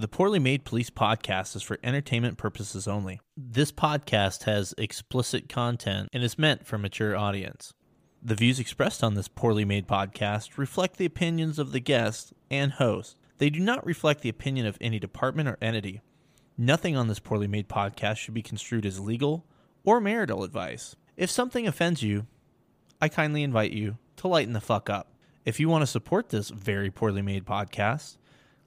The Poorly Made Police podcast is for entertainment purposes only. This podcast has explicit content and is meant for mature audience. The views expressed on this poorly made podcast reflect the opinions of the guest and host. They do not reflect the opinion of any department or entity. Nothing on this poorly made podcast should be construed as legal or marital advice. If something offends you, I kindly invite you to lighten the fuck up. If you want to support this very poorly made podcast,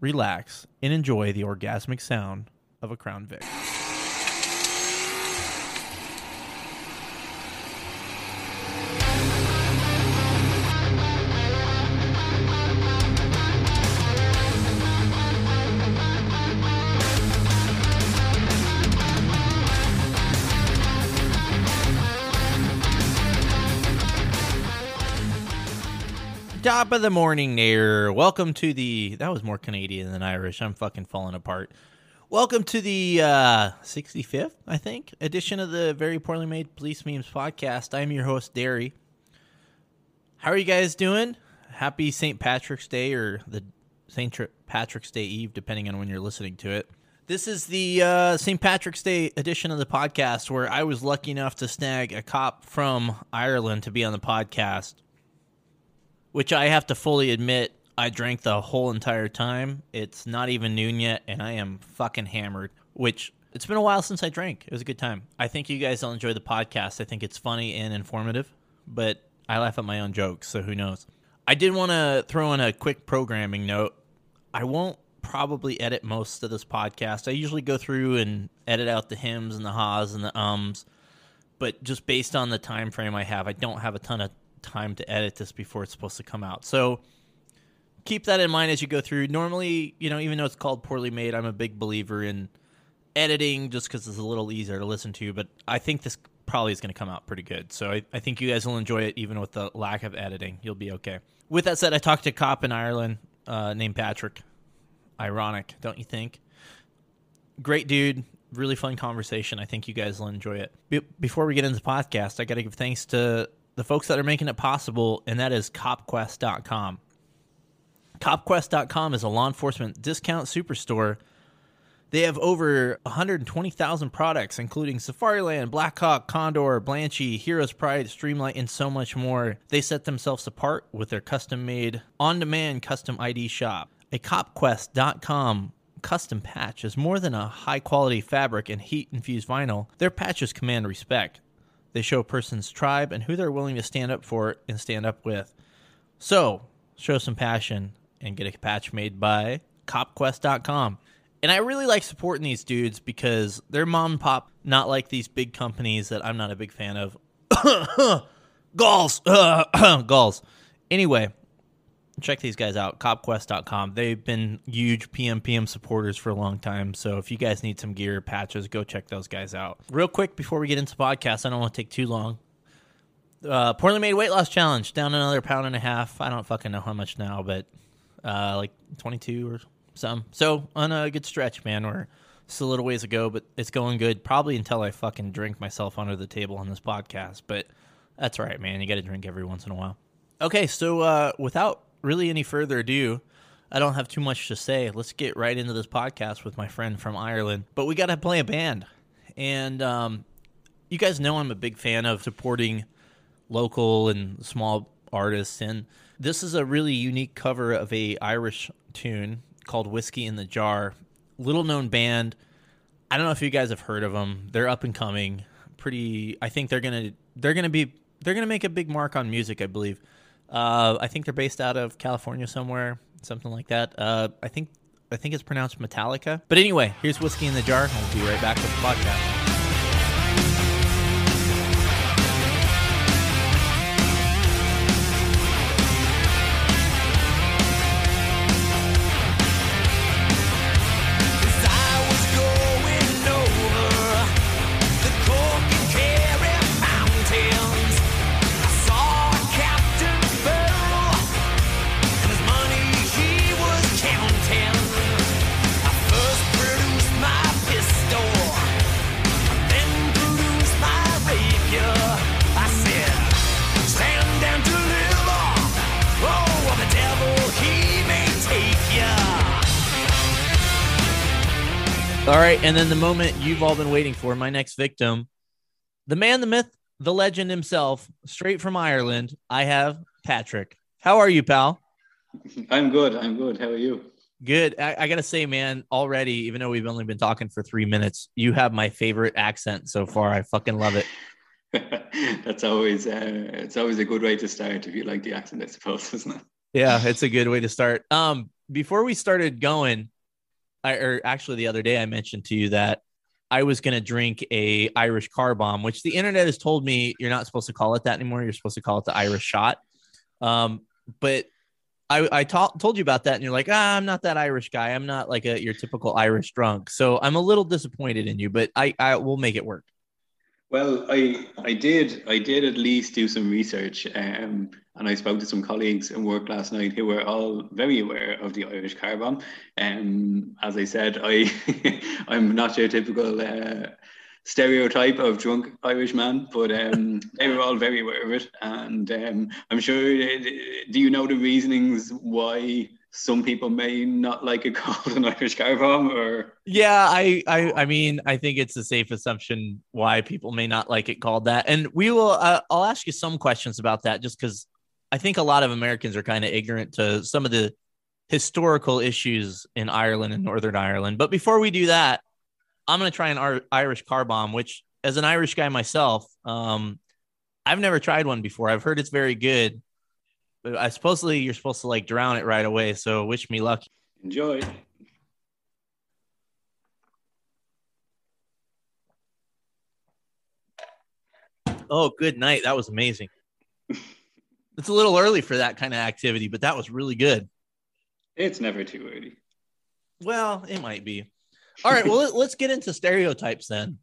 relax, and enjoy the orgasmic sound of a Crown Vic. Top of the morning there. Welcome to the. That was more Canadian than Irish. I'm fucking falling apart. Welcome to the uh, 65th, I think, edition of the Very Poorly Made Police Memes podcast. I'm your host, Derry. How are you guys doing? Happy St. Patrick's Day or the St. Patrick's Day Eve, depending on when you're listening to it. This is the uh, St. Patrick's Day edition of the podcast where I was lucky enough to snag a cop from Ireland to be on the podcast which I have to fully admit I drank the whole entire time. It's not even noon yet, and I am fucking hammered. Which it's been a while since I drank. It was a good time. I think you guys will enjoy the podcast. I think it's funny and informative, but I laugh at my own jokes, so who knows? I did want to throw in a quick programming note. I won't probably edit most of this podcast. I usually go through and edit out the hymns and the ha's and the ums, but just based on the time frame I have, I don't have a ton of time to edit this before it's supposed to come out. So keep that in mind as you go through. Normally, you know, even though it's called poorly made, I'm a big believer in editing just because it's a little easier to listen to. But I think this probably is going to come out pretty good. So I, I, think you guys will enjoy it even with the lack of editing. You'll be okay. With that said, I talked to a cop in Ireland uh, named Patrick. Ironic, don't you think? Great dude. Really fun conversation. I think you guys will enjoy it. Be- before we get into the podcast, I got to give thanks to the folks that are making it possible, and that is copquest.com. Copquest.com is a law enforcement discount superstore. They have over 120,000 products, including Safariland, Blackhawk, Condor, Blanchy, Heroes Pride, Streamlight, and so much more. They set themselves apart with their custom made, on demand custom ID shop. A CopQuest.com custom patch is more than a high quality fabric and heat infused vinyl. Their patches command respect. They show a person's tribe and who they're willing to stand up for and stand up with. So, show some passion and get a patch made by copquest.com. And I really like supporting these dudes because they're mom and pop, not like these big companies that I'm not a big fan of. Galls! Galls. Anyway, check these guys out copquest.com they've been huge pmpm supporters for a long time. So if you guys need some gear patches go check those guys out. Real quick before we get into podcast i don't want to take too long. Uh, poorly made weight loss challenge down another pound and a half. I don't fucking know how much now but uh, like 22 or some. So on a good stretch man we're still a little ways ago but it's going good probably until i fucking drink myself under the table on this podcast but that's right man. You gotta drink every once in a while. Okay so uh, without really any further ado, I don't have too much to say. Let's get right into this podcast with my friend from Ireland. But we got to play a band. And um, you guys know I'm a big fan of supporting local and small artists. And this is a really unique cover of a Irish tune called Whiskey in the Jar. Little known band. I don't know if you guys have heard of them. They're up and coming. Pretty I think they're going to they're going to be they're going to make a big mark on music, I believe. Uh, I think they're based out of California somewhere, something like that. Uh, I think I think it's pronounced Metallica. But anyway, here's whiskey in the jar. I'll be right back with the podcast. And then the moment you've all been waiting for, my next victim, the man, the myth, the legend himself, straight from Ireland. I have Patrick. How are you, pal? I'm good. I'm good. How are you? Good. I, I, gotta say, man, already, even though we've only been talking for three minutes, you have my favorite accent so far. I fucking love it. That's always uh, it's always a good way to start if you like the accent, I suppose, isn't it? Yeah, it's a good way to start. Um, before we started going, I or actually the other day I mentioned to you that I was gonna drink a Irish car bomb, which the internet has told me you're not supposed to call it that anymore. You're supposed to call it the Irish shot. Um, but I, I ta- told you about that, and you're like, ah, I'm not that Irish guy. I'm not like a your typical Irish drunk. So I'm a little disappointed in you, but I I will make it work. Well, I I did I did at least do some research, um, and I spoke to some colleagues in work last night who were all very aware of the Irish car bomb. Um, as I said, I I'm not your typical uh, stereotype of drunk Irish man, but um, they were all very aware of it, and um, I'm sure. Uh, do you know the reasonings why? some people may not like it called an Irish car bomb or yeah I, I i mean i think it's a safe assumption why people may not like it called that and we will uh, i'll ask you some questions about that just because i think a lot of americans are kind of ignorant to some of the historical issues in ireland and northern ireland but before we do that i'm going to try an irish car bomb which as an irish guy myself um i've never tried one before i've heard it's very good I supposedly you're supposed to like drown it right away. So wish me luck. Enjoy. Oh, good night. That was amazing. It's a little early for that kind of activity, but that was really good. It's never too early. Well, it might be. All right. well, let's get into stereotypes then.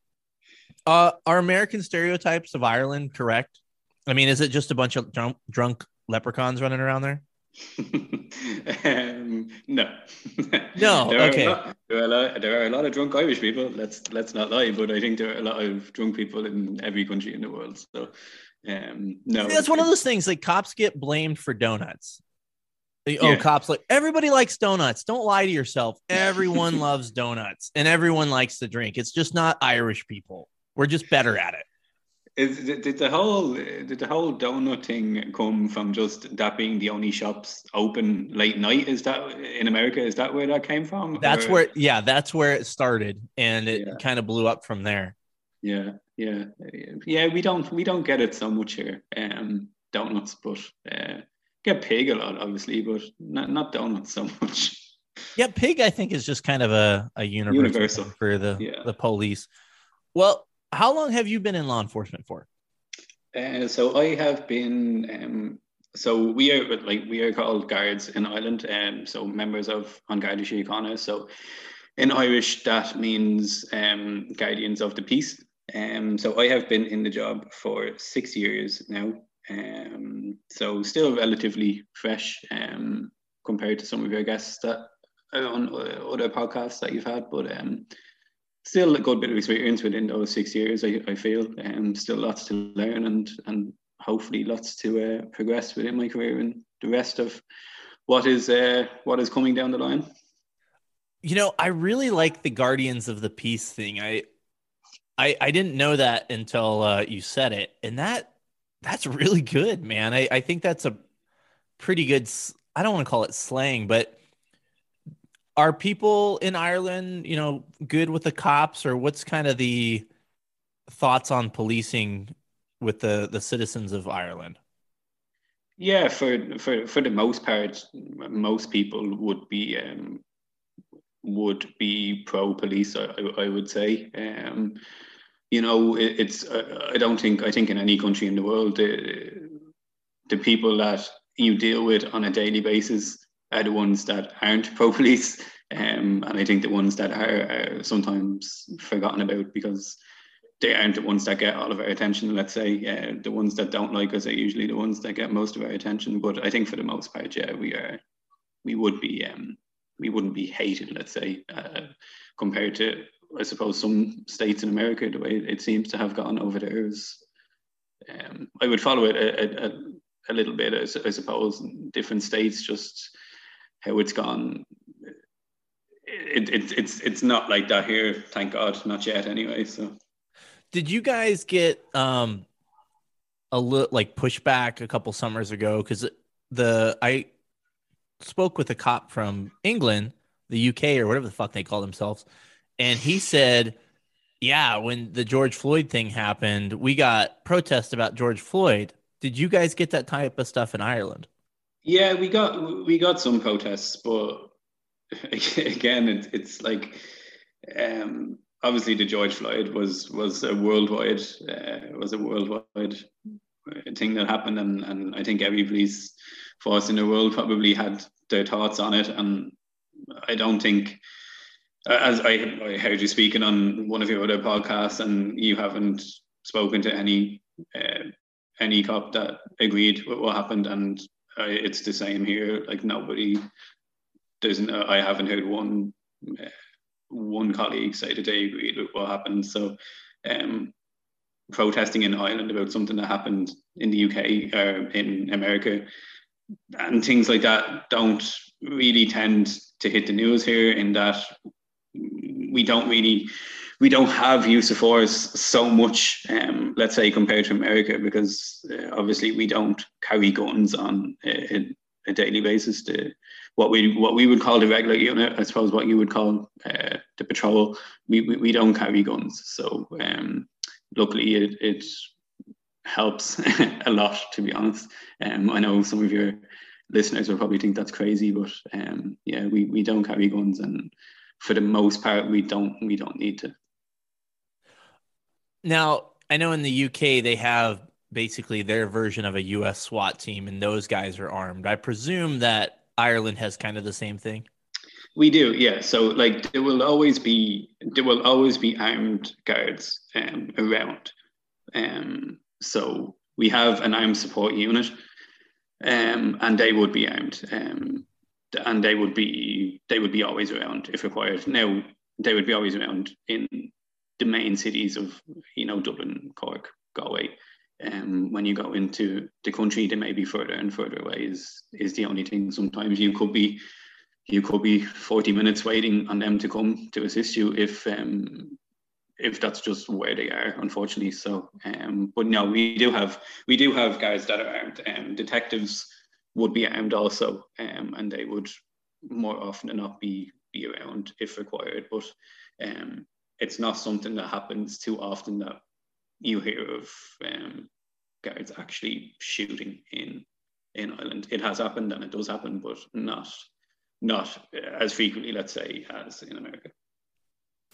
Uh, are American stereotypes of Ireland correct? I mean, is it just a bunch of drunk, drunk leprechauns running around there? um, no. No. there okay. Are lot, there, are lot, there are a lot of drunk Irish people. Let's let's not lie, but I think there are a lot of drunk people in every country in the world. So, um, no. See, that's one of those things. Like cops get blamed for donuts. oh, yeah. cops like everybody likes donuts. Don't lie to yourself. Everyone loves donuts, and everyone likes to drink. It's just not Irish people. We're just better at it. Is did the whole did the whole donut thing come from just that being the only shops open late night? Is that in America? Is that where that came from? That's or? where yeah, that's where it started, and it yeah. kind of blew up from there. Yeah, yeah, yeah. We don't we don't get it so much here. Um, donuts, but uh, get pig a lot, obviously, but not not donuts so much. Yeah, pig I think is just kind of a a universal, universal. for the yeah. the police. Well, how long have you been in law enforcement for? Uh, so I have been. Um, so we are like we are called guards in Ireland, and um, so members of An Garda Síochána. So in Irish, that means um, guardians of the peace. Um, so I have been in the job for six years now. Um, so still relatively fresh um, compared to some of your guests that on other podcasts that you've had, but um, still a good bit of experience within those six years. I, I feel, um, still lots to learn and and hopefully lots to uh, progress within my career and the rest of what is uh, what is coming down the line. You know, I really like the Guardians of the Peace thing. I I, I didn't know that until uh, you said it, and that that's really good, man. I, I think that's a pretty good. I don't want to call it slang, but are people in Ireland, you know, good with the cops, or what's kind of the thoughts on policing with the the citizens of Ireland? Yeah, for for for the most part, most people would be um, would be pro police. I, I would say. Um, you know, it, it's. Uh, I don't think. I think in any country in the world, the, the people that you deal with on a daily basis are the ones that aren't pro police. Um, and I think the ones that are, are, sometimes forgotten about because they aren't the ones that get all of our attention. Let's say uh, the ones that don't like us are usually the ones that get most of our attention. But I think for the most part, yeah, we are, we would be, um, we wouldn't be hated. Let's say uh, compared to, I suppose, some states in America, the way it seems to have gone over there is. Um, I would follow it a, a, a little bit, I suppose, different states just how it's gone. it, it, it's it's not like that here, thank God, not yet anyway. So, did you guys get um a little like pushback a couple summers ago? Because the I spoke with a cop from England, the UK, or whatever the fuck they call themselves, and he said, "Yeah, when the George Floyd thing happened, we got protests about George Floyd. Did you guys get that type of stuff in Ireland?" Yeah, we got we got some protests, but again, it's it's like um, obviously the George Floyd was was a worldwide uh, was a worldwide thing that happened, and and I think every force in the world probably had their thoughts on it, and I don't think. As I, I heard you speaking on one of your other podcasts, and you haven't spoken to any uh, any cop that agreed with what happened, and uh, it's the same here. Like nobody no, I haven't heard one uh, one colleague say that they agreed with what happened. So, um, protesting in Ireland about something that happened in the UK or in America and things like that don't really tend to hit the news here. In that we don't really we don't have use of force so much, um, let's say, compared to America, because uh, obviously we don't carry guns on a, a daily basis. To, what we what we would call the regular unit, I suppose what you would call uh, the patrol, we, we, we don't carry guns. So um, luckily it, it helps a lot, to be honest. Um, I know some of your listeners will probably think that's crazy, but um, yeah, we, we don't carry guns, and for the most part, we don't we don't need to. Now, I know in the UK they have basically their version of a US SWAT team, and those guys are armed. I presume that Ireland has kind of the same thing? We do, yeah. So like there will always be there will always be armed guards um, around. Um, so we have an armed support unit, um, and they would be armed, um, and they would be they would be always around if required. Now they would be always around in the main cities of you know Dublin, Cork, Galway, um, when you go into the country, they may be further and further away. Is is the only thing. Sometimes you could be you could be 40 minutes waiting on them to come to assist you if um, if that's just where they are, unfortunately. So, um, but no, we do have we do have guys that are armed. Um, detectives would be armed also, um, and they would more often than not be be around if required. But um, it's not something that happens too often that you hear of um, guards actually shooting in in Ireland. It has happened and it does happen, but not not as frequently, let's say, as in America.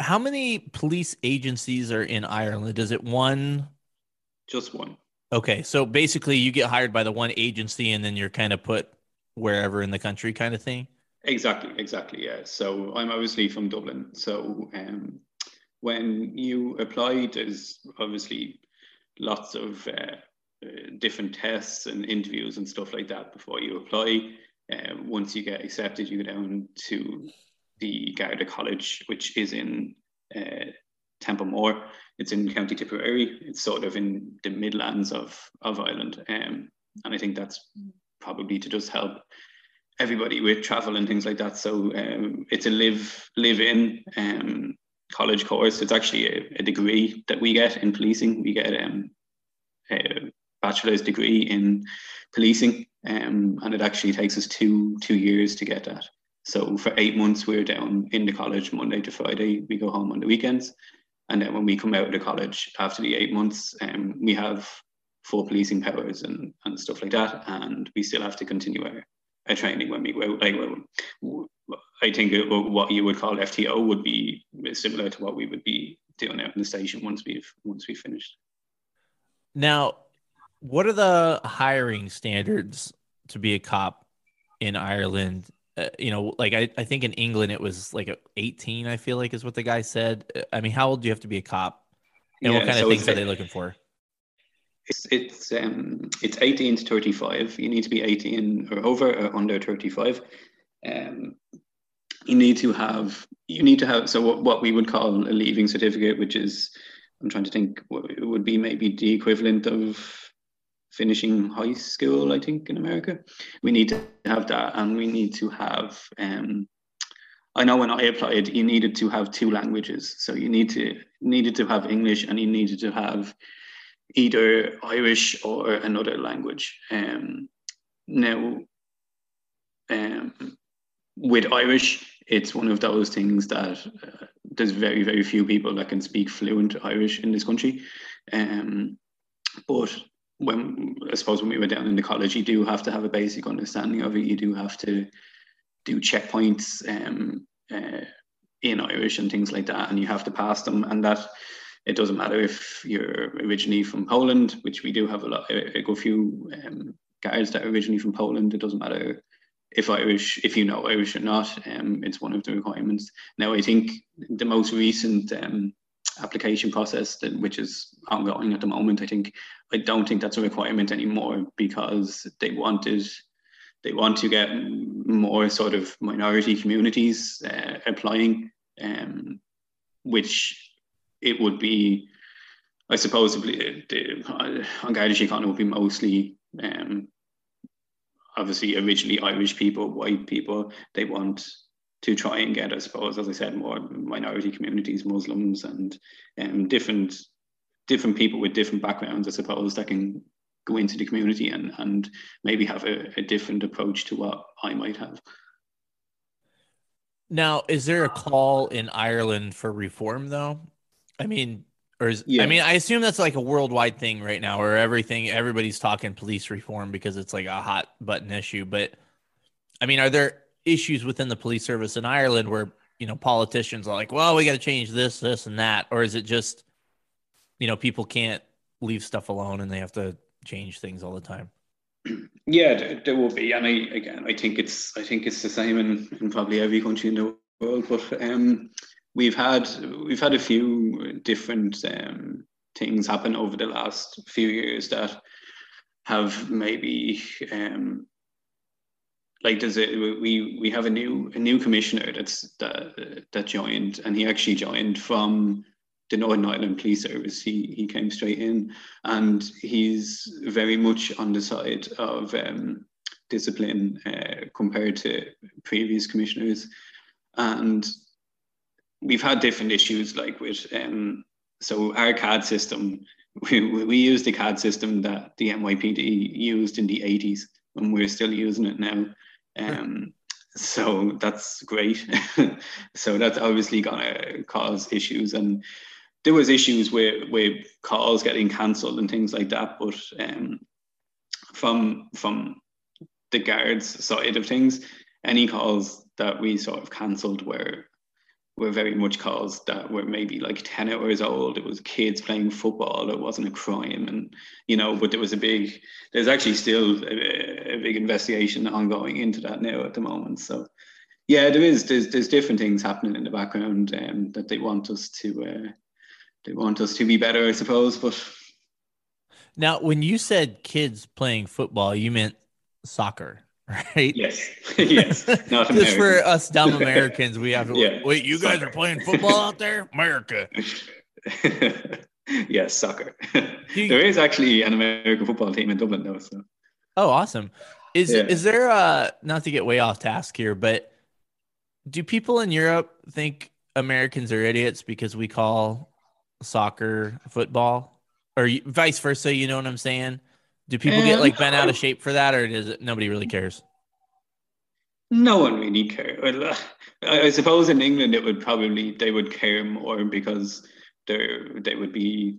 How many police agencies are in Ireland? Is it one? Just one. Okay, so basically, you get hired by the one agency, and then you're kind of put wherever in the country, kind of thing. Exactly, exactly. Yeah. So I'm obviously from Dublin. So um, when you apply, there's obviously lots of uh, different tests and interviews and stuff like that before you apply. Uh, once you get accepted, you go down to the Garda College, which is in uh, Templemore. It's in County Tipperary. It's sort of in the Midlands of, of Ireland. Um, and I think that's probably to just help everybody with travel and things like that. So um, it's a live live in um, college course. It's actually a, a, degree that we get in policing. We get um, a bachelor's degree in policing, um, and it actually takes us two two years to get that. So for eight months, we're down in the college Monday to Friday. We go home on the weekends, and then when we come out of the college after the eight months, um, we have full policing powers and, and stuff like that, and we still have to continue our, our training when we go. Like I think what you would call FTO would be similar to what we would be doing out in the station once we've once we finished. Now, what are the hiring standards to be a cop in Ireland? Uh, you know, like I, I think in England it was like 18, I feel like is what the guy said. I mean, how old do you have to be a cop? And yeah, what kind so of things are they looking for? It's it's um it's 18 to 35. You need to be 18 or over or under 35. Um, you need to have you need to have so what, what we would call a leaving certificate which is i'm trying to think it would be maybe the equivalent of finishing high school i think in america we need to have that and we need to have um, I know when I applied, you needed to have two languages. So you need to needed to have English and you needed to have either Irish or another language. Um, now, um, with Irish, it's one of those things that uh, there's very, very few people that can speak fluent Irish in this country. Um, but when I suppose when we were down in the college, you do have to have a basic understanding of it. You do have to do checkpoints um, uh, in Irish and things like that, and you have to pass them. And that it doesn't matter if you're originally from Poland, which we do have a lot, a, good few um, guys that are originally from Poland. It doesn't matter if Irish, if you know Irish or not. Um, it's one of the requirements. Now, I think the most recent um, application process, that, which is ongoing at the moment, I think I don't think that's a requirement anymore because they wanted they want to get more sort of minority communities uh, applying, um, which it would be, I suppose, the, the, An Garda Síochána would be mostly, um, obviously, originally Irish people, white people. They want to try and get, I suppose, as I said, more minority communities, Muslims, and um, different different people with different backgrounds, I suppose, that can go into the community and and maybe have a, a different approach to what I might have. Now, is there a call in Ireland for reform though? I mean, or is yeah. I mean, I assume that's like a worldwide thing right now where everything everybody's talking police reform because it's like a hot button issue, but I mean, are there issues within the police service in Ireland where, you know, politicians are like, "Well, we got to change this, this and that," or is it just you know, people can't leave stuff alone and they have to change things all the time. Yeah, there, will be, and I again, I think it's I think it's the same in, in probably every country in the world. But um, we've had we've had a few different um, things happen over the last few years that have maybe um, like there's a we we have a new a new commissioner that's that that joined, and he actually joined from the Northern Ireland Police Service. He he came straight in, and he's very much on the side of um, discipline uh, compared to previous commissioners, and we've had different issues like with um, so our CAD system. We, we use the CAD system that the NYPD used in the 80s, and we're still using it now. Um, so that's great. so that's obviously going to cause issues, and there was issues with with calls getting cancelled and things like that. But um, from from the guards side of things, any calls that we sort of cancelled were were very much calls that were maybe like 10 hours old. It was kids playing football. It wasn't a crime. And, you know, but there was a big, there's actually still a, a big investigation ongoing into that now at the moment. So, yeah, there is, there's, there's different things happening in the background um, that they want us to, uh, they want us to be better, I suppose. But now, when you said kids playing football, you meant soccer, right? Yes, yes. Not Just for us dumb Americans, we have to yeah. wait. You guys soccer. are playing football out there, America. yes, soccer. You, there is actually an American football team in Dublin, though. So. Oh, awesome! Is yeah. is there uh not to get way off task here, but do people in Europe think Americans are idiots because we call soccer, football, or vice versa. You know what I'm saying? Do people get like bent out of shape for that, or does it nobody really cares? No one really cares. Well, I suppose in England it would probably they would care more because they they would be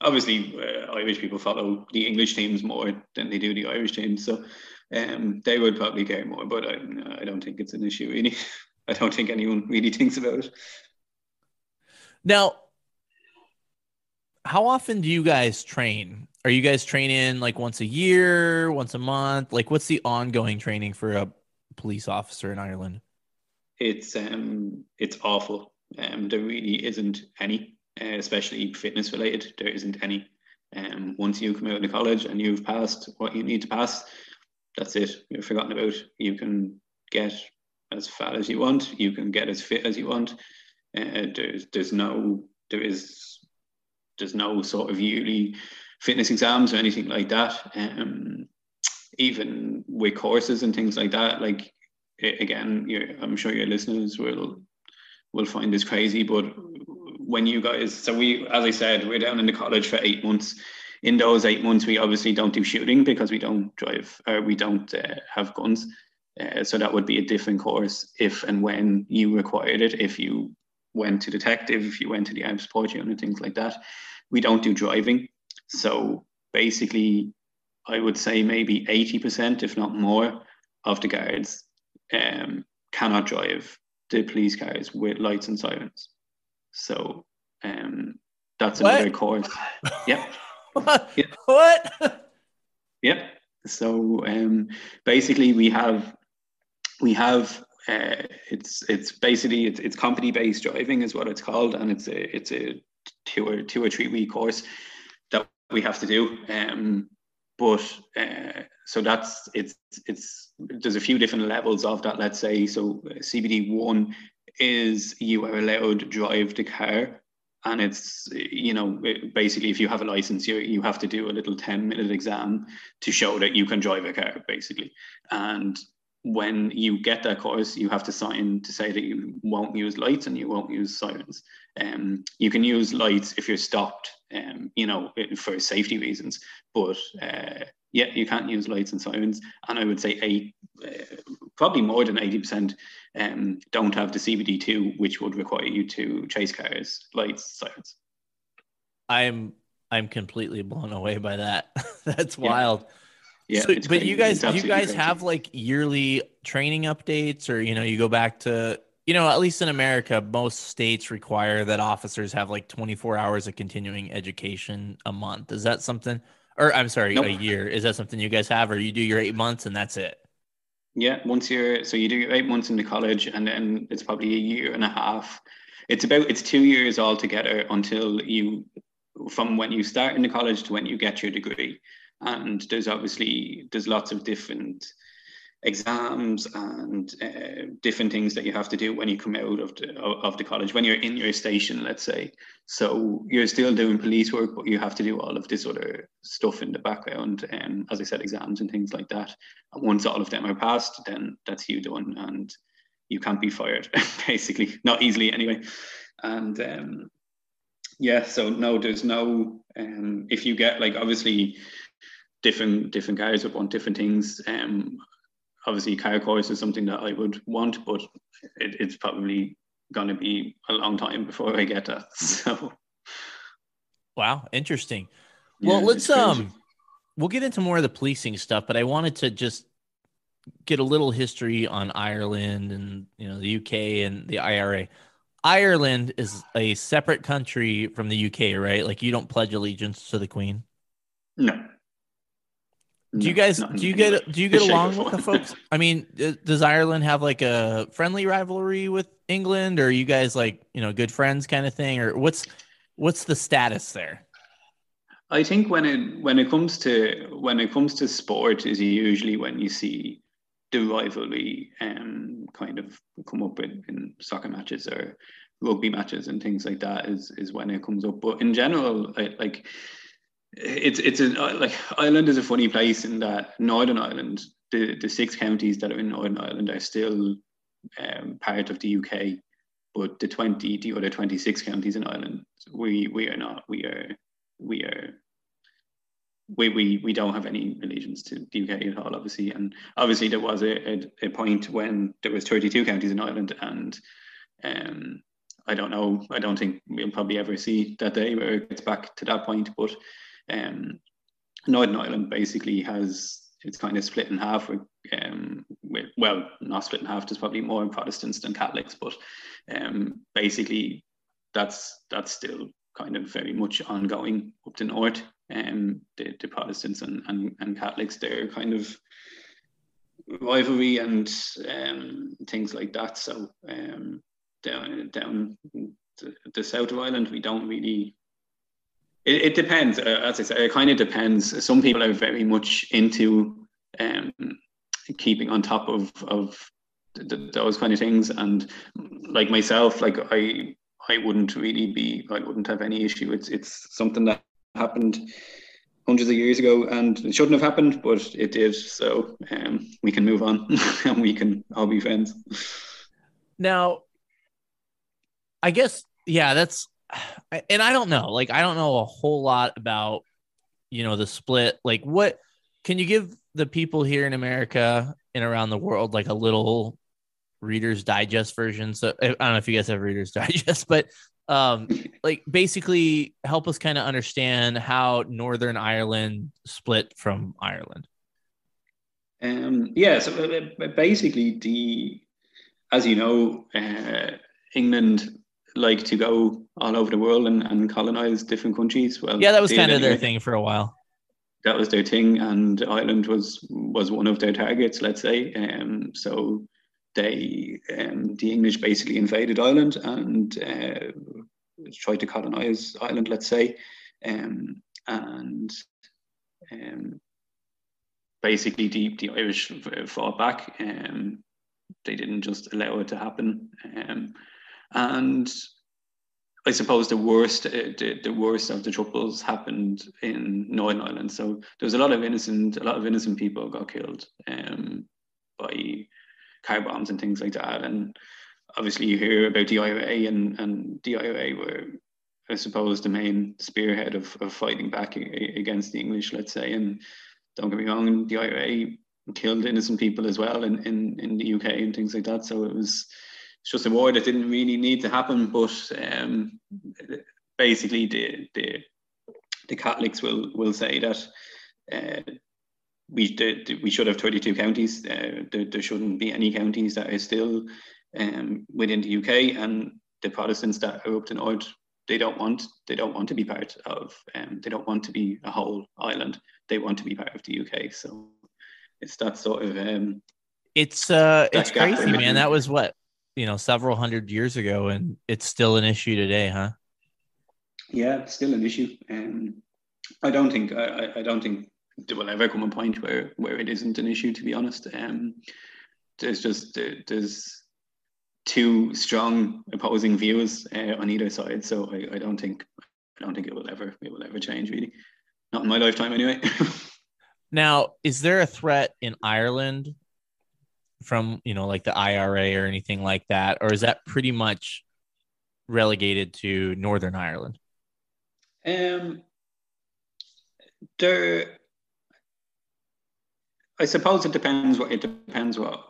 obviously uh, Irish people follow the English teams more than they do the Irish teams, so um, they would probably care more. But I, I don't think it's an issue really. I don't think anyone really thinks about it. Now, how often do you guys train? Are you guys training like once a year, once a month? Like, what's the ongoing training for a police officer in Ireland? It's um, it's awful. Um, there really isn't any, uh, especially fitness related. There isn't any. Um, once you come out of college and you've passed what you need to pass, that's it. You're forgotten about. You can get as fat as you want. You can get as fit as you want. Uh, there's there's no there is there's no sort of yearly fitness exams or anything like that. Um, even with courses and things like that, like again, I'm sure your listeners will will find this crazy, but when you guys, so we, as I said, we're down in the college for eight months. In those eight months, we obviously don't do shooting because we don't drive, or we don't uh, have guns. Uh, so that would be a different course if and when you required it. If you went to detective, if you went to the armed support unit, things like that. We don't do driving. So basically, I would say maybe 80%, if not more, of the guards um, cannot drive the police cars with lights and sirens. So um, that's what? another course. Yep. what? Yep. What? yep. So um, basically, we have we have uh, it's it's basically it's, it's competency based driving is what it's called, and it's a it's a two or two or three week course we have to do. Um, but uh, so that's it's it's there's a few different levels of that. Let's say so CBD one is you are allowed to drive the car and it's you know basically if you have a license you you have to do a little 10 minute exam to show that you can drive a car basically and when you get that course, you have to sign to say that you won't use lights and you won't use sirens. Um, you can use lights if you're stopped, um, you know, for safety reasons. But uh, yeah, you can't use lights and sirens. And I would say eight, uh, probably more than eighty percent, um, don't have the CBD two, which would require you to chase cars, lights, sirens. I'm I'm completely blown away by that. That's wild. Yeah. Yeah, so, but you guys, do you guys crazy. have like yearly training updates, or you know, you go back to you know, at least in America, most states require that officers have like 24 hours of continuing education a month. Is that something, or I'm sorry, nope. a year? Is that something you guys have, or you do your eight months and that's it? Yeah, once you're so you do your eight months in the college, and then it's probably a year and a half. It's about it's two years altogether until you, from when you start in the college to when you get your degree and there's obviously there's lots of different exams and uh, different things that you have to do when you come out of the of the college when you're in your station let's say. So you're still doing police work but you have to do all of this other stuff in the background and um, as i said exams and things like that. And once all of them are passed then that's you done and you can't be fired basically. Not easily anyway. And um, yeah so no there's no um, if you get like obviously different different guys would want different things. Um, obviously, car course is something that I would want, but it, it's probably going to be a long time before I get that. So, wow, interesting. Well, yeah, let's um, we'll get into more of the policing stuff, but I wanted to just get a little history on Ireland and you know the UK and the IRA. Ireland is a separate country from the UK, right? Like you don't pledge allegiance to the Queen. No. Do you guys do you get do you get along with the folks? I mean, does Ireland have like a friendly rivalry with England, or are you guys like you know good friends kind of thing, or what's what's the status there? I think when it when it comes to when it comes to sport is usually when you see the rivalry um kind of come up in, in soccer matches or rugby matches and things like that is is when it comes up. But in general, I, like it's it's a like Ireland is a funny place in that Northern Ireland, the the six counties that are in Northern Ireland are still um, part of the UK, but the twenty the other twenty six counties in Ireland, we we are not. We are we are. We, we, we don't have any allegiance to the UK at all, obviously, and obviously there was a, a, a point when there was 32 counties in Ireland, and um, I don't know. I don't think we'll probably ever see that day where it gets back to that point. But um, Northern Ireland basically has it's kind of split in half um, with well, not split in half. There's probably more Protestants than Catholics, but um, basically that's that's still kind of very much ongoing up to north. Um, the, the Protestants and, and, and Catholics, they're kind of rivalry and um, things like that. So um, down down the, the south of Ireland, we don't really it, it depends. Uh, as I say, it kind of depends. Some people are very much into um, keeping on top of of th- th- those kind of things, and like myself, like I I wouldn't really be I wouldn't have any issue. It's it's something that happened hundreds of years ago, and it shouldn't have happened, but it did. So um, we can move on, and we can all be friends. Now, I guess yeah, that's and I don't know. Like I don't know a whole lot about you know the split. Like what can you give the people here in America and around the world like a little Reader's Digest version? So I don't know if you guys have Reader's Digest, but um like basically help us kind of understand how Northern Ireland split from Ireland. Um yeah, so uh, uh, basically the as you know, uh, England like to go all over the world and, and colonize different countries. Well, yeah, that was kind of their thing for a while. That was their thing, and Ireland was was one of their targets. Let's say, um, so they um, the English basically invaded Ireland and uh, tried to colonize Ireland. Let's say, um, and um, basically the the Irish fought back. Um, they didn't just allow it to happen. Um, and I suppose the worst, uh, the, the worst of the troubles happened in Northern Ireland. So there was a lot of innocent, a lot of innocent people got killed um, by car bombs and things like that. And obviously, you hear about the IRA, and and the IRA were, I suppose, the main spearhead of, of fighting back against the English, let's say. And don't get me wrong, the IRA killed innocent people as well in, in, in the UK and things like that. So it was it's just a war that didn't really need to happen. But um, basically, the, the the Catholics will will say that uh, we the, we should have 32 counties. Uh, there, there, shouldn't be any counties that are still um, within the UK, and the Protestants that are up to north, they don't want they don't want to be part of. Um, they don't want to be a whole island. They want to be part of the UK. So it's that sort of um, it's uh it's crazy man that was what you know several hundred years ago and it's still an issue today huh? Yeah it's still an issue. Um i don't think i i don't think there will ever come a point where where it isn't an issue to be honest. Um there's just there's two strong opposing views uh, on either side. So I, I don't think i don't think it will ever it will ever change really. Not in my lifetime anyway. Now, is there a threat in Ireland from, you know, like the IRA or anything like that? Or is that pretty much relegated to Northern Ireland? Um, there, I suppose it depends what it depends what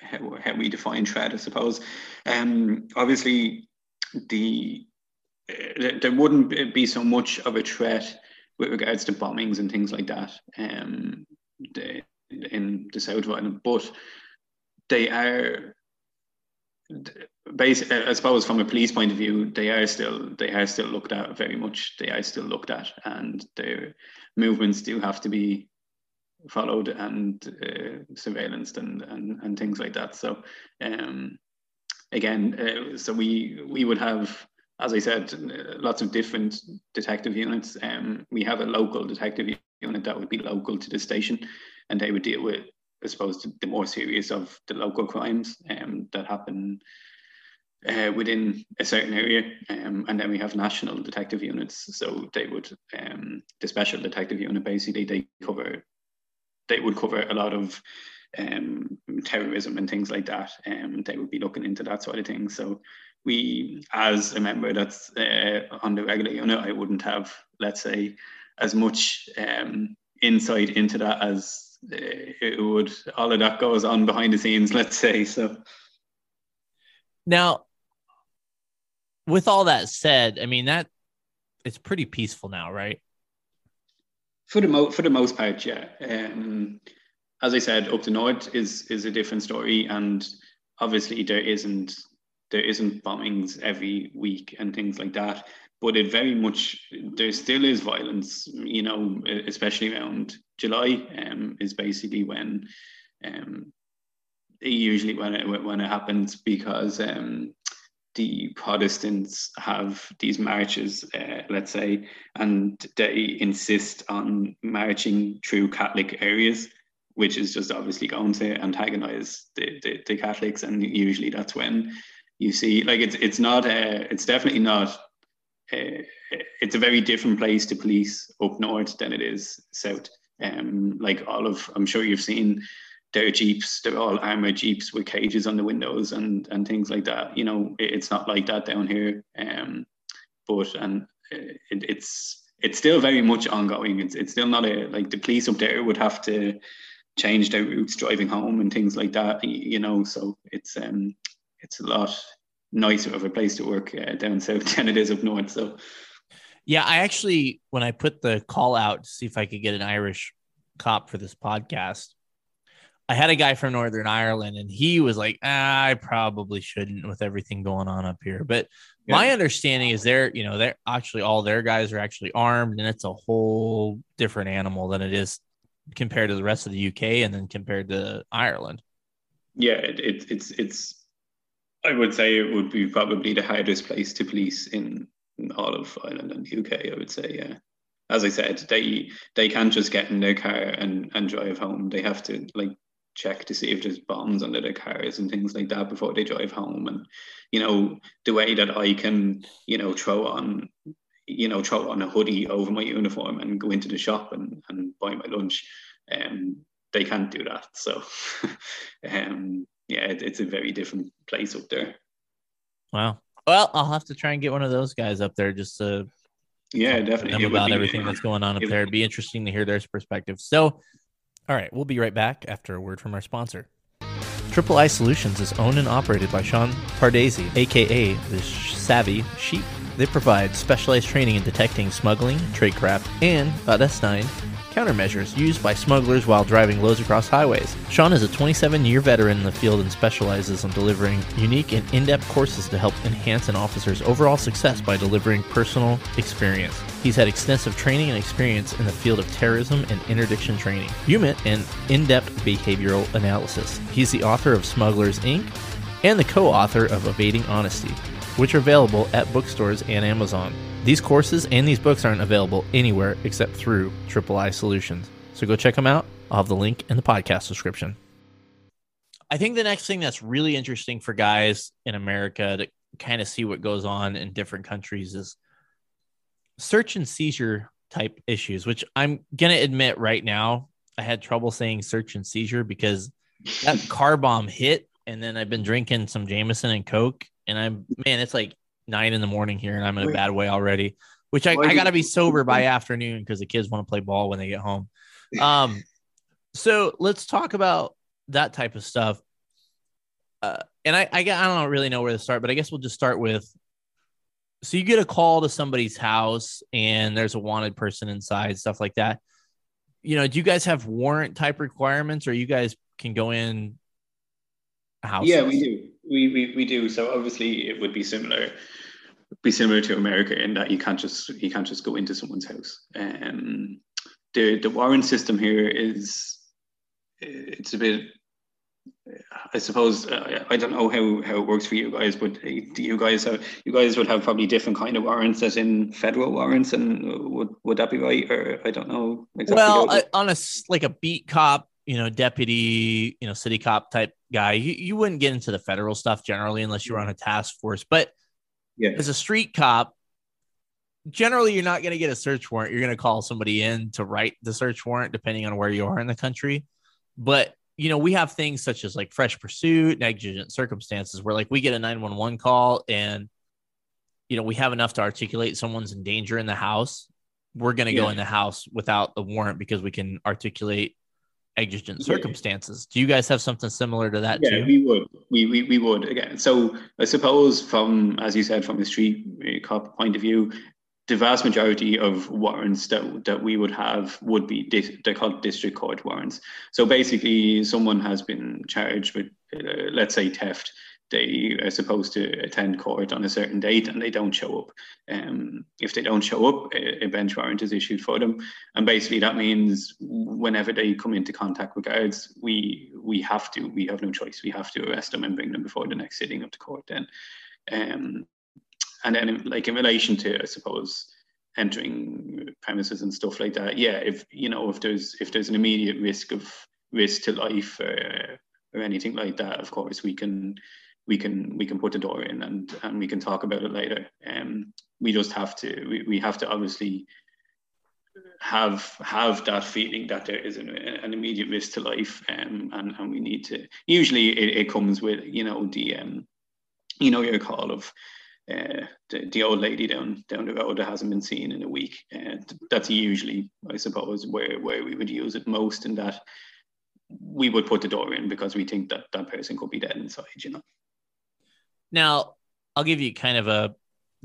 how, how we define threat. I suppose, um, obviously, the there wouldn't be so much of a threat with regards to bombings and things like that um, in the south of Ireland, but they are basically, I suppose, from a police point of view, they are still they are still looked at very much. They are still looked at, and their movements do have to be followed and uh, surveillanced and, and and things like that. So, um, again, uh, so we we would have as I said, lots of different detective units. Um, we have a local detective unit that would be local to the station, and they would deal with, I suppose, the more serious of the local crimes um, that happen uh, within a certain area. Um, and then we have national detective units. So they would, um, the special detective unit, basically, they cover, they would cover a lot of um, terrorism and things like that. Um, they would be looking into that sort of thing. So we, as a member that's uh, on the regular unit, I wouldn't have, let's say, as much um, insight into that as it would. All of that goes on behind the scenes, let's say. So now, with all that said, I mean that it's pretty peaceful now, right? For the mo- for the most part, yeah. Um, as I said, up to north is is a different story, and obviously there isn't there isn't bombings every week and things like that but it very much there still is violence you know especially around july um, is basically when um, usually when it when it happens because um, the Protestants have these marches, uh, let's say, and they insist on marching through Catholic areas, which is just obviously going to antagonize the, the, the Catholics. And usually that's when you see like it's it's not a, it's definitely not uh, it's a very different place to police up north than it is south. Um, like all of, I'm sure you've seen their jeeps. They're all armored jeeps with cages on the windows and and things like that. You know, it, it's not like that down here. Um, but and it, it's it's still very much ongoing. It's it's still not a like the police up there would have to change their routes driving home and things like that. You know, so it's um it's a lot nicer of a place to work uh, down south than it is up north. So yeah, I actually when I put the call out to see if I could get an Irish cop for this podcast, I had a guy from Northern Ireland and he was like, ah, I probably shouldn't with everything going on up here. But yeah. my understanding is they're, you know, they're actually all their guys are actually armed and it's a whole different animal than it is compared to the rest of the UK and then compared to Ireland. Yeah, it, it, it's, it's, I would say it would be probably the hardest place to police in, in all of Ireland and the UK, I would say, yeah as I said, they they can't just get in their car and, and drive home. They have to like check to see if there's bombs under their cars and things like that before they drive home. And you know, the way that I can, you know, throw on, you know, throw on a hoodie over my uniform and go into the shop and, and buy my lunch, um, they can't do that. So, um, yeah, it, it's a very different place up there. Wow. Well, I'll have to try and get one of those guys up there just to yeah, definitely about everything that's going on up there. It'd be interesting to hear their perspective. So, all right, we'll be right back after a word from our sponsor. Triple I Solutions is owned and operated by Sean Pardesi, aka the Savvy Sheep. They provide specialized training in detecting smuggling, tradecraft, and S9 countermeasures used by smugglers while driving loads across highways. Sean is a 27 year veteran in the field and specializes in delivering unique and in depth courses to help enhance an officer's overall success by delivering personal experience. He's had extensive training and experience in the field of terrorism and interdiction training, UMIT, and in depth behavioral analysis. He's the author of Smugglers Inc. and the co author of Evading Honesty, which are available at bookstores and Amazon. These courses and these books aren't available anywhere except through Triple I Solutions. So go check them out. I'll have the link in the podcast description. I think the next thing that's really interesting for guys in America to kind of see what goes on in different countries is search and seizure type issues, which I'm going to admit right now, I had trouble saying search and seizure because that car bomb hit. And then I've been drinking some Jameson and Coke. And I'm, man, it's like nine in the morning here and I'm in a bad way already, which I, I got to be sober by afternoon because the kids want to play ball when they get home. Um, so let's talk about that type of stuff. Uh, and I, I, I don't really know where to start, but I guess we'll just start with. So you get a call to somebody's house and there's a wanted person inside, stuff like that. You know, do you guys have warrant type requirements, or you guys can go in? House? Yeah, we do. We, we we do. So obviously, it would be similar be similar to America in that you can't just you can't just go into someone's house. Um, the the warrant system here is it's a bit. I suppose uh, I don't know how, how it works for you guys, but do you guys have you guys would have probably different kind of warrants as in federal warrants, and would would that be right? Or I don't know. Exactly well, uh, on a like a beat cop, you know, deputy, you know, city cop type guy, you, you wouldn't get into the federal stuff generally unless you were on a task force, but yeah. as a street cop, generally you're not going to get a search warrant. You're going to call somebody in to write the search warrant, depending on where you are in the country. But you know, we have things such as like fresh pursuit, exigent circumstances, where like we get a 911 call and you know we have enough to articulate someone's in danger in the house. We're going to yeah. go in the house without a warrant because we can articulate exigent yeah. circumstances. Do you guys have something similar to that yeah, too? we would. We, we we would again. So I suppose from as you said from a street uh, cop point of view, the vast majority of warrants that that we would have would be they're called district court warrants. So basically, someone has been charged with uh, let's say theft they are supposed to attend court on a certain date and they don't show up. Um, if they don't show up, a, a, bench warrant is issued for them. And basically that means whenever they come into contact with guards, we we have to, we have no choice. We have to arrest them and bring them before the next sitting of the court then. Um, and then in, like in relation to, I suppose, entering premises and stuff like that, yeah, if, you know, if there's, if there's an immediate risk of risk to life uh, or anything like that, of course, we can we can we can put the door in and and we can talk about it later. Um, we just have to we, we have to obviously have have that feeling that there is an, an immediate risk to life um, and and we need to usually it, it comes with you know the um, you know your call of uh, the, the old lady down down the road that hasn't been seen in a week. Uh, that's usually, I suppose, where where we would use it most, in that we would put the door in because we think that that person could be dead inside. You know. Now, I'll give you kind of a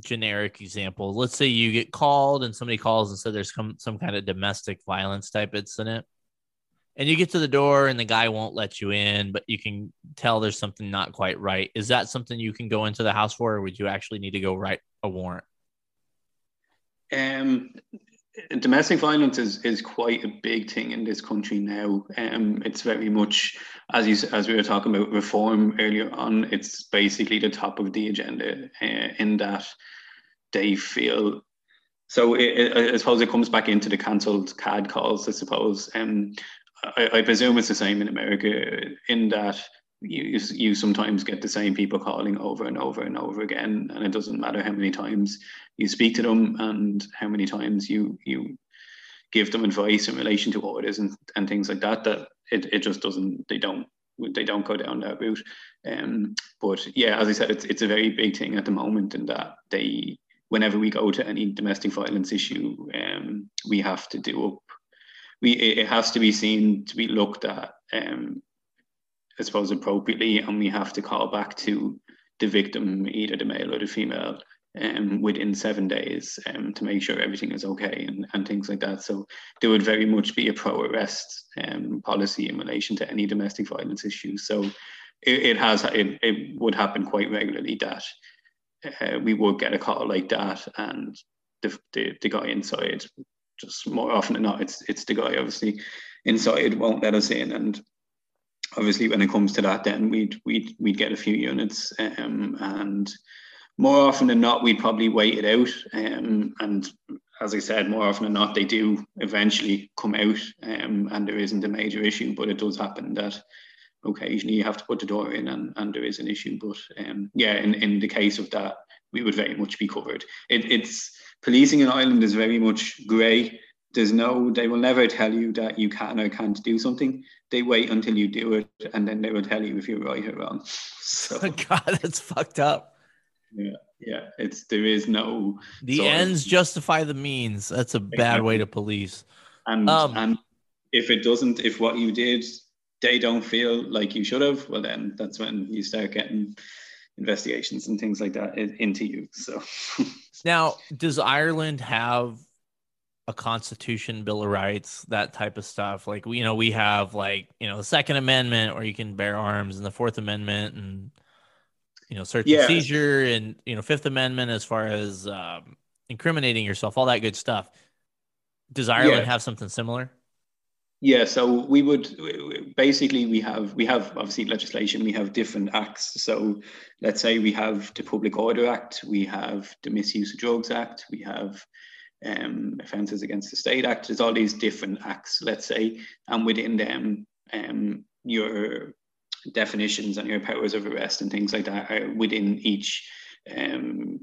generic example. Let's say you get called and somebody calls and said there's some some kind of domestic violence type incident and you get to the door and the guy won't let you in, but you can tell there's something not quite right. Is that something you can go into the house for, or would you actually need to go write a warrant? Um, domestic violence is, is quite a big thing in this country now. Um, it's very much as you as we were talking about reform earlier on. It's basically the top of the agenda uh, in that they feel. So it, it, I suppose it comes back into the cancelled CAD calls. I suppose. Um, I, I, presume it's the same in America in that you you sometimes get the same people calling over and over and over again, and it doesn't matter how many times you speak to them and how many times you you give them advice in relation to orders and, and things like that. That it, it just doesn't they don't they don't go down that route. Um, but yeah, as I said, it's it's a very big thing at the moment, in that they whenever we go to any domestic violence issue, um, we have to do up we it has to be seen to be looked at, um, I suppose, appropriately, and we have to call back to the victim, either the male or the female, um, within seven days um, to make sure everything is okay and, and things like that. So there would very much be a pro-arrest um, policy in relation to any domestic violence issues. So it, it has it, it would happen quite regularly that uh, we would get a call like that and the, the, the guy inside just more often than not, it's it's the guy obviously inside won't let us in, and obviously when it comes to that, then we'd we'd we'd get a few units, um, and more often than not, we'd probably wait it out, um, and as I said, more often than not, they do eventually come out, um, and there isn't a major issue, but it does happen that occasionally you have to put the door in and, and there is an issue. But um, yeah, in, in the case of that, we would very much be covered. It, it's policing in Ireland is very much grey. There's no, they will never tell you that you can or can't do something. They wait until you do it, and then they will tell you if you're right or wrong. So, God, that's fucked up. Yeah, yeah. It's there is no. The ends of, justify the means. That's a exactly. bad way to police. And um, and if it doesn't, if what you did, they don't feel like you should have, well, then that's when you start getting investigations and things like that into you. So now, does Ireland have a constitution, bill of rights, that type of stuff? Like you know, we have like you know the Second Amendment, where you can bear arms, and the Fourth Amendment, and you know search yeah. and seizure, and you know Fifth Amendment as far as um, incriminating yourself, all that good stuff. Does Ireland yeah. have something similar? Yeah, so we would basically we have we have obviously legislation. We have different acts. So let's say we have the Public Order Act, we have the Misuse of Drugs Act, we have um, Offences Against the State Act. There's all these different acts, let's say, and within them, um, your definitions and your powers of arrest and things like that are within each um,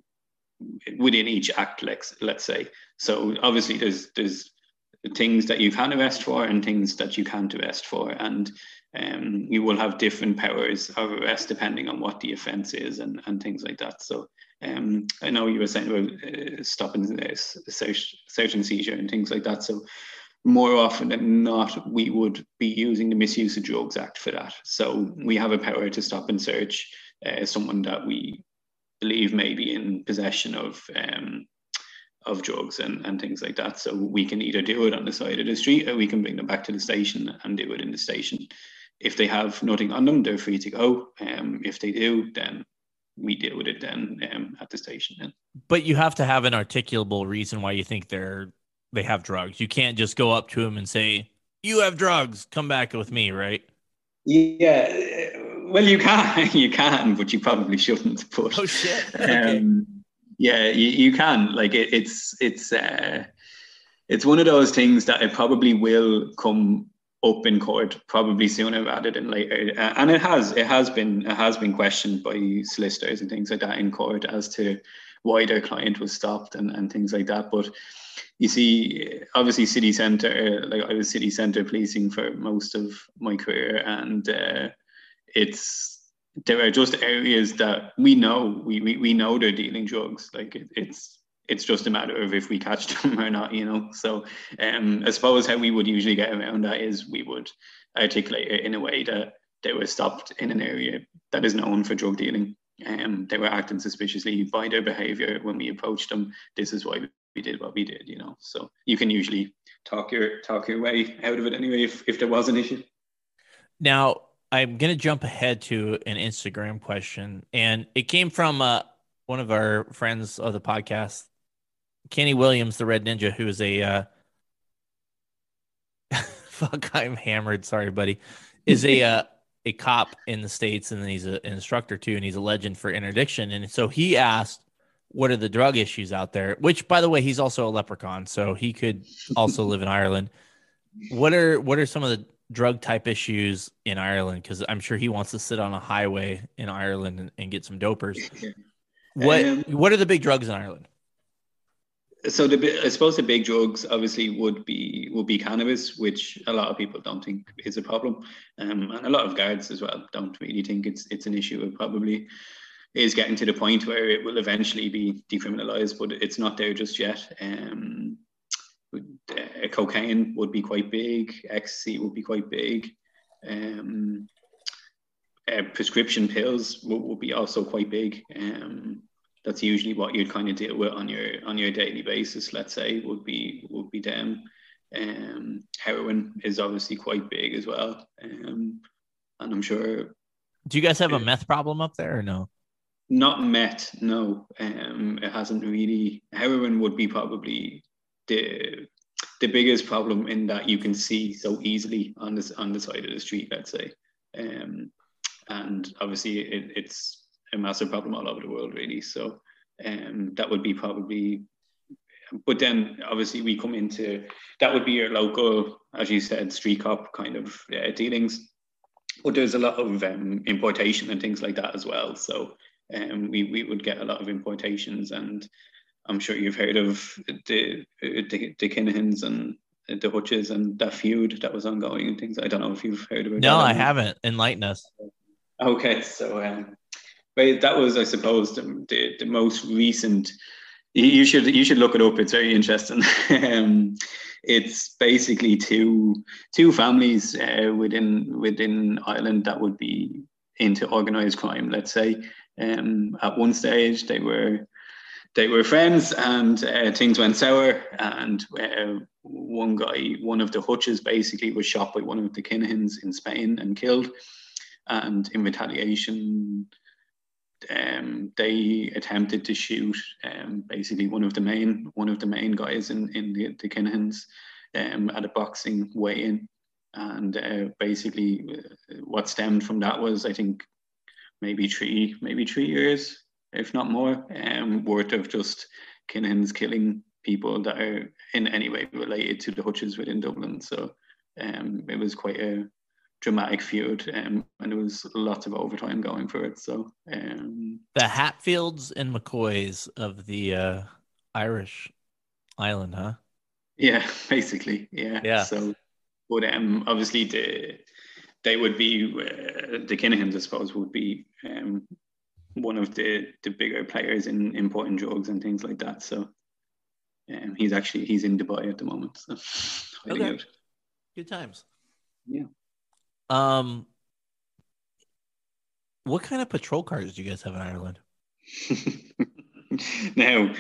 within each act. Let's let's say. So obviously, there's there's things that you can arrest for and things that you can't arrest for. And um, you will have different powers of arrest depending on what the offence is and, and things like that. So um, I know you were saying about uh, stopping uh, and seizure and things like that. So more often than not, we would be using the Misuse of Drugs Act for that. So we have a power to stop and search uh, someone that we believe may be in possession of um, of drugs and, and things like that. So we can either do it on the side of the street or we can bring them back to the station and do it in the station. If they have nothing on them, they're free to go. Um, if they do, then we deal with it then um, at the station. Then. But you have to have an articulable reason why you think they're they have drugs. You can't just go up to them and say, "You have drugs. Come back with me," right? Yeah. Well, you can, you can, but you probably shouldn't. But, oh shit! Okay. Um, yeah, you, you can. Like it, it's it's uh, it's one of those things that it probably will come up in court probably sooner rather than later. Uh, and it has it has been it has been questioned by solicitors and things like that in court as to why their client was stopped and, and things like that. But you see, obviously, city centre, like I was city centre policing for most of my career, and uh, it's there are just areas that we know we, we, we know they're dealing drugs. Like it, it's it's just a matter of if we catch them or not, you know. So um, I suppose how we would usually get around that is we would articulate it in a way that they were stopped in an area that is known for drug dealing. Um, they were acting suspiciously by their behavior when we approached them. This is why we did what we did, you know. So you can usually talk your talk your way out of it anyway if, if there was an issue. Now I'm gonna jump ahead to an Instagram question, and it came from uh, one of our friends of the podcast, Kenny Williams, the Red Ninja, who is a uh, fuck. I'm hammered. Sorry, buddy. Is a uh, a cop in the states, and then he's a, an instructor too, and he's a legend for interdiction. And so he asked, "What are the drug issues out there?" Which, by the way, he's also a leprechaun, so he could also live in Ireland. What are what are some of the drug type issues in Ireland? Because I'm sure he wants to sit on a highway in Ireland and, and get some dopers. What um, what are the big drugs in Ireland? So the I suppose the big drugs obviously would be would be cannabis, which a lot of people don't think is a problem, um, and a lot of guards as well don't really think it's it's an issue. It probably is getting to the point where it will eventually be decriminalized, but it's not there just yet. Um, uh, cocaine would be quite big, ecstasy would be quite big. Um, uh, prescription pills would, be also quite big. Um, that's usually what you'd kind of deal with on your on your daily basis. Let's say would be would be them. Um, heroin is obviously quite big as well, um, and I'm sure. Do you guys have a meth problem up there or no? Not meth, no. Um, it hasn't really. Heroin would be probably the the biggest problem in that you can see so easily on this on the side of the street. Let's say, um, and obviously it, it's a massive problem all over the world, really. So um, that would be probably. But then, obviously, we come into that would be your local, as you said, street cop kind of uh, dealings. But there's a lot of um, importation and things like that as well. So um, we we would get a lot of importations, and I'm sure you've heard of the the, the Kinahans and the Hutches and that feud that was ongoing and things. I don't know if you've heard about. No, I haven't. Enlighten us. Okay, so um, but that was, I suppose, the, the, the most recent. You should you should look it up. It's very interesting. um, it's basically two two families uh, within within Ireland that would be into organized crime. Let's say um, at one stage they were they were friends and uh, things went sour and uh, one guy one of the hutches basically was shot by one of the kinahans in spain and killed and in retaliation um, they attempted to shoot um, basically one of the main one of the main guys in in the, the Kinahans um, at a boxing weigh-in, and uh, basically uh, what stemmed from that was I think maybe three maybe three years if not more um, worth of just Kinahans killing people that are in any way related to the Hutches within Dublin. So um, it was quite a dramatic feud, um, and there was lots of overtime going for it. So um, the Hatfields and McCoys of the uh, Irish island, huh? Yeah, basically, yeah. Yeah. So, but um, obviously the they would be uh, the Kinahans, I suppose, would be um, one of the the bigger players in importing drugs and things like that. So. Um, he's actually he's in Dubai at the moment. So okay. Good times. Yeah. Um, what kind of patrol cars do you guys have in Ireland? no,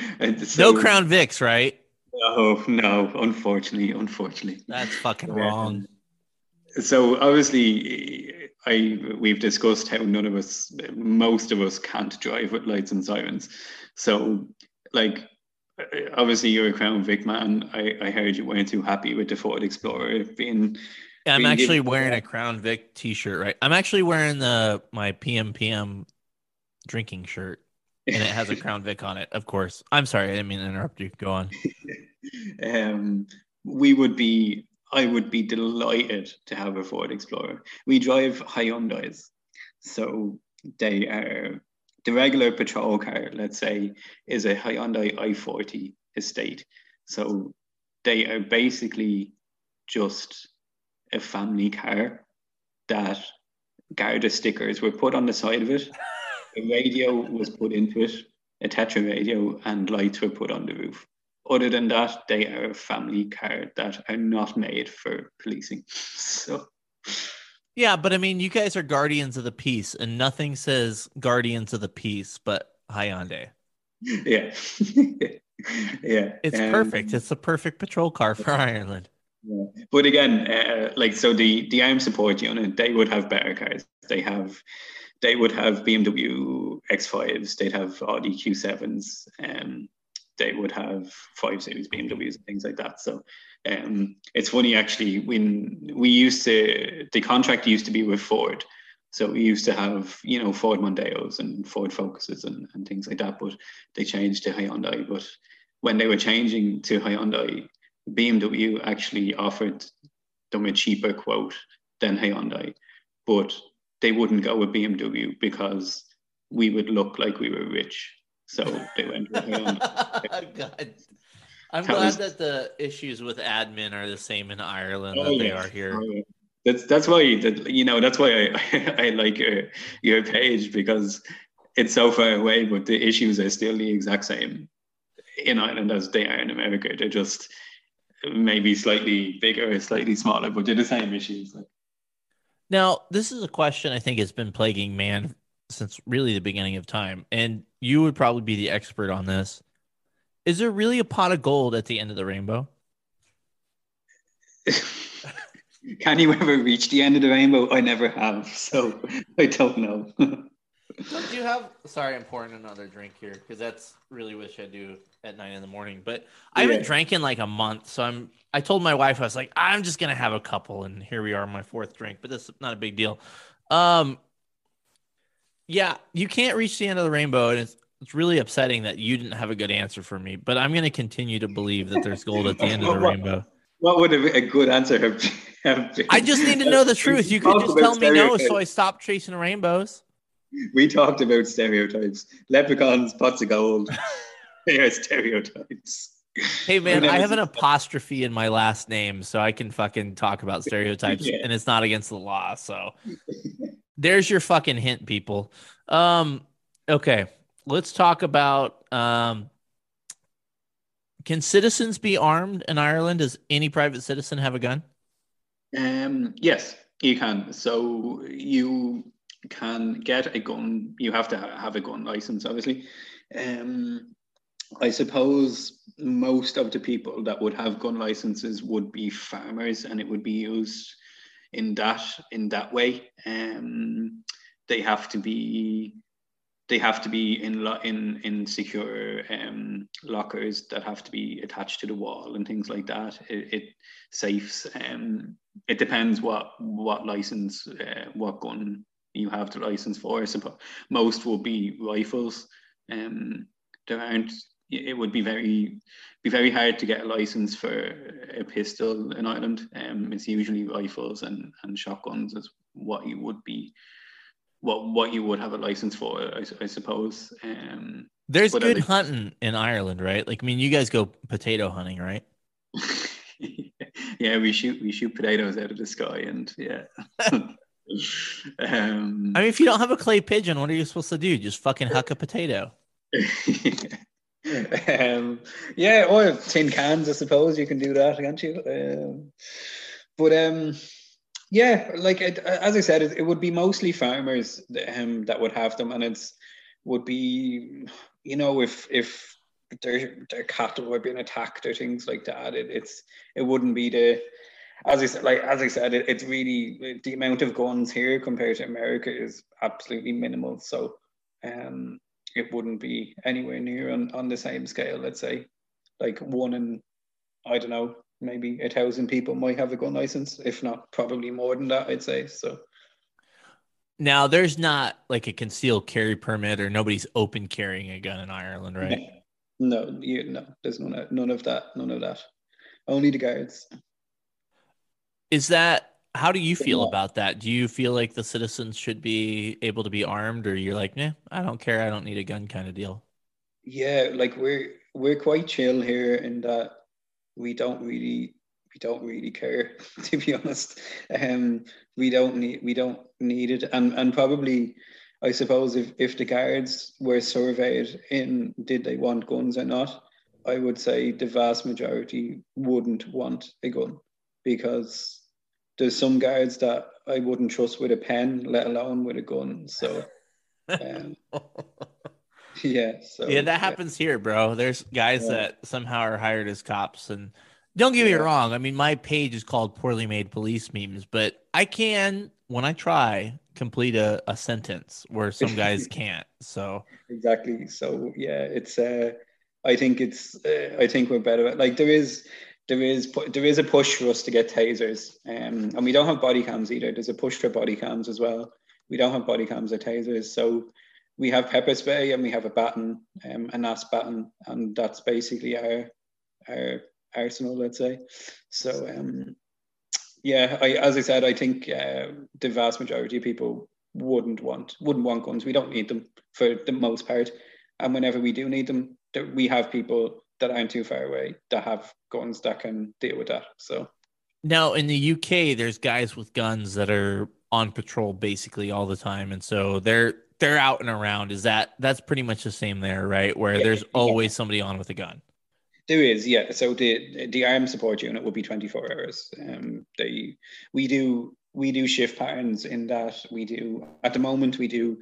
so, no Crown Vics, right? No, no. Unfortunately, unfortunately, that's fucking wrong. so obviously, I we've discussed how none of us, most of us, can't drive with lights and sirens. So, like, obviously, you're a Crown Vic man. I, I heard you weren't too happy with the Ford Explorer being I'm actually wearing a Crown Vic t-shirt, right? I'm actually wearing the my PMPM drinking shirt, and it has a Crown Vic on it. Of course. I'm sorry, I didn't mean to interrupt you. Go on. um, we would be I would be delighted to have a Ford Explorer. We drive Hyundai's, so they are the regular patrol car. Let's say is a Hyundai i40 estate, so they are basically just a family car that Garda stickers were put on the side of it. A radio was put into it, a Tetra radio, and lights were put on the roof. Other than that, they are a family car that are not made for policing. So, yeah, but I mean, you guys are guardians of the peace, and nothing says guardians of the peace but Hyundai. Yeah, yeah, it's um, perfect. It's the perfect patrol car for Ireland. Yeah. But again, uh, like so, the the armed support unit they would have better cars. They have they would have BMW X5s. They'd have Audi Q7s. Um, they would have five series BMWs and things like that. So um, it's funny actually when we used to the contract used to be with Ford. So we used to have, you know, Ford Mondeos and Ford Focuses and, and things like that, but they changed to Hyundai. But when they were changing to Hyundai, BMW actually offered them a cheaper quote than Hyundai, but they wouldn't go with BMW because we would look like we were rich. So they went with Hyundai. God. I'm that glad was... that the issues with admin are the same in Ireland oh, that yeah. they are here. Oh, yeah. That's that's why that you know that's why I I like your your page because it's so far away, but the issues are still the exact same in Ireland as they are in America. They're just maybe slightly bigger or slightly smaller, but they're the same issues. Like. Now, this is a question I think has been plaguing man since really the beginning of time, and you would probably be the expert on this. Is there really a pot of gold at the end of the rainbow? Can you ever reach the end of the rainbow? I never have, so I don't know. do you have? Sorry, I'm pouring another drink here because that's really wish I do at nine in the morning. But I haven't drank in like a month, so I'm. I told my wife I was like, I'm just gonna have a couple, and here we are, my fourth drink. But that's not a big deal. Um, yeah, you can't reach the end of the rainbow, and it's it's really upsetting that you didn't have a good answer for me. But I'm gonna continue to believe that there's gold at the end of the rainbow. What would a good answer have been? I just need to know the truth. You could just tell me no, so I stop chasing rainbows we talked about stereotypes. Leprechauns, pots of gold. they are stereotypes. Hey man, I have an apostrophe in my last name, so I can fucking talk about stereotypes, yeah. and it's not against the law. So there's your fucking hint, people. Um, okay, let's talk about um, can citizens be armed in Ireland? Does any private citizen have a gun? Um, yes, you can. So you can get a gun, you have to have a gun license, obviously. Um, I suppose most of the people that would have gun licenses would be farmers, and it would be used in that in that way. Um, they have to be they have to be in lo- in in secure um, lockers that have to be attached to the wall and things like that. It, it safes. Um, it depends what what license, uh, what gun you have the license for. I suppose most will be rifles. Um, there aren't. It would be very be very hard to get a license for a pistol in Ireland. Um, it's usually rifles and, and shotguns is what you would be what what you would have a license for, I, I suppose. Um, There's good hunting in Ireland, right? Like, I mean, you guys go potato hunting, right? yeah, we shoot we shoot potatoes out of the sky, and yeah. Um, I mean, if you don't have a clay pigeon, what are you supposed to do? Just fucking huck a potato. um, yeah, or tin cans, I suppose you can do that, can't you? Um, but um, yeah, like it, as I said, it, it, would be mostly farmers um, that would have them, and it's would be, you know, if if their their cattle were being attacked or things like that, it, it's it wouldn't be the as I said, like as I said, it, it's really the amount of guns here compared to America is absolutely minimal. So um, it wouldn't be anywhere near on, on the same scale. Let's say, like one in I don't know, maybe a thousand people might have a gun license, if not probably more than that. I'd say so. Now, there's not like a concealed carry permit, or nobody's open carrying a gun in Ireland, right? No, you, no, there's none of, none of that, none of that. Only the guards. Is that how do you feel about that? Do you feel like the citizens should be able to be armed, or you're like, yeah, I don't care, I don't need a gun, kind of deal? Yeah, like we're we're quite chill here in that we don't really we don't really care to be honest. Um, we don't need we don't need it, and and probably I suppose if if the guards were surveyed in did they want guns or not, I would say the vast majority wouldn't want a gun because there's some guards that I wouldn't trust with a pen, let alone with a gun. So, um, yeah. So yeah, that happens yeah. here, bro. There's guys yeah. that somehow are hired as cops, and don't get me wrong. I mean, my page is called "Poorly Made Police Memes," but I can, when I try, complete a, a sentence where some guys can't. So exactly. So yeah, it's. uh I think it's. Uh, I think we're better. Like there is there is there is a push for us to get tasers, um, and we don't have body cams either. There's a push for body cams as well. We don't have body cams or tasers, so we have pepper spray and we have a baton, um, a NAS baton, and that's basically our our arsenal, let's say. So um, yeah, I, as I said, I think uh, the vast majority of people wouldn't want wouldn't want guns. We don't need them for the most part, and whenever we do need them, we have people that aren't too far away that have guns that can deal with that. So now in the UK, there's guys with guns that are on patrol basically all the time, and so they're they're out and around. Is that that's pretty much the same there, right? Where yeah, there's always yeah. somebody on with a gun. There is, yeah. So the the armed support unit will be 24 hours. Um, they we do we do shift patterns in that we do at the moment we do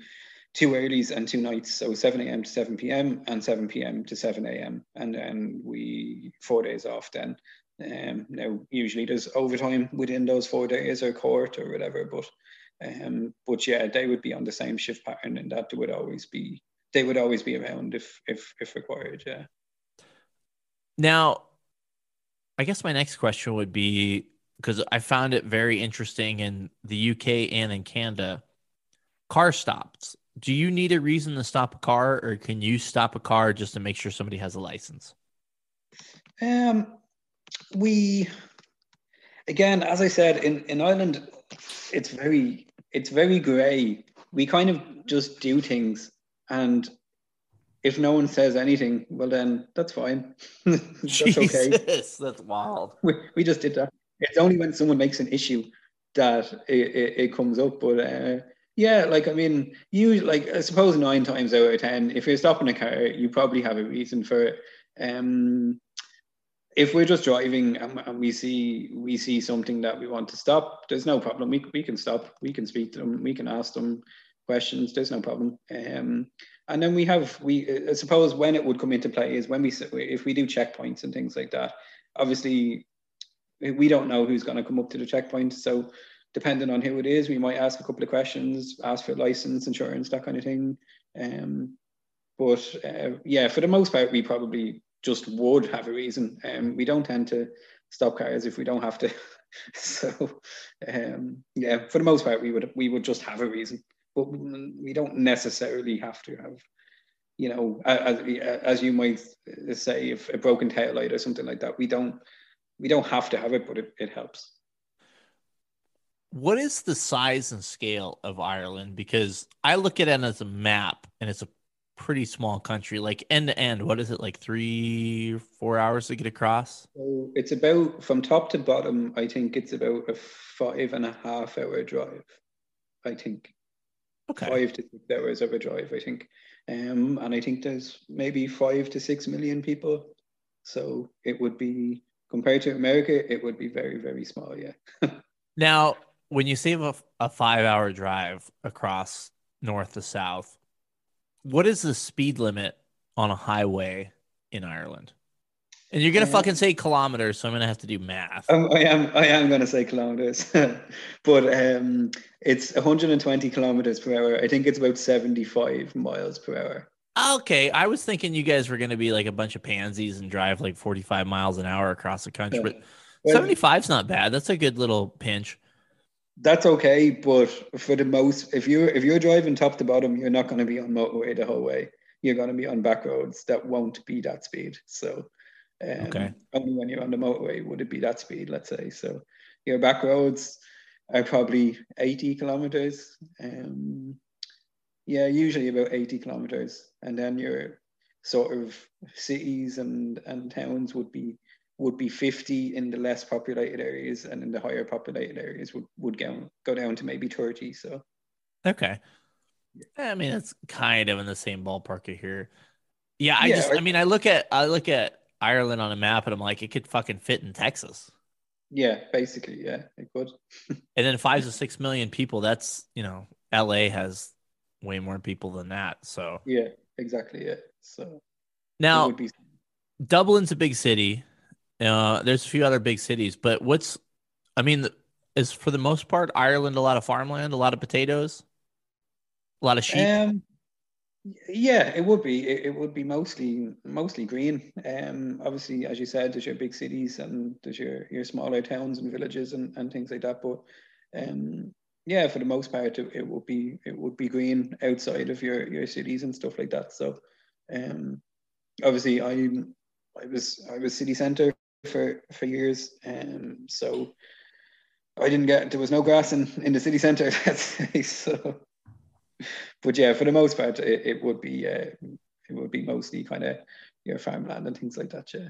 two earlys and two nights, so 7 a.m. to 7 p.m. and 7 p.m. to 7 a.m. And then we four days off then. Um, now usually there's overtime within those four days or court or whatever, but um, but yeah, they would be on the same shift pattern and that would always be they would always be around if if if required, yeah. Now, I guess my next question would be because I found it very interesting in the UK and in Canada, car stops do you need a reason to stop a car or can you stop a car just to make sure somebody has a license? Um we again as i said in in ireland it's very it's very gray we kind of just do things and if no one says anything well then that's fine. That's Jesus, okay that's wild. We, we just did that. It's only when someone makes an issue that it, it, it comes up but uh, yeah, like I mean, you like I suppose nine times out of ten, if you're stopping a car, you probably have a reason for it. Um, if we're just driving and, and, we see we see something that we want to stop, there's no problem. We we can stop. We can speak to them. We can ask them questions. There's no problem. Um, and then we have we I suppose when it would come into play is when we if we do checkpoints and things like that. Obviously, we don't know who's going to come up to the checkpoint, so depending on who it is, we might ask a couple of questions, ask for license, insurance, that kind of thing. Um, but uh, yeah, for the most part, we probably just would have a reason. Um, we don't tend to stop cars if we don't have to. so um, yeah, for the most part, we would we would just have a reason, but we don't necessarily have to have. You know, as, as you might say, if a broken tail light or something like that, we don't we don't have to have it, but it, it helps what is the size and scale of Ireland? Because I look at it as a map and it's a pretty small country, like end to end. What is it, like three, four hours to get across? So it's about from top to bottom, I think it's about a five and a half hour drive. I think. Okay. Five to six hours of a drive, I think. Um, and I think there's maybe five to six million people. So it would be compared to America, it would be very, very small, yeah. now when you save a, a five hour drive across north to south, what is the speed limit on a highway in Ireland? And you're gonna fucking say kilometers, so I'm gonna have to do math. Um, I am. I am gonna say kilometers, but um, it's 120 kilometers per hour. I think it's about 75 miles per hour. Okay, I was thinking you guys were gonna be like a bunch of pansies and drive like 45 miles an hour across the country, yeah. but well, 75's not bad. That's a good little pinch that's okay, but for the most, if you're if you're driving top to bottom, you're not going to be on motorway the whole way. You're going to be on back roads that won't be that speed. So, Um, Okay. Only when you're on the motorway would it be that speed, let's say. So your back roads are probably 80 kilometers. Um, yeah, usually about 80 kilometers. And then your sort of cities and, and towns would be would be 50 in the less populated areas and in the higher populated areas would, would go, go down to maybe 30. So Okay. I mean, it's kind of in the same ballpark here. Yeah, I Yeah, just, I- I mean, I look at, I look at Ireland on a map, and I'm like, it could fucking fit in Texas. yeah, basically, yeah, it could. And then five to six million people. That's you know, LA has way more people than that. So Yeah, exactly. Yeah. So now would be Dublin's a big city. Uh, there's a few other big cities, but what's, I mean, is for the most part Ireland a lot of farmland, a lot of potatoes, a lot of sheep. Um, yeah, it would be. It, it would be mostly mostly green. Um, obviously, as you said, there's your big cities and there's your your smaller towns and villages and, and things like that. But um, yeah, for the most part, it, it would be it would be green outside of your your cities and stuff like that. So, um, obviously, I I was I was city centre for for years, um, so I didn't get there was no grass in in the city centre. So but yeah, for the most part, it, it would be uh, it would be mostly kind of your farmland and things like that. Yeah,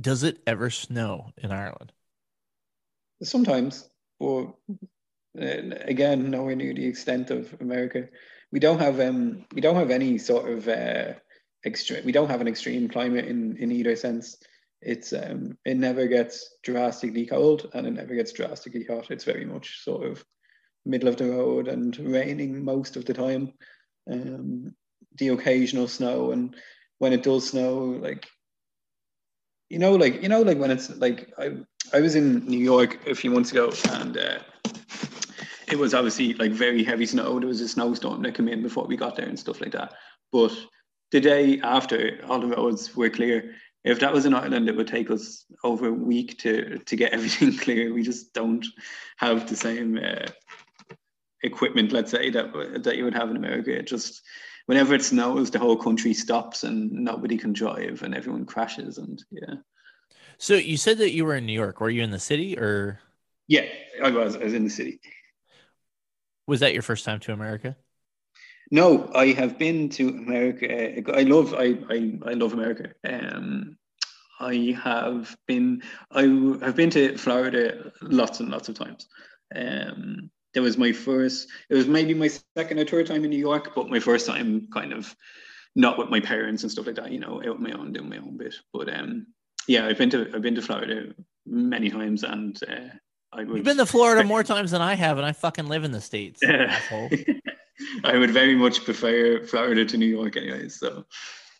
Does it ever snow in Ireland? sometimes, but uh, again, nowhere near the extent of America. We don't have um we don't have any sort of uh, extreme. We don't have an extreme climate in in either sense. It's um it never gets drastically cold and it never gets drastically hot. It's very much sort of middle of the road and raining most of the time. Um, the occasional snow and when it does snow, like you know, like you know, like when it's like I I was in New York a few months ago and uh, it was obviously like very heavy snow. There was a snowstorm that came in before we got there and stuff like that. But the day after, all the roads were clear. If that was in Ireland, it would take us over a week to to get everything clear. We just don't have the same uh, equipment, let's say that that you would have in America. It just whenever it snows, the whole country stops and nobody can drive and everyone crashes. And yeah, So you said that you were in New York. Were you in the city or yeah, I was. I was in the city. was that your first time to America? No, I have been to America. I love I I, I love America. Um, I have been I have been to Florida lots and lots of times. Um, that was my first. It was maybe my second or third time in New York, but my first time kind of not with my parents and stuff like that. You know, out on my own, doing my own bit. But um, yeah, I've been to I've been to Florida many times, and uh, I would You've been to Florida more times than I have, and I fucking live in the states. asshole. I would very much prefer Florida to New York, anyways. So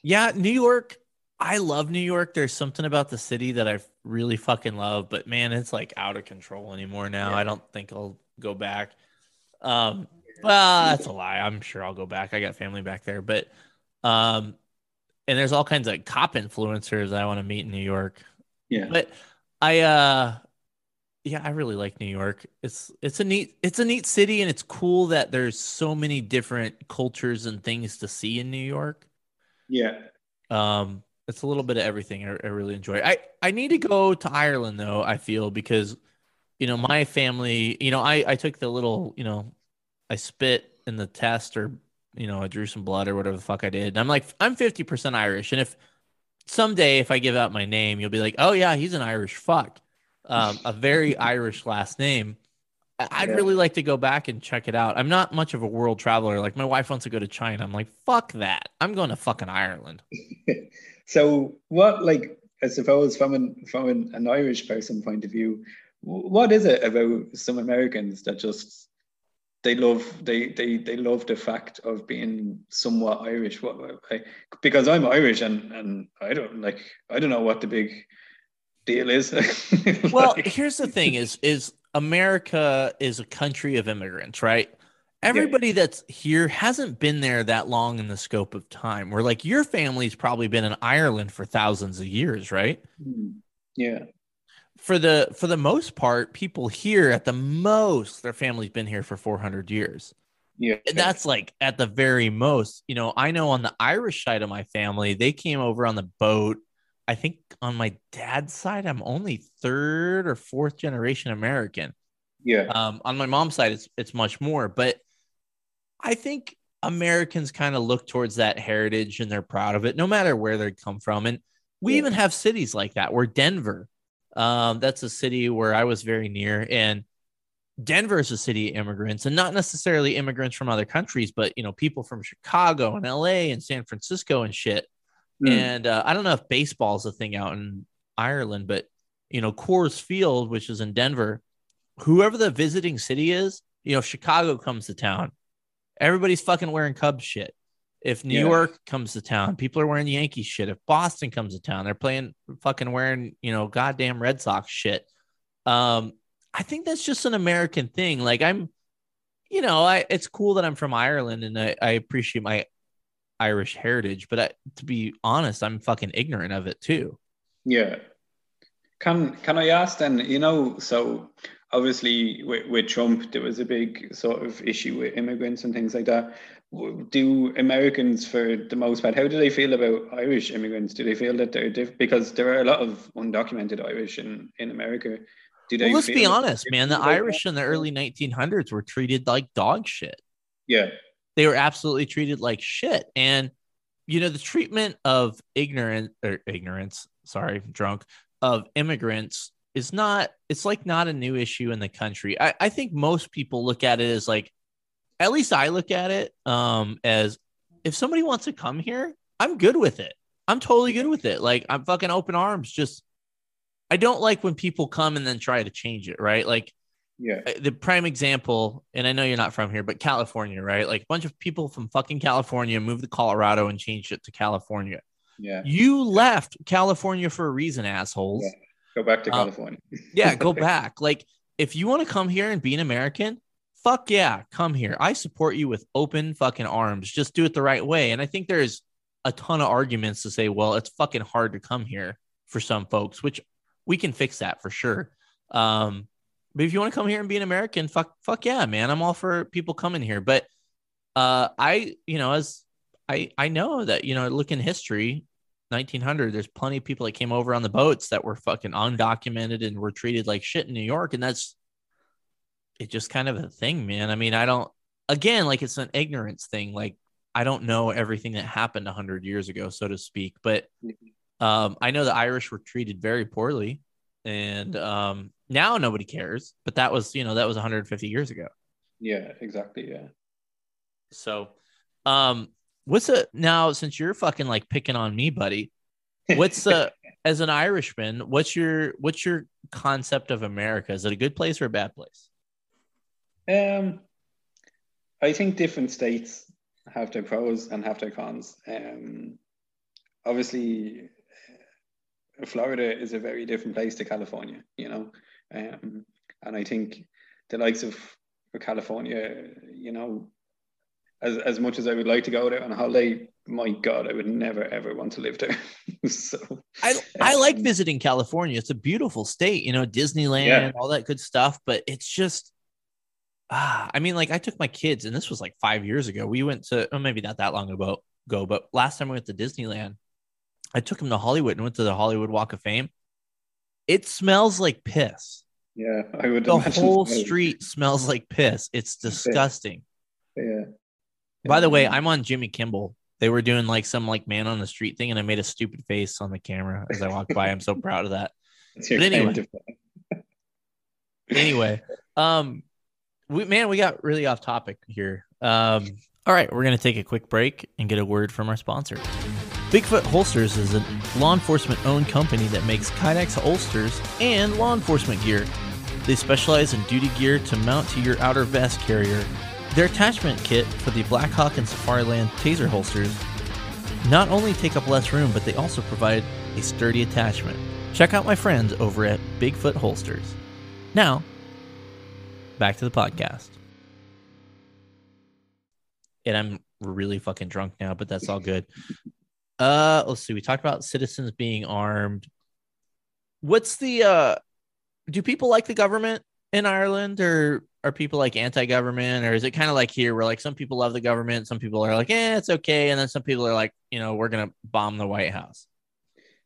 Yeah, New York. I love New York. There's something about the city that I really fucking love, but man, it's like out of control anymore now. Yeah. I don't think I'll go back. Um, well, that's a lie. I'm sure I'll go back. I got family back there, but um, and there's all kinds of cop influencers I want to meet in New York. yeah, But I uh yeah, I really like New York. It's it's a neat it's a neat city and it's cool that there's so many different cultures and things to see in New York. yeah, Um it's a little bit of everything I, I really enjoy. I I need to go to Ireland though, I feel because you know, my family, you know, I I took the little, you know, I spit in the test or you know, I drew some blood or whatever the fuck I did. And I'm like I'm 50% Irish and if someday if I give out my name, you'll be like, "Oh yeah, he's an Irish fuck." Um, a very Irish last name. I'd Yeah. really like to go back and check it out. I'm not much of a world traveler. Like my wife wants to go to China. I'm like, "Fuck that. I'm going to fucking Ireland." So what, like, I suppose from an from an, an Irish person point of view, what is it about some Americans that just they love they they they love the fact of being somewhat Irish? What I, because I'm Irish and and I don't like I don't know what the big deal is. Well, here's the thing is is America is a country of immigrants, right? Everybody that's here hasn't been there that long in the scope of time. Where like your family's probably been in Ireland for thousands of years, right? hmm, yeah, for the for the most part, people here at the most, their family's been here for 400 years. yeah, And that's like at the very most. You know, I know on the Irish side of my family, they came over on the boat I think on my dad's side, I'm only third or fourth generation American. Yeah. Um, on my mom's side, it's it's much more, but I think Americans kind of look towards that heritage and they're proud of it, no matter where they come from. And we Yeah. even have cities like that. Where Denver, um, that's a city where I was very near, and Denver is a city of immigrants, and not necessarily immigrants from other countries, but you know, people from Chicago and LA and San Francisco and shit. Mm. And uh, I don't know if baseball is a thing out in Ireland, but you know, Coors Field, which is in Denver, whoever the visiting city is, you know, Chicago comes to town. Everybody's fucking wearing Cubs shit. If New Yeah. York comes to town, people are wearing Yankees shit. If Boston comes to town, they're playing fucking wearing, you know, goddamn Red Sox shit. Um, I think that's just an American thing. Like I'm, you know, I it's cool that I'm from Ireland and I, I appreciate my Irish heritage, but I, to be honest, I'm fucking ignorant of it too. Yeah. Can can I ask then, you know, so obviously with, with Trump, there was a big sort of issue with immigrants and things like that. Do Americans, for the most part, how do they feel about Irish immigrants? Do they feel that they're diff- because there are a lot of undocumented Irish in, in America? Do they Well, let's be honest, man. The Irish in the early 1900s were treated like dog shit. Yeah. They were absolutely treated like shit. And, you know, the treatment of ignorant or ignorance, sorry, drunk, of immigrants is not, it's like not a new issue in the country. I, I think most people look at it as like, at least I look at it um, as if somebody wants to come here, I'm good with it. I'm totally good with it. Like, I'm fucking open arms. Just, I don't like when people come and then try to change it, right? Like, Yeah. uh, the prime example, and I know you're not from here, but California, right? Like a bunch of people from fucking California moved to Colorado and changed it to California. Yeah. You left California for a reason, assholes. Yeah. Go back to Uh, California. Yeah, go back. Like if you want to come here and be an American, fuck yeah, come here. I support you with open fucking arms. Just do it the right way. And I think there's a ton of arguments to say, well, it's fucking hard to come here for some folks, which we can fix that for sure. Um, but if you want to come here and be an American, fuck, fuck yeah, man. I'm all for people coming here. But uh, I, you know, as I, I know that you know, look in history, 1900. There's plenty of people that came over on the boats that were fucking undocumented and were treated like shit in New York, and that's it's just kind of a thing, man. I mean, I don't. Again, like it's an ignorance thing. Like I don't know everything that happened 100 years ago, so to speak, but um, I know the Irish were treated very poorly, and um, now nobody cares. But that was, you know, that was 150 years ago. Yeah, exactly. Yeah. So, um, what's a now since you're fucking like picking on me, buddy? What's uh as an Irishman? What's your what's your concept of America? Is it a good place or a bad place? Um, I think different states have their pros and have their cons. Um, obviously, Florida is a very different place to California, you know, um, and I think the likes of California, you know, as as much as I would like to go there on a holiday, my God, I would never ever want to live there. so I I like Um, visiting California. It's a beautiful state, you know, Disneyland, Yeah. all that good stuff. But it's just, ah, I mean, like I took my kids, and this was like five years ago. We went to, oh, maybe not that long ago, go, but last time we went to Disneyland, I took him to Hollywood and went to the Hollywood Walk of Fame. It smells like piss. yeah, I would The whole so. street smells like piss. It's disgusting. Yeah. By the way, I'm on Jimmy Kimmel. They were doing like some like man on the street thing, and I made a stupid face on the camera as I walked by. I'm so proud of that. but anyway. Anyway, um, we man, we got really off topic here. Um, all right, we're gonna take a quick break and get a word from our sponsor. Bigfoot Holsters is a law enforcement owned company that makes Kydex holsters and law enforcement gear. They specialize in duty gear to mount to your outer vest carrier. Their attachment kit for the Blackhawk and Safariland taser holsters not only take up less room, but they also provide a sturdy attachment. Check out my friends over at Bigfoot Holsters. Now, back to the podcast. And I'm really fucking drunk now, but that's all good. Uh, let's see. We talked about citizens being armed. What's the uh do people like the government in Ireland or are people like anti-government or is it kind of like here where like some people love the government, some people are like, "Eh, it's okay," and then some people are like, you know, we're to bomb the White House.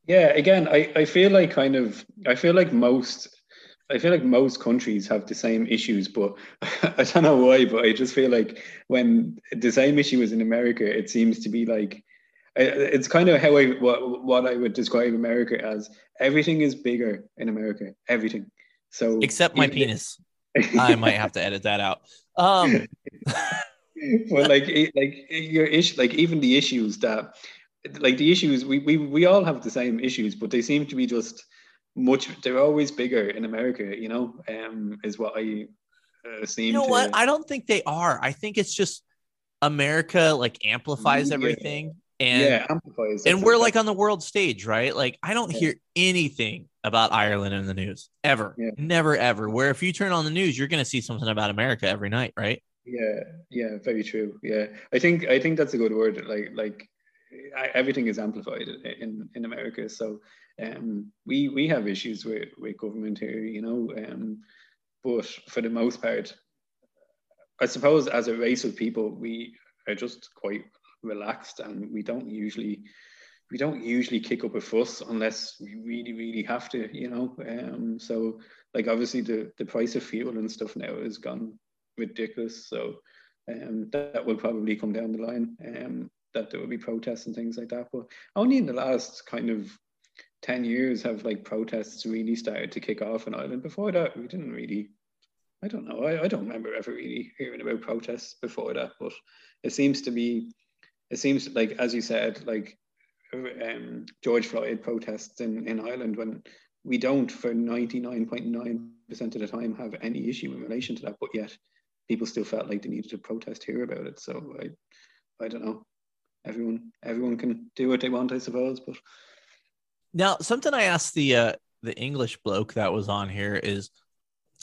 Yeah, again, I, I feel like kind of I feel like most I feel like most countries have the same issues, but I don't know why, but I just feel like when the same issue is in America, it seems to be like it's kind of how I what, what I would describe America as. Everything is bigger in America. Everything. So except my penis. I might have to edit that out. Um well like like your issue like even the issues that like the issues we, we we all have the same issues, but they seem to be just much they're always bigger in America, you know, um is what I uh, seem You know to, what? I don't think they are. I think it's just America like amplifies everything and yeah, amplifies and we're like on the world stage, right? Like I don't Yeah. hear anything about Ireland in the news ever. Yeah. Never ever. Where if you turn on the news, you're going to see something about America every night, right? Yeah, yeah, very true. Yeah, I think I think that's a good word. Like like I, everything is amplified in in America. So um, we we have issues with with government here, you know. Um, but for the most part, I suppose as a race of people, we are just quite relaxed, and we don't usually we don't usually kick up a fuss unless we really really have to, you know. Um, so like obviously the the price of fuel and stuff now has gone ridiculous. So um, that will probably come down the line. Um, that there will be protests and things like that. But only in the last kind of ten years have like protests really started to kick off in Ireland. Before that, we didn't really. I don't know. I, I don't remember ever really hearing about protests before that. But it seems to be. It seems like, as you said, like um, George Floyd protests in, in Ireland when we don't, for 99.9% of the time, have any issue in relation to that. But yet, people still felt like they needed to protest here about it. So I, I don't know. Everyone, everyone can do what they want, I suppose. But Now, something I asked the uh, the English bloke that was on here is,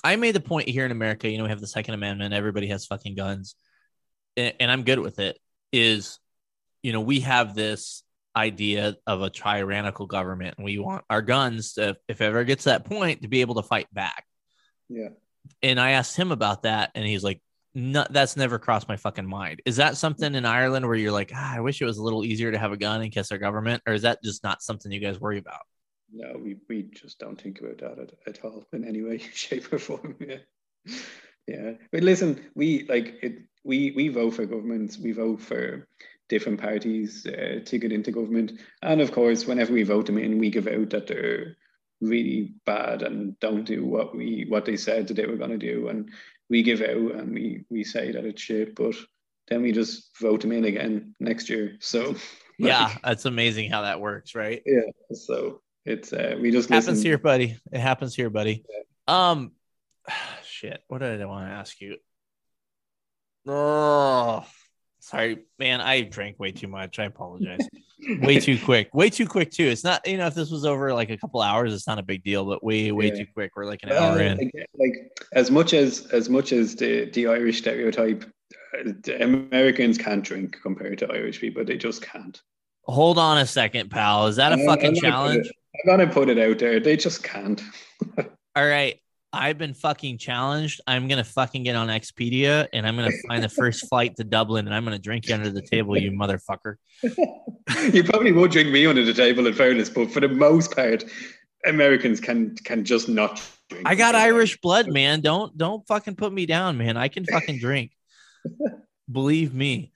I made the point here in America. You know, we have the Second Amendment. Everybody has fucking guns, and, and I'm good with it. Is, you know, we have this idea of a tyrannical government, and we want our guns to, if it ever gets to that point, to be able to fight back. yeah, And I asked him about that, and he's like, "No, that's never crossed my fucking mind." Is that something in Ireland where you're like, ah, "I wish it was a little easier to have a gun in case our government," or is that just not something you guys worry about? no, we, we just don't think about that at, at all in any way, shape, or form. Yeah, yeah. But listen, we like it. We we vote for governments. We vote for different parties uh, to get into government, and of course, whenever we vote them in, we give out that they're really bad and don't do what we what they said that they were going to do, and we give out and we we say that it's shit, but then we just vote them in again next year. So Yeah, like, that's amazing how that works, right? yeah. So it's uh, we just happens listen. here, buddy. It happens here, buddy. Um, shit. What did I want to ask you? Oh, sorry, man. I drank way too much. I apologize. way too quick. Way too quick too. It's not. You know, if this was over like a couple hours, it's not a big deal. But way, way Yeah. too quick. We're like an Well, hour in. like, as much as as much as the the Irish stereotype, uh, the Americans can't drink compared to Irish people. They just can't. Hold on a second, pal. Is that a I'm- fucking I'm challenge? it- I'm gonna put it out there. They just can't. All right. I've been fucking challenged. I'm gonna fucking get on Expedia and I'm gonna find the first flight to Dublin and I'm gonna drink you under the table, you motherfucker. you probably would drink me under the table in fairness, but for the most part, Americans can can just not drink. I got Irish blood, man. Don't don't fucking put me down, man. I can fucking drink. Believe me,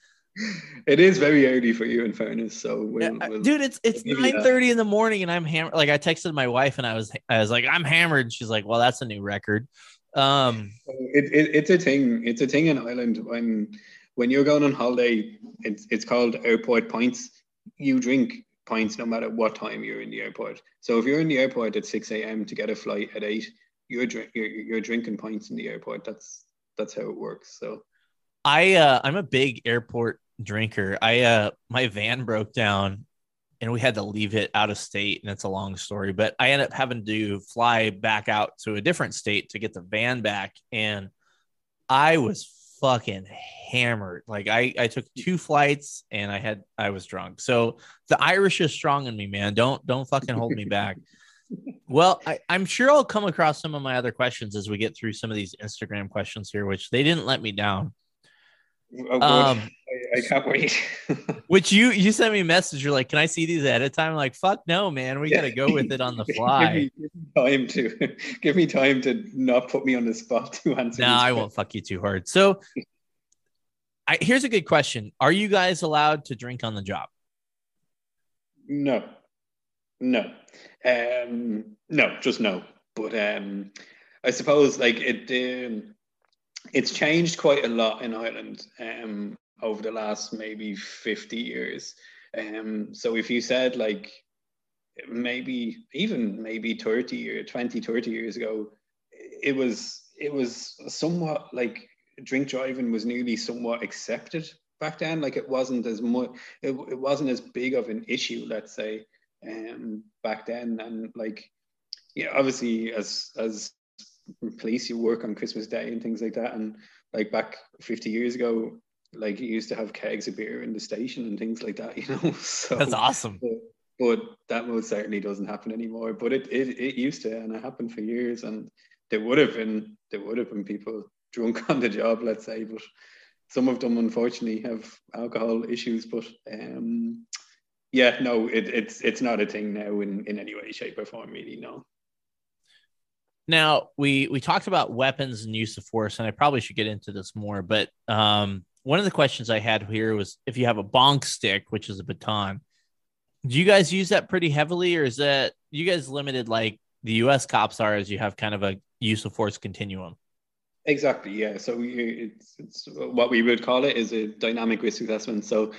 It is very early for you, in fairness. So we'll, we'll- dude. It's it's that. nine thirty in the morning, and I'm hammered. Like I texted my wife, and I was I was like, I'm hammered. She's like, Well, that's a new record. Um, It, it, it's a thing. It's a thing in Ireland when when you're going on holiday. It's it's called airport points. You drink pints no matter what time you're in the airport. So if you're in the airport at six a.m. to get a flight at eight, you're drink you're, you're drinking pints in the airport. That's that's how it works. So I uh, I'm a big airport drinker. I uh, my van broke down, and we had to leave it out of state, and it's a long story. But I ended up having to fly back out to a different state to get the van back, and I was fucking hammered. Like I I took two flights, and I had I was drunk. So the Irish is strong in me, man. Don't don't fucking hold me back. Well, I, I'm sure I'll come across some of my other questions as we get through some of these Instagram questions here, which they didn't let me down. Oh. Um, I, I can't wait. Which you you sent me a message. You're like, "Can I see these ahead of time?" I'm like, "Fuck no, man. We Yeah. gotta go with it on the give, fly." me, give me time to give me time to not put me on the spot to answer. no, I won't fuck you too hard. So, I, here's a good question: Are you guys allowed to drink on the job? No, no, um, no, just no. But um, I suppose like it, um, it's changed quite a lot in Ireland um, over the last maybe fifty years. Um, so if you said like maybe even maybe 30 or 20 30 years ago it was it was somewhat like drink driving was nearly somewhat accepted back then like it wasn't as much it, it wasn't as big of an issue let's say um back then and like yeah obviously as as police you work on christmas day and things like that and like back 50 years ago like you used to have kegs of beer in the station and things like that you know so That's awesome. but, but that most certainly doesn't happen anymore. But it, it it used to, and it happened for years. And there would have been there would have been people drunk on the job, let's say. But some of them, unfortunately, have alcohol issues. But um, yeah, no, it, it's it's not a thing now in in any way, shape, or form. Really, no. Now we we talked about weapons and use of force, and I probably should get into this more. But um, one of the questions I had here was if you have a bonk stick, which is a baton, do you guys use that pretty heavily, or is that you guys limited like the U.S. cops are, as you have kind of a use of force continuum? Exactly. Yeah. So we, it's, it's what we would call it is a dynamic risk assessment. So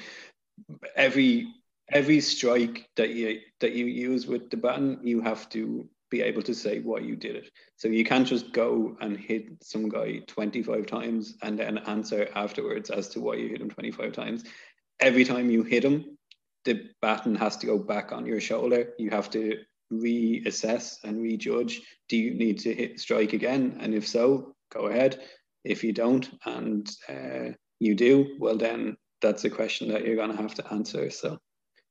every every strike that you that you use with the button, you have to be able to say why you did it. So you can't just go and hit some guy 25 times and then answer afterwards as to why you hit him 25 times. Every time you hit him, the baton has to go back on your shoulder. You have to reassess and rejudge. Do you need to hit strike again? And if so, go ahead. If you don't and uh, you do, well, then that's a question that you're going to have to answer. So,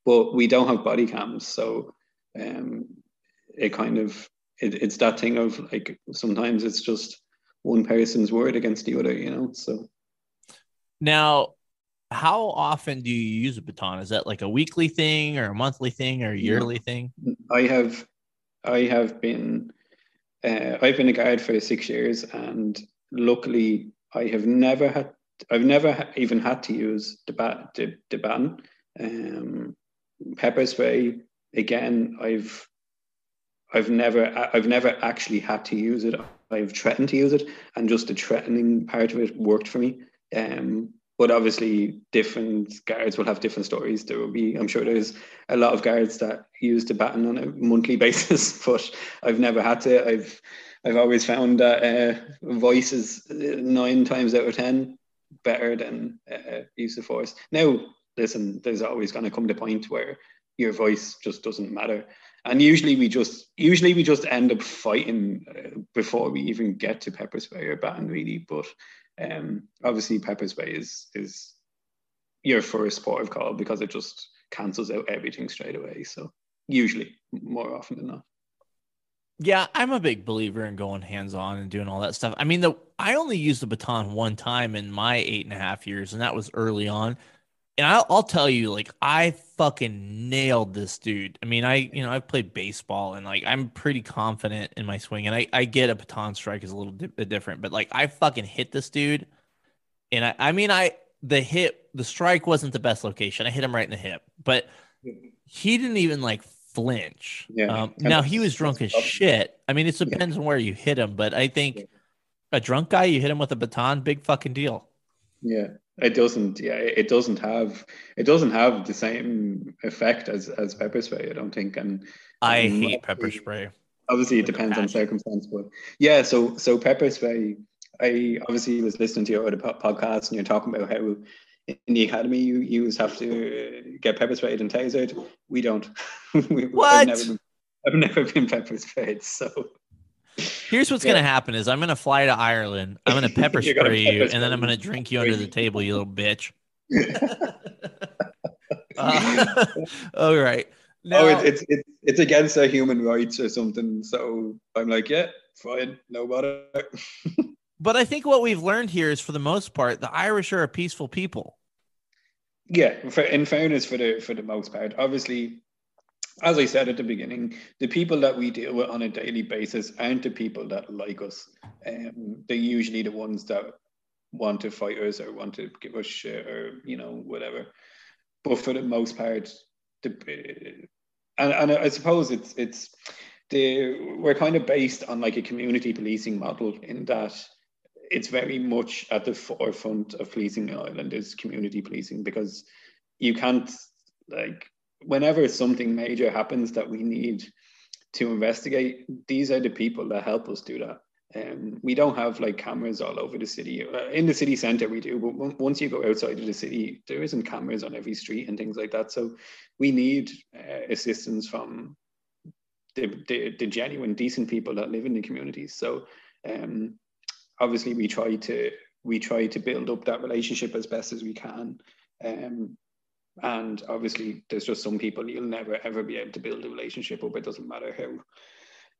but we don't have body cams, so um, it kind of it, it's that thing of like sometimes it's just one person's word against the other, you know. So Now, how often do you use a baton? Is that like a weekly thing, or a monthly thing, or a yearly thing? I have, I have been, uh, I've been a guide for six years, and luckily I have never had, I've never even had to use the bat, the, the baton. Um, pepper spray again. I've, I've never, I've never actually had to use it. I've threatened to use it, and just the threatening part of it worked for me. Um, but obviously, different guards will have different stories. There will be, I'm sure, there's a lot of guards that use the baton on a monthly basis, but I've never had to. I've, I've always found that uh, voice is uh, nine times out of ten better than uh, use of force. Now, listen, there's always going to come the point where your voice just doesn't matter and usually we just usually we just end up fighting uh, before we even get to pepper spray or baton really but um obviously pepper spray is is your first port of call because it just cancels out everything straight away so usually more often than not Yeah, I'm a big believer in going hands on and doing all that stuff. I mean, the I only used the baton one time in my eight and a half years, and that was early on. And I'll, I'll tell you, like, I fucking nailed this dude. I mean, I, you know, I've played baseball and like I'm pretty confident in my swing, and I, I get a baton strike is a little di- bit different, but like I fucking hit this dude, and I, I mean, I the hit, the strike wasn't the best location. I hit him right in the hip, but he didn't even like flinch. Yeah. Um, now he was drunk as shit. I mean, it depends on where you hit him, but I think Yeah. a drunk guy, you hit him with a baton, big fucking deal. yeah it doesn't yeah it doesn't have it doesn't have the same effect as as pepper spray i don't think. And I hate pepper spray. obviously it depends on circumstance but yeah so so pepper spray i obviously was listening to your other podcast and you're talking about how in the academy you you have to get pepper sprayed and tasered. We don't. We- What? I've never, been, I've never been pepper sprayed so Here's what's Yeah. gonna happen: is I'm gonna fly to Ireland. I'm gonna pepper You're gonna spray you, pepper and then I'm gonna drink you under the table, you little bitch. Uh, all right. Now, oh it's, it's it's it's against our human rights or something so i'm like yeah fine no bother but I think what we've learned here is, for the most part, the Irish are a peaceful people. yeah, for, in fairness, for the for the most part, obviously, as I said at the beginning, the people that we deal with on a daily basis aren't the people that like us. Um, they're usually the ones that want to fight us or want to give us shit or you know whatever. But for the most part, the and, and I suppose it's it's the we're kind of based on like a community policing model in that it's very much at the forefront of policing in Ireland is community policing because you can't like whenever something major happens that we need to investigate, these are the people that help us do that. Um, we don't have like cameras all over the city. Uh, in the city center, we do, but once you go outside of the city, there isn't cameras on every street and things like that. So we need uh, assistance from the, the, the, genuine, decent people that live in the communities. So um, obviously, we try to we try to build up that relationship as best as we can. Um, and obviously, there's just some people you'll never ever be able to build a relationship up. It doesn't matter how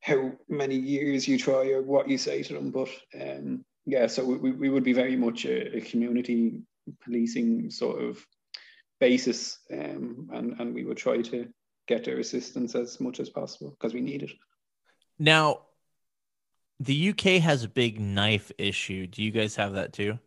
how many years you try or what you say to them. But um, yeah, so we, we would be very much a, a community policing sort of basis, um, and and we would try to get their assistance as much as possible because we need it. Now, the UK has a big knife issue. Do you guys have that too?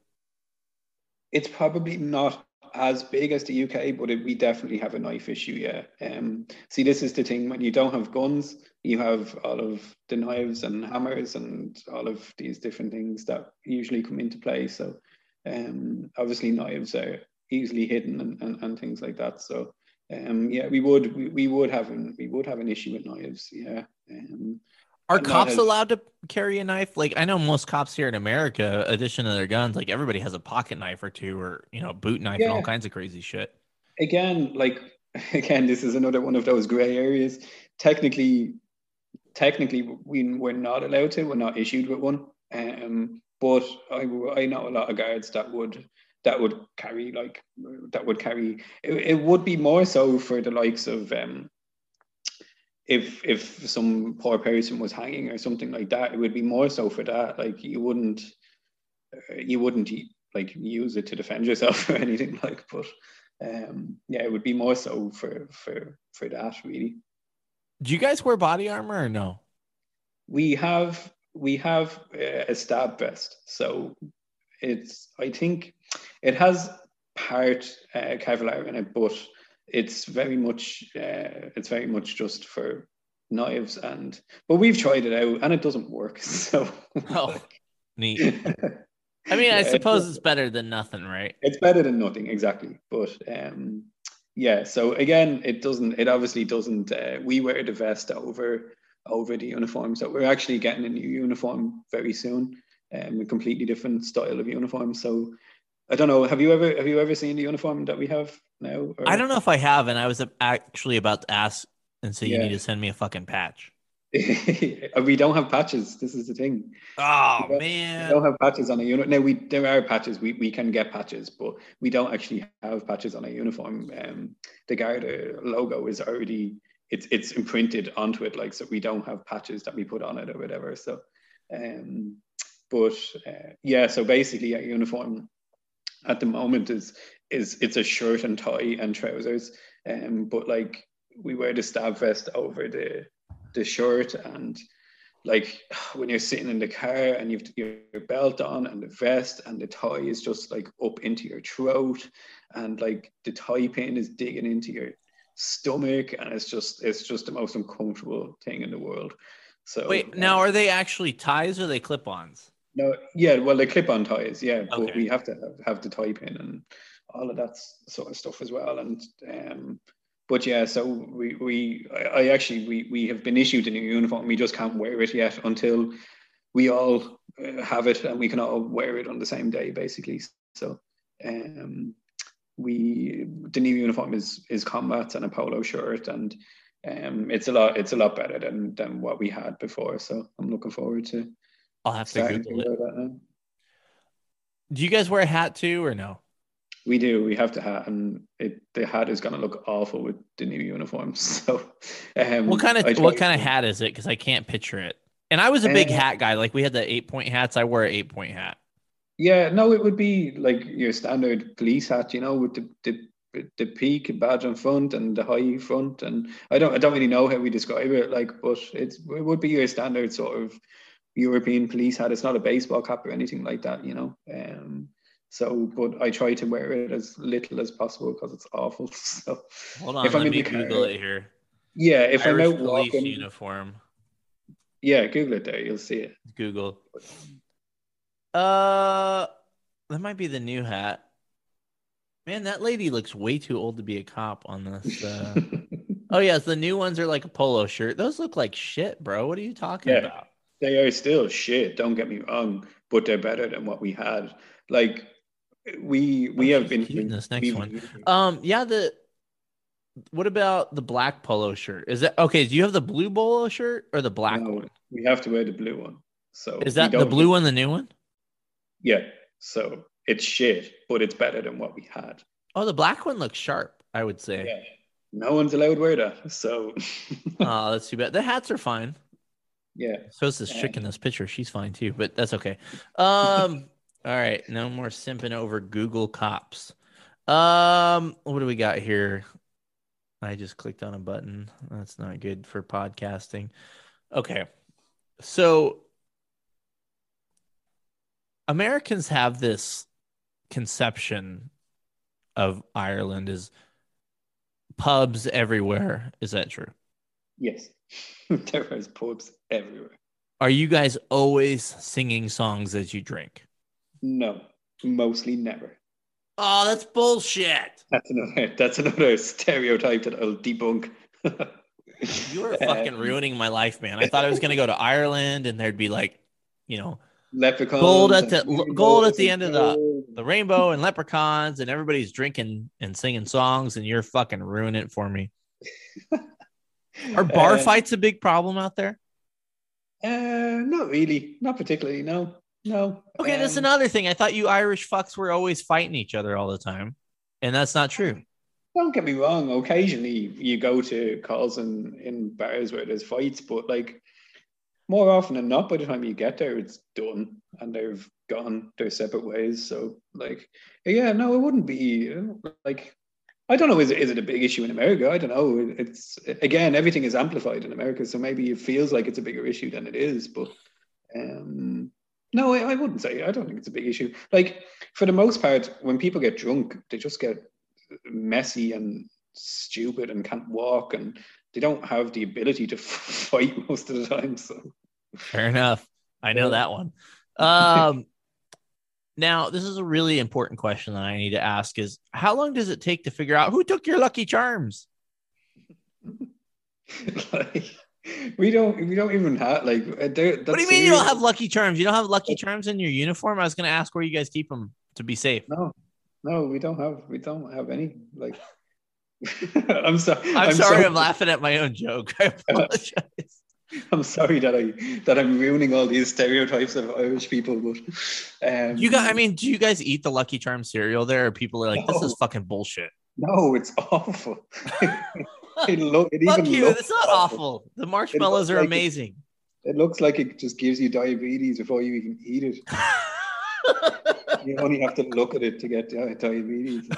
It's probably not as big as the UK, but it, we definitely have a knife issue. Yeah. Um, see, this is the thing when you don't have guns, you have all of the knives and hammers and all of these different things that usually come into play. So, um, obviously, knives are easily hidden and, and, and things like that. So, um, yeah, we would we, we would have an we would have an issue with knives. Yeah. Um, are cops allowed to carry a knife? Like I know most cops here in America, addition to their guns, like everybody has a pocket knife or two, or you know, boot knife yeah. and all kinds of crazy shit. Again, like again, this is another one of those gray areas. Technically, technically, we we're not allowed to. We're not issued with one. Um, but I I know a lot of guards that would that would carry like that would carry. It, it would be more so for the likes of um if if some poor person was hanging or something like that, it would be more so for that. Like you wouldn't you wouldn't like use it to defend yourself or anything like. But um, yeah, it would be more so for for for that really. Do you guys wear body armor or no? We have we have uh, a stab vest, so it's I think it has part uh, Kevlar in it, but it's very much uh, it's very much just for knives and but we've tried it out and it doesn't work so. Oh neat. I mean yeah, i suppose it's, it's better than nothing right? It's better than nothing exactly but um yeah so again it doesn't it obviously doesn't uh, we wear the vest over over the uniform so we're actually getting a new uniform very soon um, a completely different style of uniform so I don't know. Have you ever have you ever seen the uniform that we have now? Or? I don't know if I have, and I was actually about to ask and say yeah. you need to send me a fucking patch. we don't have patches. This is the thing. Oh we man, we don't have patches on a unit. Now we there are patches. We we can get patches, but we don't actually have patches on a uniform. Um, the Garda logo is already it's it's imprinted onto it, like so we don't have patches that we put on it or whatever. So, um, but uh, yeah, so basically a uniform at the moment is is it's a shirt and tie and trousers. Um, but like we wear the stab vest over the the shirt and like when you're sitting in the car and you've your belt on and the vest and the tie is just like up into your throat and like the tie pin is digging into your stomach and it's just it's just the most uncomfortable thing in the world so wait now are they actually ties or they clip-ons no, yeah, well, the clip-on ties, yeah, okay. but we have to have, have the tie pin and all of that sort of stuff as well. And um, but yeah, so we we I, I actually we we have been issued a new uniform. We just can't wear it yet until we all uh, have it and we can all wear it on the same day, basically. So um, we the new uniform is is combats and a polo shirt and um, it's a lot it's a lot better than than what we had before. So I'm looking forward to I'll have to Google it. Do you guys wear a hat too, or no? We do. We have the hat, and it, the hat is going to look awful with the new uniforms. So, um, what kind of what kind of hat is it? Because I can't picture it. And I was a big uh, hat guy. Like we had the eight point hats. I wear an eight point hat. Yeah, no, it would be like your standard police hat, you know, with the, the the peak badge on front and the high front, and I don't I don't really know how we describe it, like, but it's it would be your standard sort of European police hat. It's not a baseball cap or anything like that, you know. Um, so, but I try to wear it as little as possible because it's awful. So, hold on, if I'm in the car- Google it here. yeah, if Irish I'm out police walking, uniform. yeah, Google it there, you'll see it. Google. Uh, that might be the new hat. Man, that lady looks way too old to be a cop on this. Uh... oh yes, the new ones are like a polo shirt. Those look like shit, bro. What are you talking Yeah. about? They are still shit. Don't get me wrong, but they're better than what we had. Like we we Oh, have been in this next one. Um, yeah. The what about the black polo shirt? Is that okay? Do you have the blue polo shirt or the black no, one? We have to wear the blue one. So Is that the blue one, the new one? Yeah. So it's shit, but it's better than what we had. Oh, the black one looks sharp. I would say. Yeah. No one's allowed to wear that. So Oh, that's too bad. The hats are fine. Yeah. So is this chick in this picture. She's fine too, but that's okay. Um, all right, no more simping over Google cops. Um, what do we got here? I just clicked on a button. That's not good for podcasting. Okay. So Americans have this conception of Ireland as pubs everywhere. Is that true? Yes. there is pubs everywhere. Are you guys always singing songs as you drink? No. Mostly never. Oh, that's bullshit. That's another that's another stereotype that I'll debunk. You are fucking Um, ruining my life, man. I thought I was gonna go to Ireland and there'd be like, you know, Leprechauns. Gold at the- gold at the end of the- the rainbow and leprechauns and everybody's drinking and singing songs and you're fucking ruining it for me. Are bar Uh, fights a big problem out there? Uh, not really. Not particularly. No. No. Okay, that's Um, another thing. I thought you Irish fucks were always fighting each other all the time. And that's not true. Don't get me wrong. Occasionally, you go to calls in in bars where there's fights, but like more often than not, by the time you get there, it's done and they've gone their separate ways. So, like, yeah, no, it wouldn't be like. I don't know. Is it, is it a big issue in America? I don't know. It's again, everything is amplified in America, so maybe it feels like it's a bigger issue than it is. But um, no, I, I wouldn't say. I don't think it's a big issue. Like for the most part, when people get drunk, they just get messy and stupid and can't walk and they don't have the ability to fight most of the time. So Fair enough. I know that one. Um, now this is a really important question that I need to ask: Is how long does it take to figure out who took your Lucky Charms? like we don't we don't even have like uh, What do you mean you don't have Lucky Charms? You don't have Lucky Charms in your uniform? I was going to ask where you guys keep them to be safe. no no we don't have we don't have any like I'm sorry I'm, sorry, I'm laughing at my own joke. I apologize. I'm sorry that I that I'm ruining all these stereotypes of Irish people but um You got? I mean, do you guys eat the Lucky Charm cereal? There, or people are like, "This is fucking bullshit." no it's awful it, lo- it Fuck you! It's not awful. The marshmallows are like amazing. It looks like it just gives you diabetes before you even eat it. You only have to look at it to get diabetes.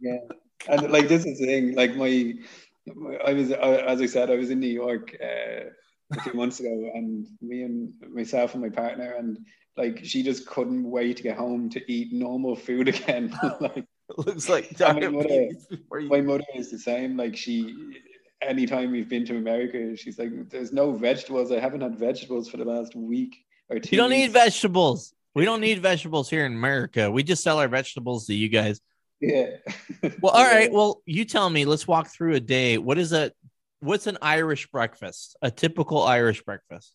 Yeah, and like this is the thing. Like my- I was I, as I said, I was in New York uh, a few months ago, and me and myself and my partner, and like she just couldn't wait to get home to eat normal food again. like It looks like I mean, what a- diabetes before you- my mother is the same. Like she, anytime we've been to America, she's like, "There's no vegetables. I haven't had vegetables for the last week or two." You don't need vegetables. We don't need vegetables here in America. We just sell our vegetables to you guys. Yeah. Well, all right. Well, you tell me. Let's walk through a day. What is a what's an Irish breakfast? A typical Irish breakfast.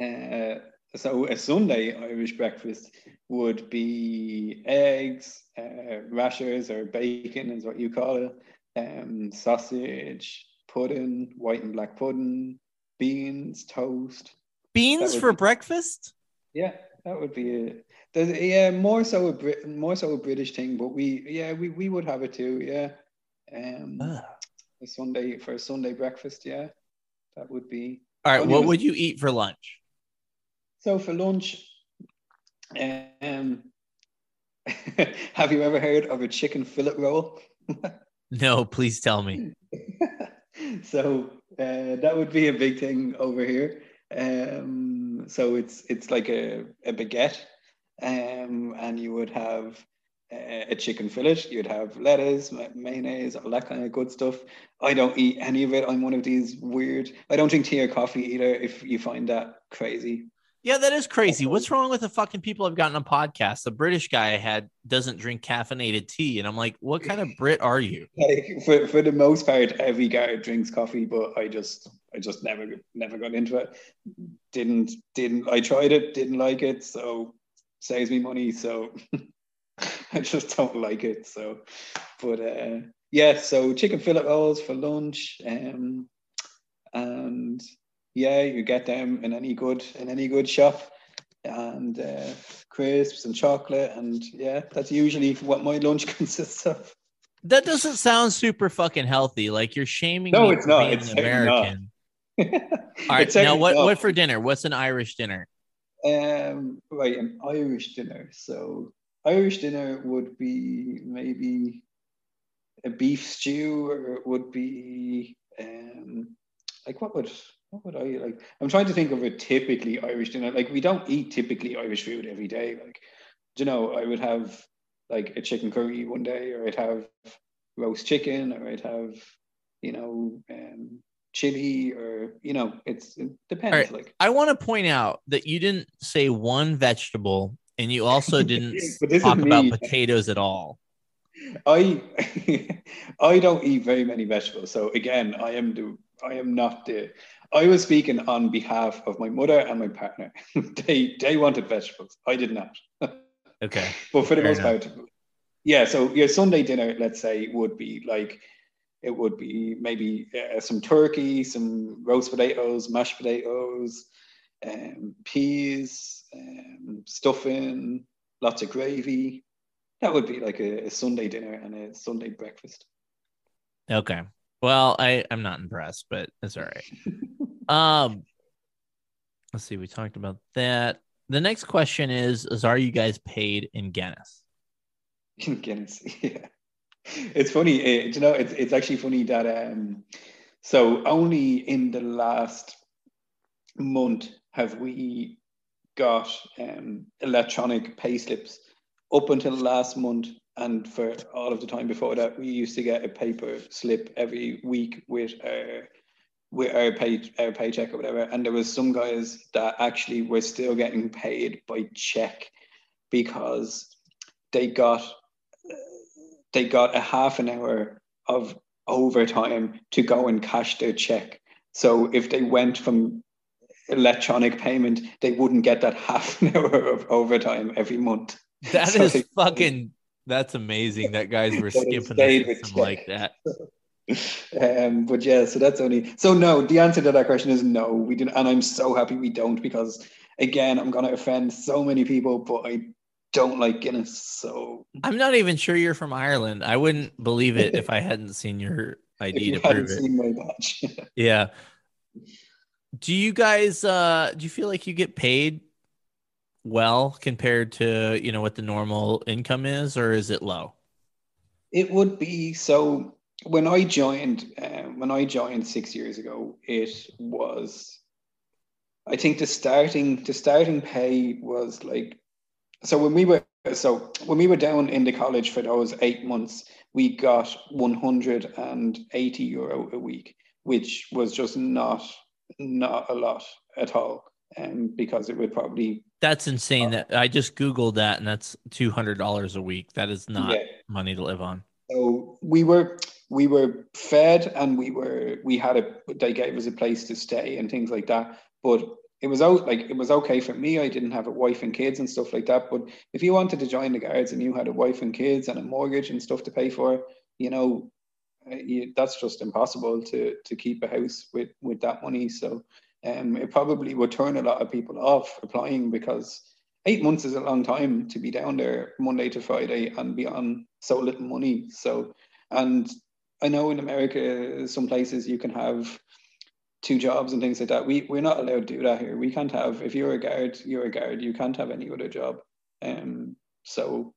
Uh, so a Sunday Irish breakfast would be eggs, uh, rashers or bacon is what you call it, um, sausage, pudding, white and black pudding, beans, toast. Beans for be- breakfast? Yeah, that would be it. There's, yeah, more so a Brit, more so a British thing, but we yeah we, we would have it too. Yeah, um, Ugh. a Sunday for a Sunday breakfast. Yeah, that would be. All right. What was- would you eat for lunch? So for lunch, um, have you ever heard of a chicken fillet roll? No, please tell me. so uh, that would be a big thing over here. Um, so it's it's like a, a baguette, um, and you would have uh, a chicken fillet. You'd have lettuce, mayonnaise, all that kind of good stuff. I don't eat any of it. I'm one of these weird. I don't drink tea or coffee either. If you find that crazy, Yeah, that is crazy. What's wrong with the fucking people I've gotten on podcasts? The British guy I had doesn't drink caffeinated tea, and I'm like, what kind of Brit are you? like for, for the most part, every guy drinks coffee, but I just I just never never got into it. Didn't didn't I tried it, didn't like it, so saves me money. So I just don't like it. So, but uh, yeah, so chicken fillet rolls for lunch, um, and yeah, you get them in any good in any good shop, and uh, crisps and chocolate, and yeah, that's usually what my lunch consists of. That doesn't sound super fucking healthy. Like you're shaming No, me it's for not. being It's American. not. All right, now what what for dinner? What's an Irish dinner? Um, right, an Irish dinner. So Irish dinner would be maybe a beef stew, or it would be um, like what would what would I like? I'm trying to think of a typically Irish dinner. Like we don't eat typically Irish food every day. Like, do you know, I would have like a chicken curry one day, or I'd have roast chicken, or I'd have, you know, um, chili, or you know, it's it depends. Right. Like. I want to point out that you didn't say one vegetable, and you also didn't But this is talk about potatoes at all. I I don't eat very many vegetables. So again, I am the I am not the I was speaking on behalf of my mother and my partner. they they wanted vegetables. I did not. Okay. But for the Fair most part, yeah. So your Sunday dinner, let's say, would be like it would be maybe uh, some turkey, some roast potatoes, mashed potatoes, um, peas, um, stuffing, lots of gravy. That would be like a, a Sunday dinner and a Sunday breakfast. Okay. Well, I I'm not impressed, but it's all right. Um, let's see. We talked about that. The next question is: Is are you guys paid in Guinness? In Guinness, yeah. It's funny, eh, you know, it's it's actually funny that um, so only in the last month have we got um electronic pay slips. Up until last month, and for all of the time before that, we used to get a paper slip every week with our with our pay our paycheck or whatever. And there was some guys that actually were still getting paid by check because they got they got a half an hour of overtime to go and cash their check. So if they went from electronic payment, they wouldn't get that half an hour of overtime every month. That So is they- fucking. That's amazing that guys were skipping the system like that. Um, but yeah, so that's only so no. The answer to that question is no. We didn't, and I'm so happy we don't because again, I'm gonna offend so many people, but I don't like Guinness. So I'm not even sure you're from Ireland. I wouldn't believe it if I hadn't seen your ID to hadn't prove it. my badge, Yeah. Do you guys uh do you feel like you get paid well compared to, you know, what the normal income is or is it low? It would be so. When I joined, um, when I joined six years ago, it was. I think the starting the starting pay was like, so when we were so when we were down in the college for those eight months, we got one hundred and eighty euro a week, which was just not not a lot at all, um, because it would probably That's insane that I just googled that and that's $200 a week. That is not yeah, money to live on. So we were we were fed and we were we had a they gave us a place to stay and things like that. But it was out like it was okay for me. I didn't have a wife and kids and stuff like that. But if you wanted to join the guards and you had a wife and kids and a mortgage and stuff to pay for, you know, uh, you, that's just impossible to to keep a house with with that money. So um, it probably would turn a lot of people off applying because eight months is a long time to be down there Monday to Friday and be on so little money. So, and I know in America, some places you can have two jobs and things like that. We we're not allowed to do that here. We can't have if you're a guard, you're a guard. You can't have any other job. Um, so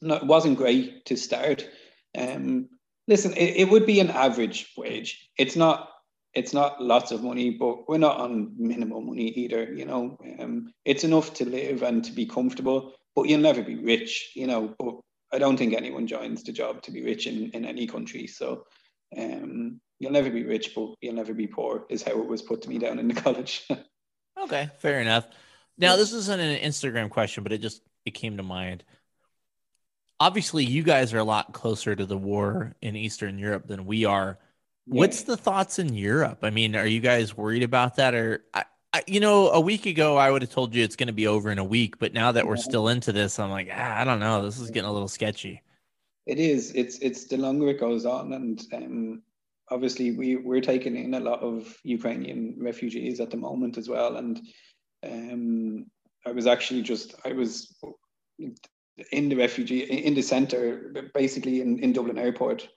no, it wasn't great to start. Um, listen, it, it would be an average wage. It's not it's not lots of money, but we're not on minimum money either. You know, um, it's enough to live and to be comfortable, but you'll never be rich. You know, but I don't think anyone joins the job to be rich in, in any country. So um, you'll never be rich, but you'll never be poor, is how it was put to me down in the college. okay, fair enough. Now this isn't an Instagram question, but it just it came to mind. Obviously, you guys are a lot closer to the war in Eastern Europe than we are. Yeah. What's the thoughts in Europe? I mean, are you guys worried about that, or I, I, you know, a week ago I would have told you it's going to be over in a week, but now that we're still into this, I'm like, ah, I don't know. This is getting a little sketchy. It is. It's it's the longer it goes on, and um, obviously we we're taking in a lot of Ukrainian refugees at the moment as well, and um, I was actually just I was in the refugee in the center, basically in, in Dublin Airport.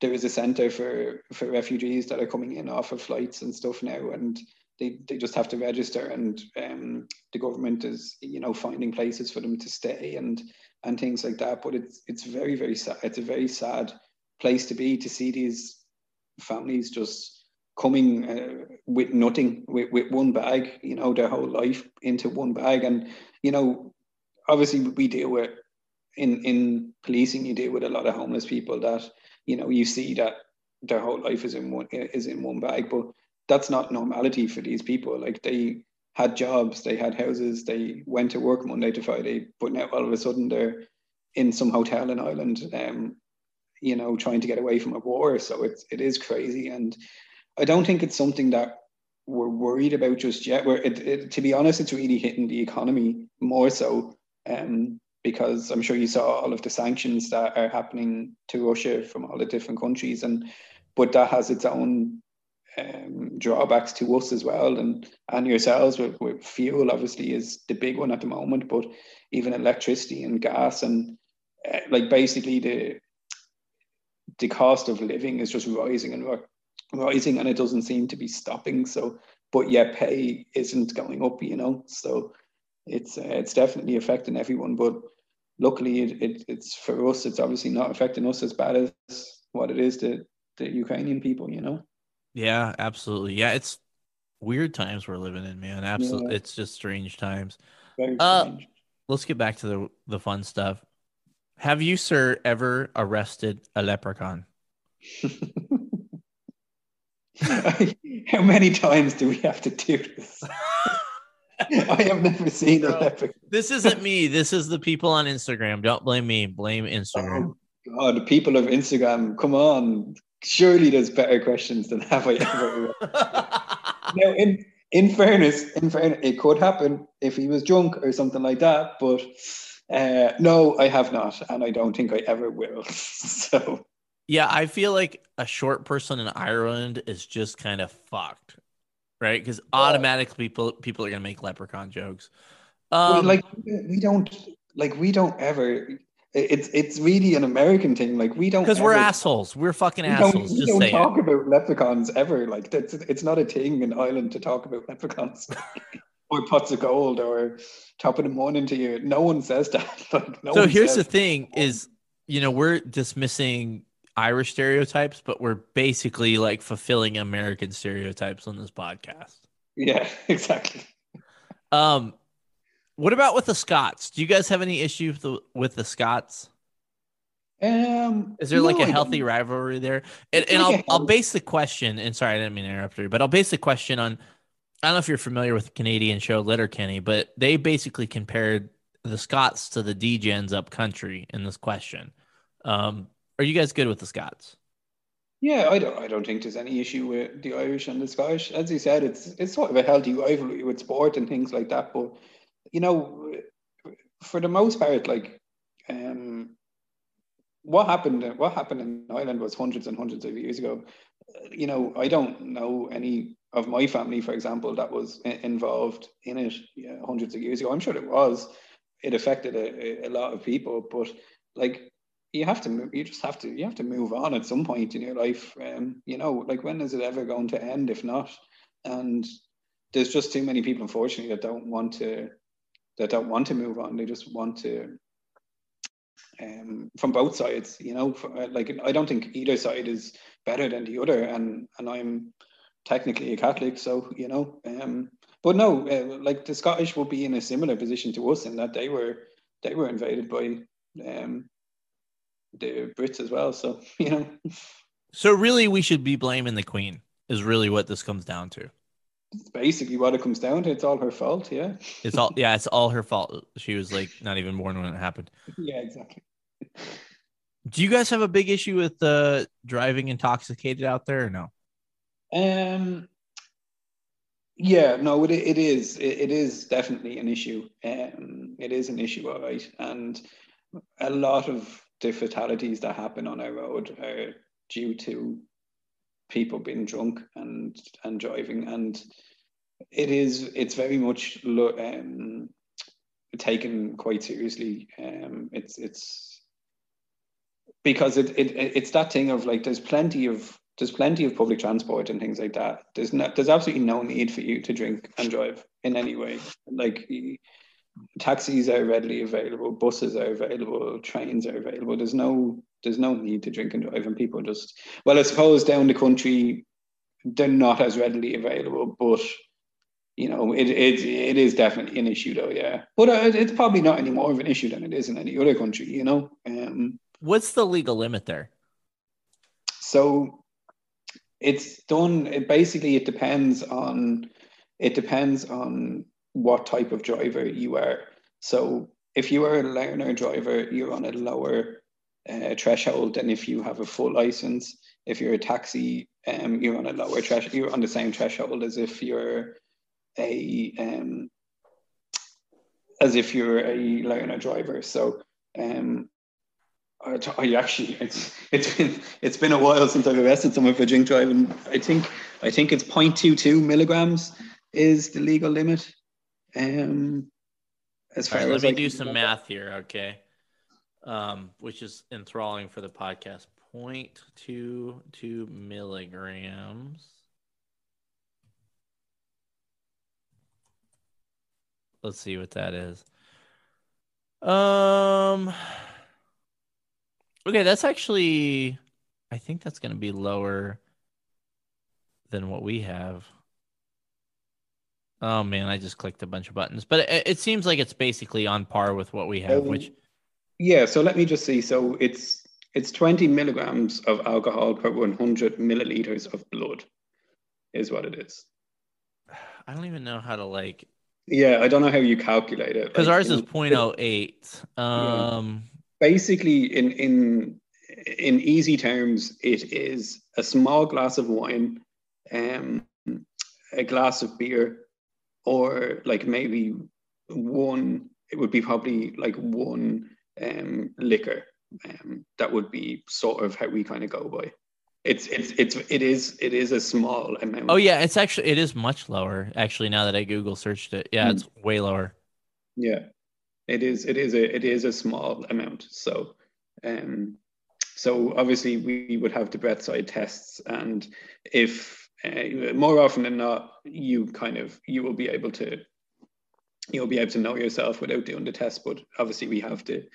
There is a center for for refugees that are coming in off of flights and stuff now, and they, they just have to register, and um, the government is you know finding places for them to stay and and things like that. But it's it's very very sad. It's a very sad place to be to see these families just coming uh, with nothing, with, with one bag, you know, their whole life into one bag. And, you know, obviously we deal with, in, in policing, you deal with a lot of homeless people that, you know, you see that their whole life is in one, is in one bag, but that's not normality for these people. Like they had jobs, they had houses, they went to work Monday to Friday, but now all of a sudden they're in some hotel in Ireland, um, you know, trying to get away from a war. So it's, it is crazy. And, I don't think it's something that we're worried about just yet. Where it, it, to be honest, it's really hitting the economy more so, um, because I'm sure you saw all of the sanctions that are happening to Russia from all the different countries, and but that has its own um, drawbacks to us as well, and and yourselves with, with fuel obviously is the big one at the moment, but even electricity and gas and uh, like basically the the cost of living is just rising and rising and it doesn't seem to be stopping. So, but yet pay isn't going up, you know. So it's uh, it's definitely affecting everyone. But luckily, it, it, it's for us. It's obviously not affecting us as bad as what it is to the Ukrainian people, you know. Yeah, absolutely. Yeah, it's weird times we're living in, man. Absolutely, yeah. it's just strange times. Very uh, strange. let's get back to the the fun stuff. Have you, sir, ever arrested a leprechaun? How many times do we have to do this? I have never seen no, a leprechaun. This isn't me. This is the people on Instagram. Don't blame me. Blame Instagram. Oh, God, the people of Instagram. Come on. Surely there's better questions than have I ever. now, in in fairness, in fairness, it could happen if he was drunk or something like that. But uh, no, I have not, and I don't think I ever will. so yeah, I feel like a short person in Ireland is just kind of fucked, right? Because automatically people people are gonna make leprechaun jokes. Um, like we don't like we don't ever. It's it's really an American thing. Like we don't because we're assholes. We're fucking we assholes. Don't, we don't talk it. about leprechauns ever. Like that's it's not a thing in Ireland to talk about leprechauns. or pots of gold or top of the morning to you. No one says that. Like, no so here's the thing: is you know we're dismissing Irish stereotypes, but we're basically like fulfilling American stereotypes on this podcast. Yeah, exactly. Um, what about with the Scots? Do you guys have any issue with the, with the Scots? Um, is there no, like a healthy rivalry there? And, and I'll I'll base the question. And sorry, I didn't mean to interrupt you, but I'll base the question on. I don't know if you're familiar with the Canadian show Letterkenny, but they basically compared the Scots to the Degens up country in this question. Um, are you guys good with the Scots? Yeah, I don't. I don't think there's any issue with the Irish and the Scottish. As you said, it's it's sort of a healthy rivalry with sport and things like that. But you know, for the most part, like um, what happened what happened in Ireland was hundreds and hundreds of years ago. You know, I don't know any of my family, for example, that was involved in it yeah, hundreds of years ago. I'm sure it was. It affected a, a lot of people, but like you have to you just have to you have to move on at some point in your life um you know like when is it ever going to end if not and there's just too many people unfortunately that don't want to that don't want to move on they just want to um, from both sides. You know, for, uh, like I don't think either side is better than the other, and and I'm technically a Catholic, so you know. Um, but no, uh, like the Scottish will be in a similar position to us in that they were they were invaded by um, the Brits as well. So you know. So really, we should be blaming the Queen. Is really what this comes down to. It's basically what it comes down to. It's all her fault. Yeah. It's all yeah. It's all her fault. She was like not even born when it happened. Yeah, exactly. Do you guys have a big issue with uh, driving intoxicated out there or no? Um. Yeah, no, it it is it, it is definitely an issue. Um, it is an issue, all right, and a lot of the fatalities that happen on our road are due to people being drunk and and driving, and it is it's very much lo- um, taken quite seriously. Um, it's it's because it, it it's that thing of like there's plenty of there's plenty of public transport and things like that. There's no, there's absolutely no need for you to drink and drive in any way. Like taxis are readily available, buses are available, trains are available. There's no there's no need to drink and drive, and people just well, I suppose down the country they're not as readily available, but you know it it, it is definitely an issue though, yeah. But uh, it's probably not any more of an issue than it is in any other country, you know. Um, What's the legal limit there? So it's done. It basically it depends on it depends on what type of driver you are. So if you are a learner driver, you're on a lower uh, threshold than if you have a full license. If you're a taxi, um, you're on a lower threshold. You're on the same threshold as if you're a um, as if you're a learner driver. So um, I, I actually it's it's been it's been a while since I've arrested someone for drink driving. I think I think it's 0.22 milligrams is the legal limit. Um, as far right, as let me do some math here, okay? Um, which is enthralling for the podcast. 0.22 milligrams. Let's see what that is. Um. Okay, that's actually. I think that's going to be lower than what we have. Oh man, I just clicked a bunch of buttons, but it, it seems like it's basically on par with what we have. Um, which Yeah, so let me just see. So it's it's 20 milligrams of alcohol per 100 milliliters of blood, is what it is. I don't even know how to like Yeah, I don't know how you calculate it. because like, ours is know, 0.08. Um, basically in in in easy terms it is a small glass of wine um a glass of beer or like maybe one it would be probably like one um liquor um that would be sort of how we kind of go by it's it's it's it is it is a small amount oh yeah, it's actually it is much lower. Actually, now that I Google searched it, yeah, Hmm. it's way lower. Yeah, it is. It is a it is a small amount. So, um, so obviously we would have the breath side tests, and if uh, more often than not, you kind of you will be able to you'll be able to know yourself without doing the test. But obviously we have the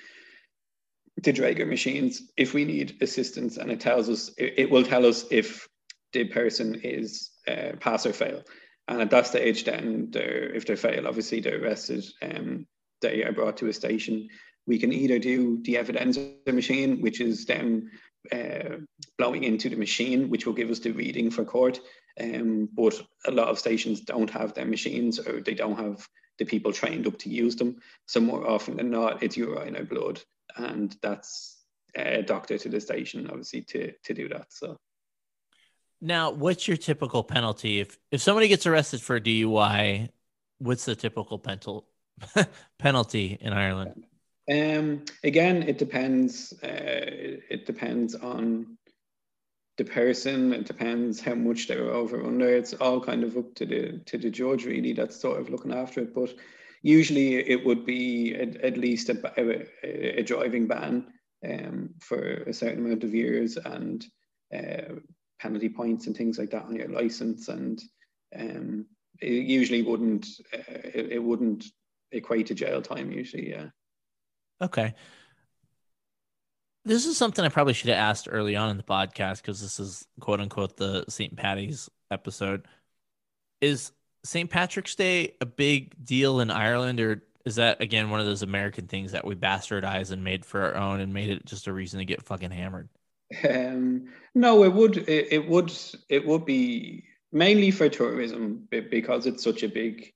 the Drager machines if we need assistance, and it tells us it, it will tell us if the person is uh, pass or fail. And at that stage, then they're, if they fail, obviously they're arrested. Um, they are brought to a station. We can either do the Evidenzer machine, which is them uh, blowing into the machine, which will give us the reading for court. Um, but a lot of stations don't have their machines or they don't have the people trained up to use them. So more often than not, it's urine or blood, and that's a doctor to the station, obviously, to to do that. So. Now, what's your typical penalty if if somebody gets arrested for a DUI? What's the typical penal penalty in Ireland? Um, again, it depends. Uh, it depends on the person. It depends how much they're over under. It's all kind of up to the to the judge really. That's sort of looking after it. But usually, it would be at, at least a, a, a driving ban um, for a certain amount of years and uh, penalty points and things like that on your license. And um, it usually wouldn't. Uh, it, it wouldn't equate to jail time usually. Yeah. Okay. this is something I probably should have asked early on in the podcast because this is quote unquote the St. Patty's episode. Is St. Patrick's Day a big deal in Ireland, or is that again one of those American things that we bastardized and made for our own and made it just a reason to get fucking hammered? Um, no, it would it, it would it would be mainly for tourism because it's such a big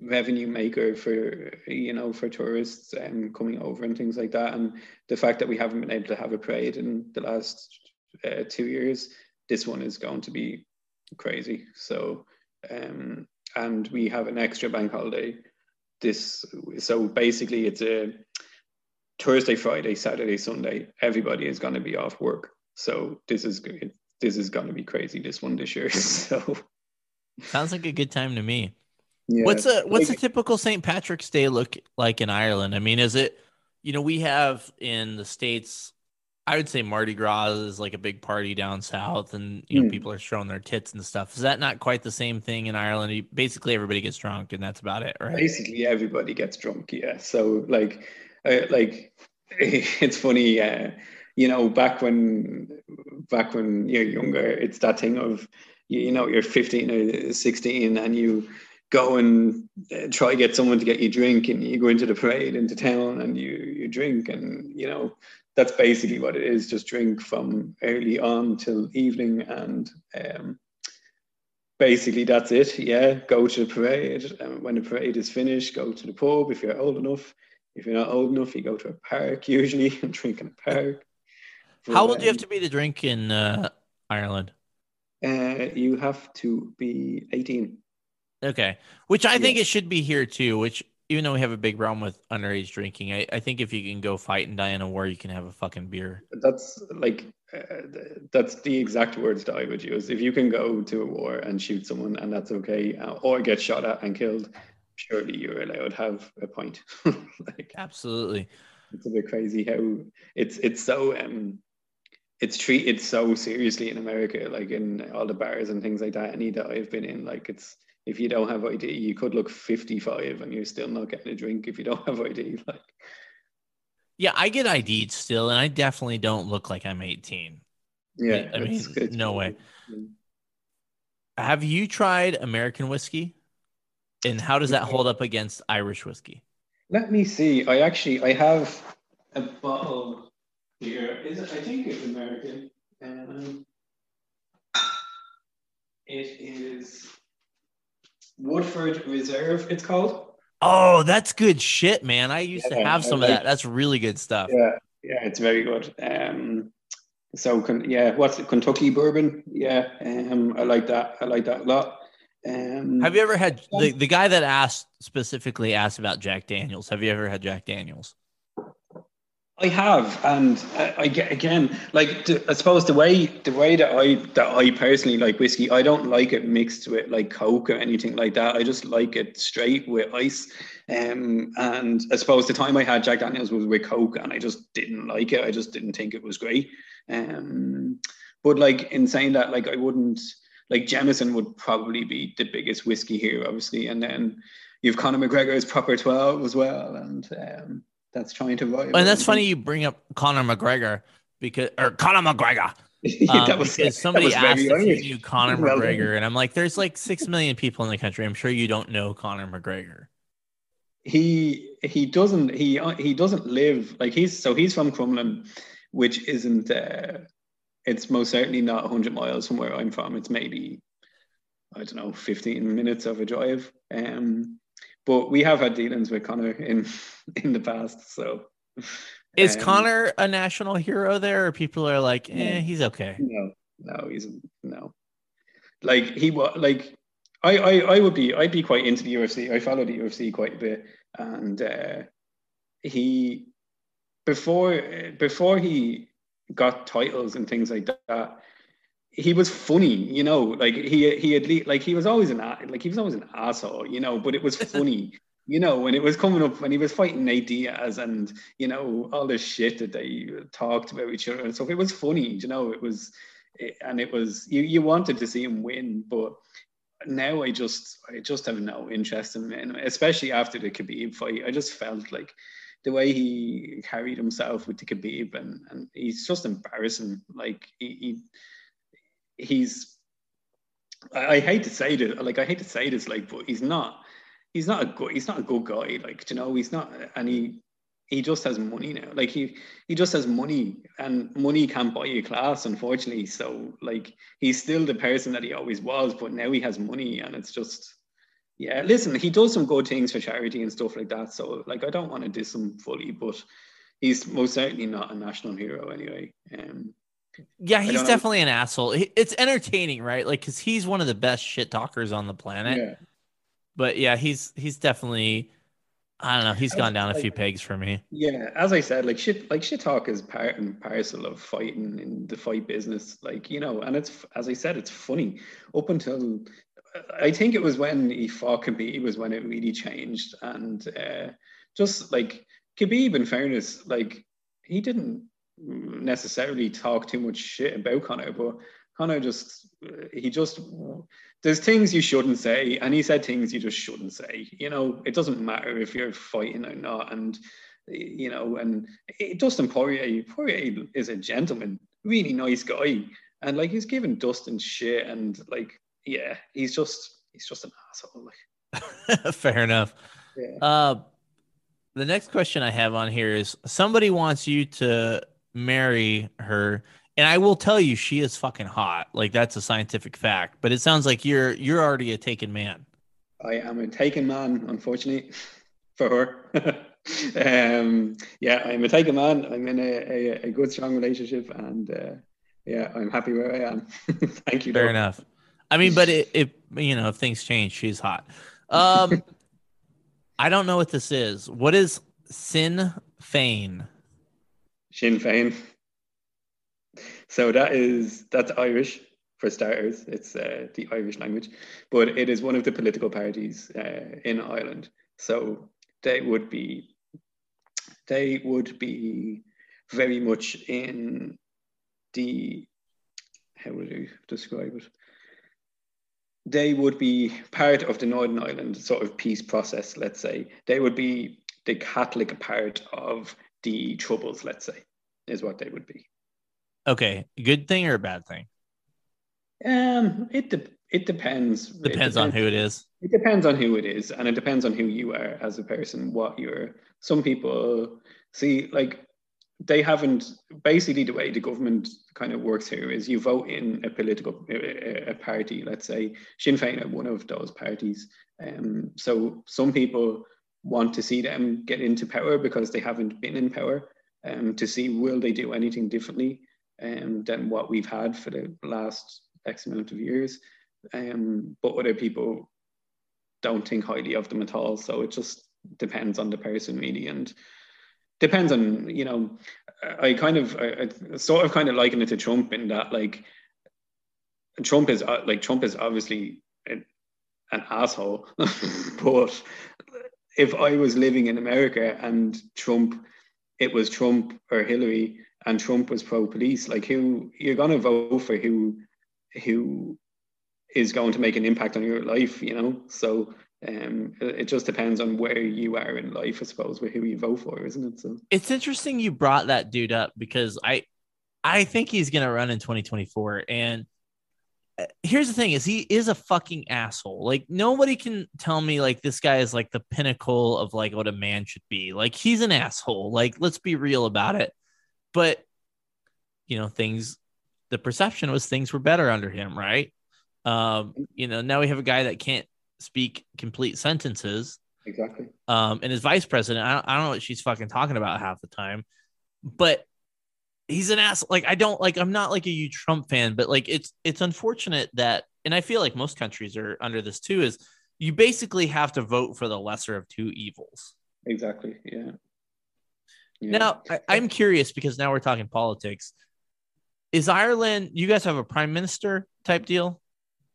revenue maker for you know for tourists um, coming over and things like that. And the fact that we haven't been able to have a parade in the last uh, two years this one is going to be crazy. So um, and we have an extra bank holiday this so basically it's a thursday friday saturday sunday everybody is going to be off work. So this is this is going to be crazy this one this year. So sounds like a good time to me yeah. What's a what's a typical St. Patrick's Day look like in Ireland? I mean, is it you know, we have in the States, I would say Mardi Gras is like a big party down south and you know, mm. people are showing their tits and stuff. Is that not quite the same thing in Ireland? Basically everybody gets drunk and that's about it, right? Basically everybody gets drunk, yeah. So like uh, like it's funny, uh, you know, back when back when you're younger, it's that thing of you know, you're 15 or 16 and you go and uh, try get someone to get you drink and you go into the parade into town and you you drink and you know that's basically what it is just drink from early on till evening and um, basically that's it yeah. Go to the parade and when the parade is finished go to the pub. If you're old enough if you're not old enough you go to a park usually and drink in a park. How old do you have to be to drink in uh, ireland? Uh, you have to be 18 Okay. Which I think it should be here too, which even though we have a big problem with underage drinking, I, I think if you can go fight and die in a war, you can have a fucking beer. That's like, uh, that's the exact words that I would use. If you can go to a war and shoot someone and that's okay, uh, or get shot at and killed, surely you're allowed to have a point. like, Absolutely. It's a bit crazy how it's it's so um it's treated so seriously in America, like in all the bars and things like that. Any that I've been in, like it's if you don't have ID, you could look 55 and you're still not getting a drink if you don't have ID. Like, yeah, I get ID'd still, and I definitely don't look like I'm 18. Yeah, I mean, it's, no way. Have you tried American whiskey? And how does that hold up against Irish whiskey? Let me see. I actually I have a bottle here. Is it? I think it's American. Um, it is Woodford Reserve, it's called. Oh, that's good shit, man. I used yeah, to have some like, of that. That's really good stuff. Yeah, yeah, it's very good. Um, so can yeah, what's it? Kentucky bourbon? Yeah, um, I like that. I like that a lot. Um, have you ever had the, the guy that asked specifically asked about Jack Daniels? Have you ever had Jack Daniels? I have, and I, I get again, like I suppose the way the way that I that I personally like whiskey, I don't like it mixed with like Coke or anything like that. I just like it straight with ice. Um, and I suppose the time I had Jack Daniels was with Coke, and I just didn't like it. I just didn't think it was great. Um, but like in saying that, like I wouldn't like Jameson would probably be the biggest whiskey here, obviously, and then you've Conor McGregor's Proper Twelve as well, and um that's trying to vote. And that's funny you bring up Conor McGregor because or Conor McGregor. Um, that was, because somebody that asked if you knew Conor McGregor, and I'm like, there's like six million people in the country. I'm sure you don't know Conor McGregor. He he doesn't he he doesn't live like he's so he's from Crumlin, which isn't uh, it's most certainly not 100 miles from where I'm from. It's maybe I don't know 15 minutes of a drive. Um, but we have had dealings with Conor in in the past. So is um, Conor a national hero there, or people are like, eh, he's okay? No, no, he's no. Like he was like I, I I would be I'd be quite into the UFC. I follow the UFC quite a bit, and uh, he before before he got titles and things like that he was funny, you know, like he he had like he was always an like he was always an asshole, you know, but it was funny, you know, when it was coming up when he was fighting Nate Diaz and you know all this shit that they talked about each other and stuff. It was funny, you know, it was, and it was you you wanted to see him win, but now I just I just have no interest in him, especially after the Khabib fight. I just felt like the way he carried himself with the Khabib, and and he's just embarrassing. Like he, he he's. I, I hate to say this, like I hate to say this, like, but he's not. He's not a good. He's not a good guy. Like you know, he's not, and he he just has money now. Like he he just has money, and money can't buy you class, unfortunately. So like he's still the person that he always was, but now he has money, and it's just yeah. Listen, he does some good things for charity and stuff like that. So like I don't want to diss him fully, but he's most certainly not a national hero anyway. Um, yeah, he's definitely an asshole. It's entertaining, right? Like, cause he's one of the best shit talkers on the planet. Yeah. But yeah, he's he's definitely I don't know. He's gone down a few pegs for me. Yeah, as I said, like shit, like shit talk is part and parcel of fighting in the fight business. Like you know, and it's as I said, it's funny. Up until I think it was when he fought Khabib was when it really changed, and uh, just like Khabib, in fairness, like he didn't necessarily talk too much shit about Conor, but Conor just he just there's things you shouldn't say, and he said things you just shouldn't say. You know, it doesn't matter if you're fighting or not, and you know, and Dustin Poirier, Poirier is a gentleman, really nice guy, and like he's giving Dustin shit, and like, yeah, he's just he's just an asshole. Like, fair enough. Yeah. Uh, the next question I have on here is somebody wants you to marry her and I will tell you, she is fucking hot. Like that's a scientific fact. But it sounds like you're you're already a taken man. I am a taken man, unfortunately, for her. um, yeah, I'm a taken man. I'm in a, a, a good, strong relationship, and uh, yeah, I'm happy where I am. Thank you. Fair though. enough. I mean, but if you know if things change, she's hot. Um, I don't know what this is. What is Sinn Fein? Sinn Fein. So that is that's Irish for starters. It's uh, the Irish language, but it is one of the political parties uh, in Ireland. So they would be they would be very much in the how would you describe it? They would be part of the Northern Ireland sort of peace process, let's say. They would be the Catholic part of the Troubles, let's say, is what they would be. Okay, good thing or a bad thing? Um, it de- it depends. Depends, it depends on who it is. It depends on who it is, and it depends on who you are as a person. What you're. Some people see like they haven't. Basically, the way the government kind of works here is you vote in a political a, a party. Let's say Sinn Féin are one of those parties. Um, so some people want to see them get into power because they haven't been in power. Um, to see will they do anything differently um, than what we've had for the last X amount of years. Um, but other people don't think highly of them at all. So it just depends on the person really, and depends on you know. I kind of I, I sort of kind of liken it to Trump in that like Trump is uh, like Trump is obviously an, an asshole, but if I was living in America and Trump, it was Trump or Hillary, and Trump was pro police, like who you're gonna vote for who who is going to make an impact on your life, you know? So um, it just depends on where you are in life, I suppose, with who you vote for, isn't it? So it's interesting you brought that dude up because I I think he's gonna run in 2024. And here's the thing is he is a fucking asshole. Like nobody can tell me like this guy is like the pinnacle of like what a man should be. Like he's an asshole. Like let's be real about it but you know things the perception was things were better under him right um you know now we have a guy that can't speak complete sentences exactly um and his vice president I don't, I don't know what she's fucking talking about half the time but he's an ass like i don't like i'm not like a huge trump fan but like it's it's unfortunate that and i feel like most countries are under this too is you basically have to vote for the lesser of two evils exactly yeah yeah. Now, I, am curious because now we're talking politics. Is Ireland, you guys have a prime minister type deal?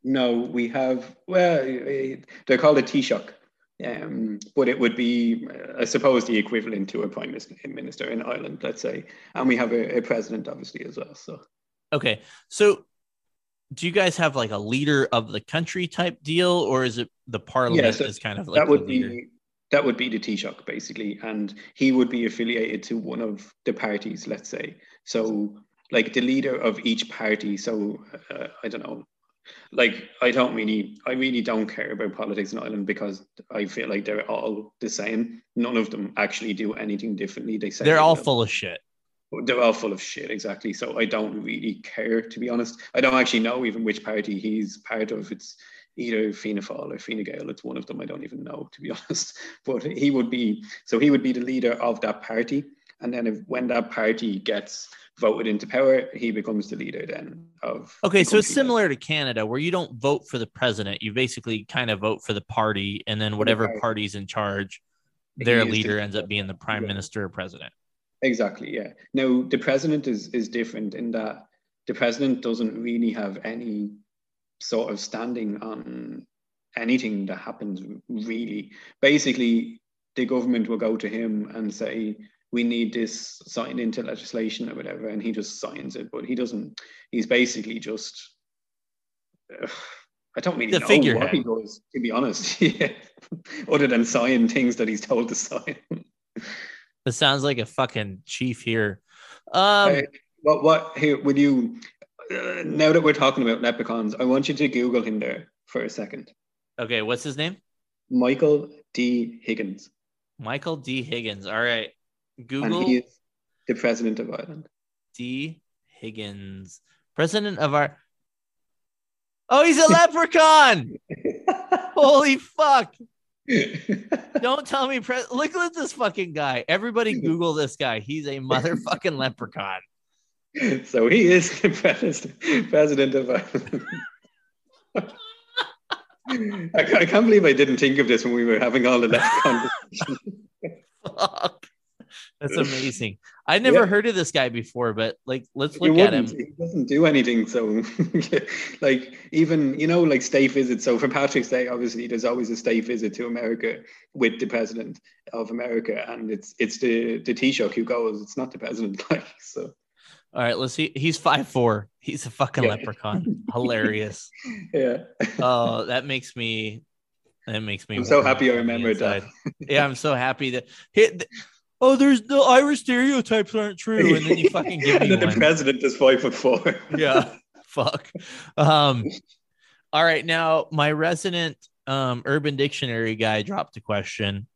No, we have, well, they're called a Taoiseach. Um, but it would be, I suppose, the equivalent to a prime minister in Ireland, let's say. And we have a, a president, obviously, as well. So, okay. So, do you guys have like a leader of the country type deal, or is it the parliament yeah, so is kind of like that would be that would be the Taoiseach basically, and he would be affiliated to one of the parties, let's say. So, like the leader of each party. So, uh, I don't know. Like, I don't really, I really don't care about politics in Ireland because I feel like they're all the same. None of them actually do anything differently. They say They're all will. full of shit. They're all full of shit, exactly. So I don't really care, to be honest. I don't actually know even which party he's part of. It's either Fianna Fáil or Fine Gael. It's one of them. I don't even know, to be honest. But he would be, so he would be the leader of that party. And then if, when that party gets voted into power, he becomes the leader then of. Okay, the so it's similar to Canada where you don't vote for the president. You basically kind of vote for the party, and then whatever party. party's in charge, their the leader leader. ends up being the prime Yeah. minister or president. Exactly, yeah. Now the president is is different in that the president doesn't really have any sort of standing on anything that happens really. Basically, the government will go to him and say, We need this signed into legislation or whatever, and he just signs it, but he doesn't he's basically just uh, I don't really The know figurehead. what he does, to be honest. yeah. Other than sign things that he's told to sign. It sounds like a fucking chief here. Um, Uh, what what here would you uh, now that we're talking about leprechauns i want you to google him there for a second okay, what's his name? michael d higgins Michael D. Higgins. All right, Google and he is the president of ireland D. Higgins, president of our. Oh, he's a leprechaun! Holy fuck! Don't tell me. Pre- Look at this fucking guy. Everybody Google this guy. He's a motherfucking leprechaun. so he is the president, president of ireland I, I can't believe I didn't think of this when we were having all the leprechaun Fuck. That's amazing. I never Yeah. heard of this guy before, but like, let's look at him. He doesn't do anything. So, like, even you know, like state visits. So for Patrick's Day, obviously, there's always a state visit to America with the president of America, and it's it's the the Taoiseach who goes. It's not the president. Like, so All right, let's see. He's five four. He's a fucking Yeah. leprechaun. Hilarious. yeah, Oh, that makes me. That makes me. I'm so happy I remembered that. yeah, I'm so happy that. Oh, there's the Irish stereotypes aren't true, and then you fucking give and me then the one. president is five foot four. yeah fuck um all right now my resident um urban dictionary guy dropped a question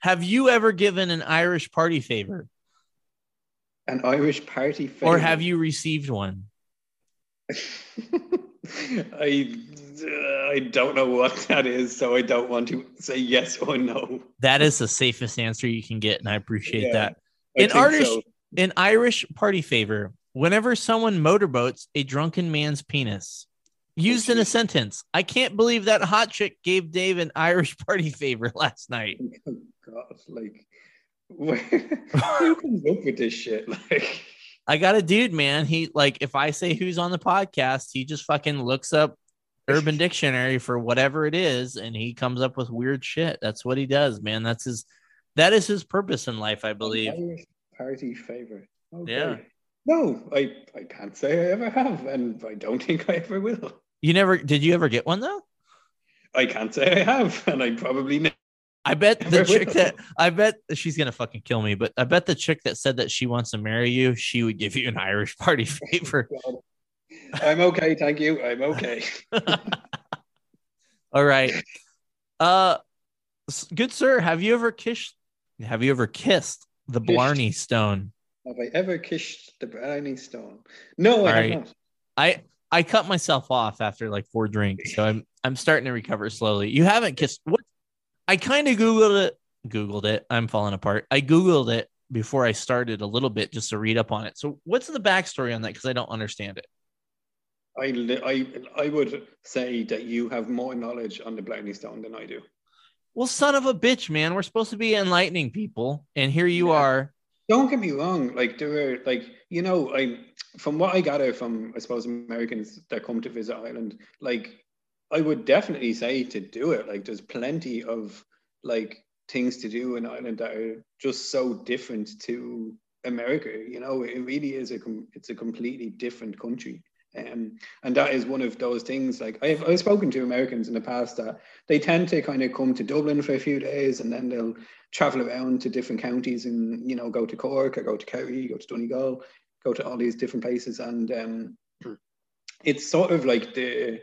have you ever given an irish party favor An Irish party. favor, or have you received one I uh, I don't know what that is, so I don't want to say yes or no. that is the safest answer you can get and i appreciate Yeah, that I In Irish- so. an irish party favor whenever someone motorboats a drunken man's penis used in a sentence i can't believe that hot chick gave dave an irish party favor last night Oh God, like where, who comes up with this shit? Like, I got a dude, man. He like if I say who's on the podcast, he just fucking looks up Urban Dictionary for whatever it is, and he comes up with weird shit. That's what he does, man. That's his that is his purpose in life, I believe. Party favorite. Okay. Yeah. No, I I can't say I ever have, and I don't think I ever will. You never did you ever get one though? I can't say I have, and I probably ne- I bet the Never chick will. that I bet she's gonna fucking kill me, but I bet the chick that said that she wants to marry you, she would give you an Irish party favor. I'm okay, thank you. I'm okay. All right. Uh good sir, have you ever kissed have you ever kissed the. Blarney Stone? Have I ever kissed the Blarney stone? No, I Alright. have not. I I cut myself off after like four drinks, so I'm I'm starting to recover slowly. You haven't kissed what? I kind of googled it. Googled it. I'm falling apart. I googled it before I started a little bit just to read up on it. So what's the backstory on that? Because I don't understand it. I, I I would say that you have more knowledge on the Blarney stone than I do. Well, son of a bitch, man. We're supposed to be enlightening people, and here you Yeah. are. Don't get me wrong. Like there were like you know I from what I gather from I suppose Americans that come to visit Ireland, like I would definitely say to do it. Like there's plenty of like things to do in Ireland that are just so different to America. You know, it really is a com- it's a completely different country. Um, and that is one of those things. Like I've I've spoken to Americans in the past that they tend to kind of come to Dublin for a few days and then they'll travel around to different counties and you know go to Cork or go to Kerry, go to Donegal, go to all these different places, and um, it's sort of like the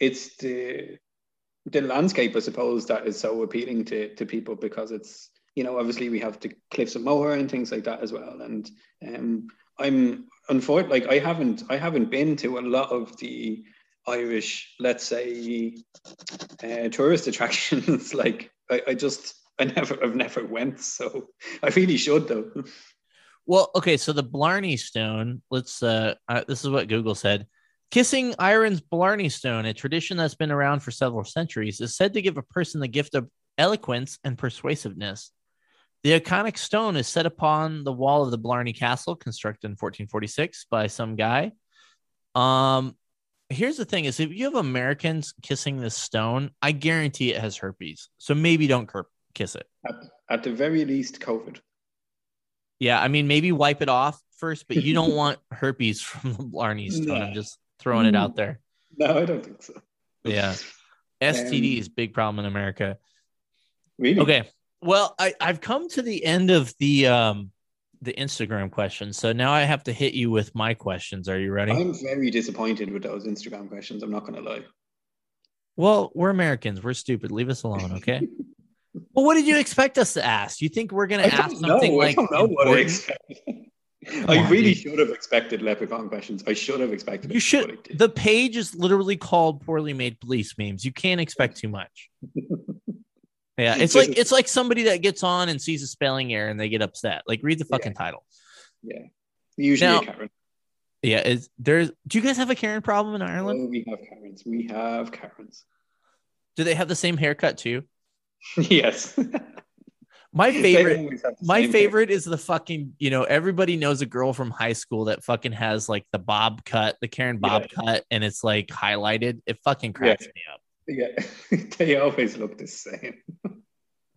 it's the the landscape, I suppose, that is so appealing to to people because it's you know obviously we have the cliffs of Moher and things like that as well, and um, I'm unfortunately like I haven't I haven't been to a lot of the Irish, let's say, uh, tourist attractions. like I, I just I never I've never went, so I really should though. Well, okay, so the Blarney Stone. Let's. uh, uh This is what Google said. Kissing Ireland's Blarney Stone, a tradition that's been around for several centuries, is said to give a person the gift of eloquence and persuasiveness. The iconic stone is set upon the wall of the Blarney Castle, constructed in 1446 by some guy. Um, here's the thing: is if you have Americans kissing this stone, I guarantee it has herpes. So maybe don't kiss it. At, at the very least, COVID. Yeah, I mean, maybe wipe it off first, but you don't want herpes from the Blarney stone. No. I'm just throwing it out there. No, I don't think so. Yeah, STD um, is big problem in America. Really? Okay. Well, I, I've come to the end of the um the Instagram questions. So now I have to hit you with my questions. Are you ready? I'm very disappointed with those Instagram questions. I'm not gonna lie. Well, we're Americans. We're stupid. Leave us alone, okay? well, what did you expect us to ask? You think we're gonna ask something know. like I don't know what I expected. I really should have expected leprechaun questions. I should have expected. You should. The page is literally called "Poorly Made Police Memes." You can't expect too much. Yeah, it's like it's like somebody that gets on and sees a spelling error and they get upset. Like read the fucking yeah. title. Yeah, usually now, Karen. Yeah, is there's do you guys have a Karen problem in Ireland? Oh, we have Karens. We have Karens. Do they have the same haircut too? yes. My favorite, my favorite hair. is the fucking, you know, everybody knows a girl from high school that fucking has like the bob cut, the Karen bob yeah. cut, and it's like highlighted. It fucking cracks yeah. me up. Yeah, they always look the same.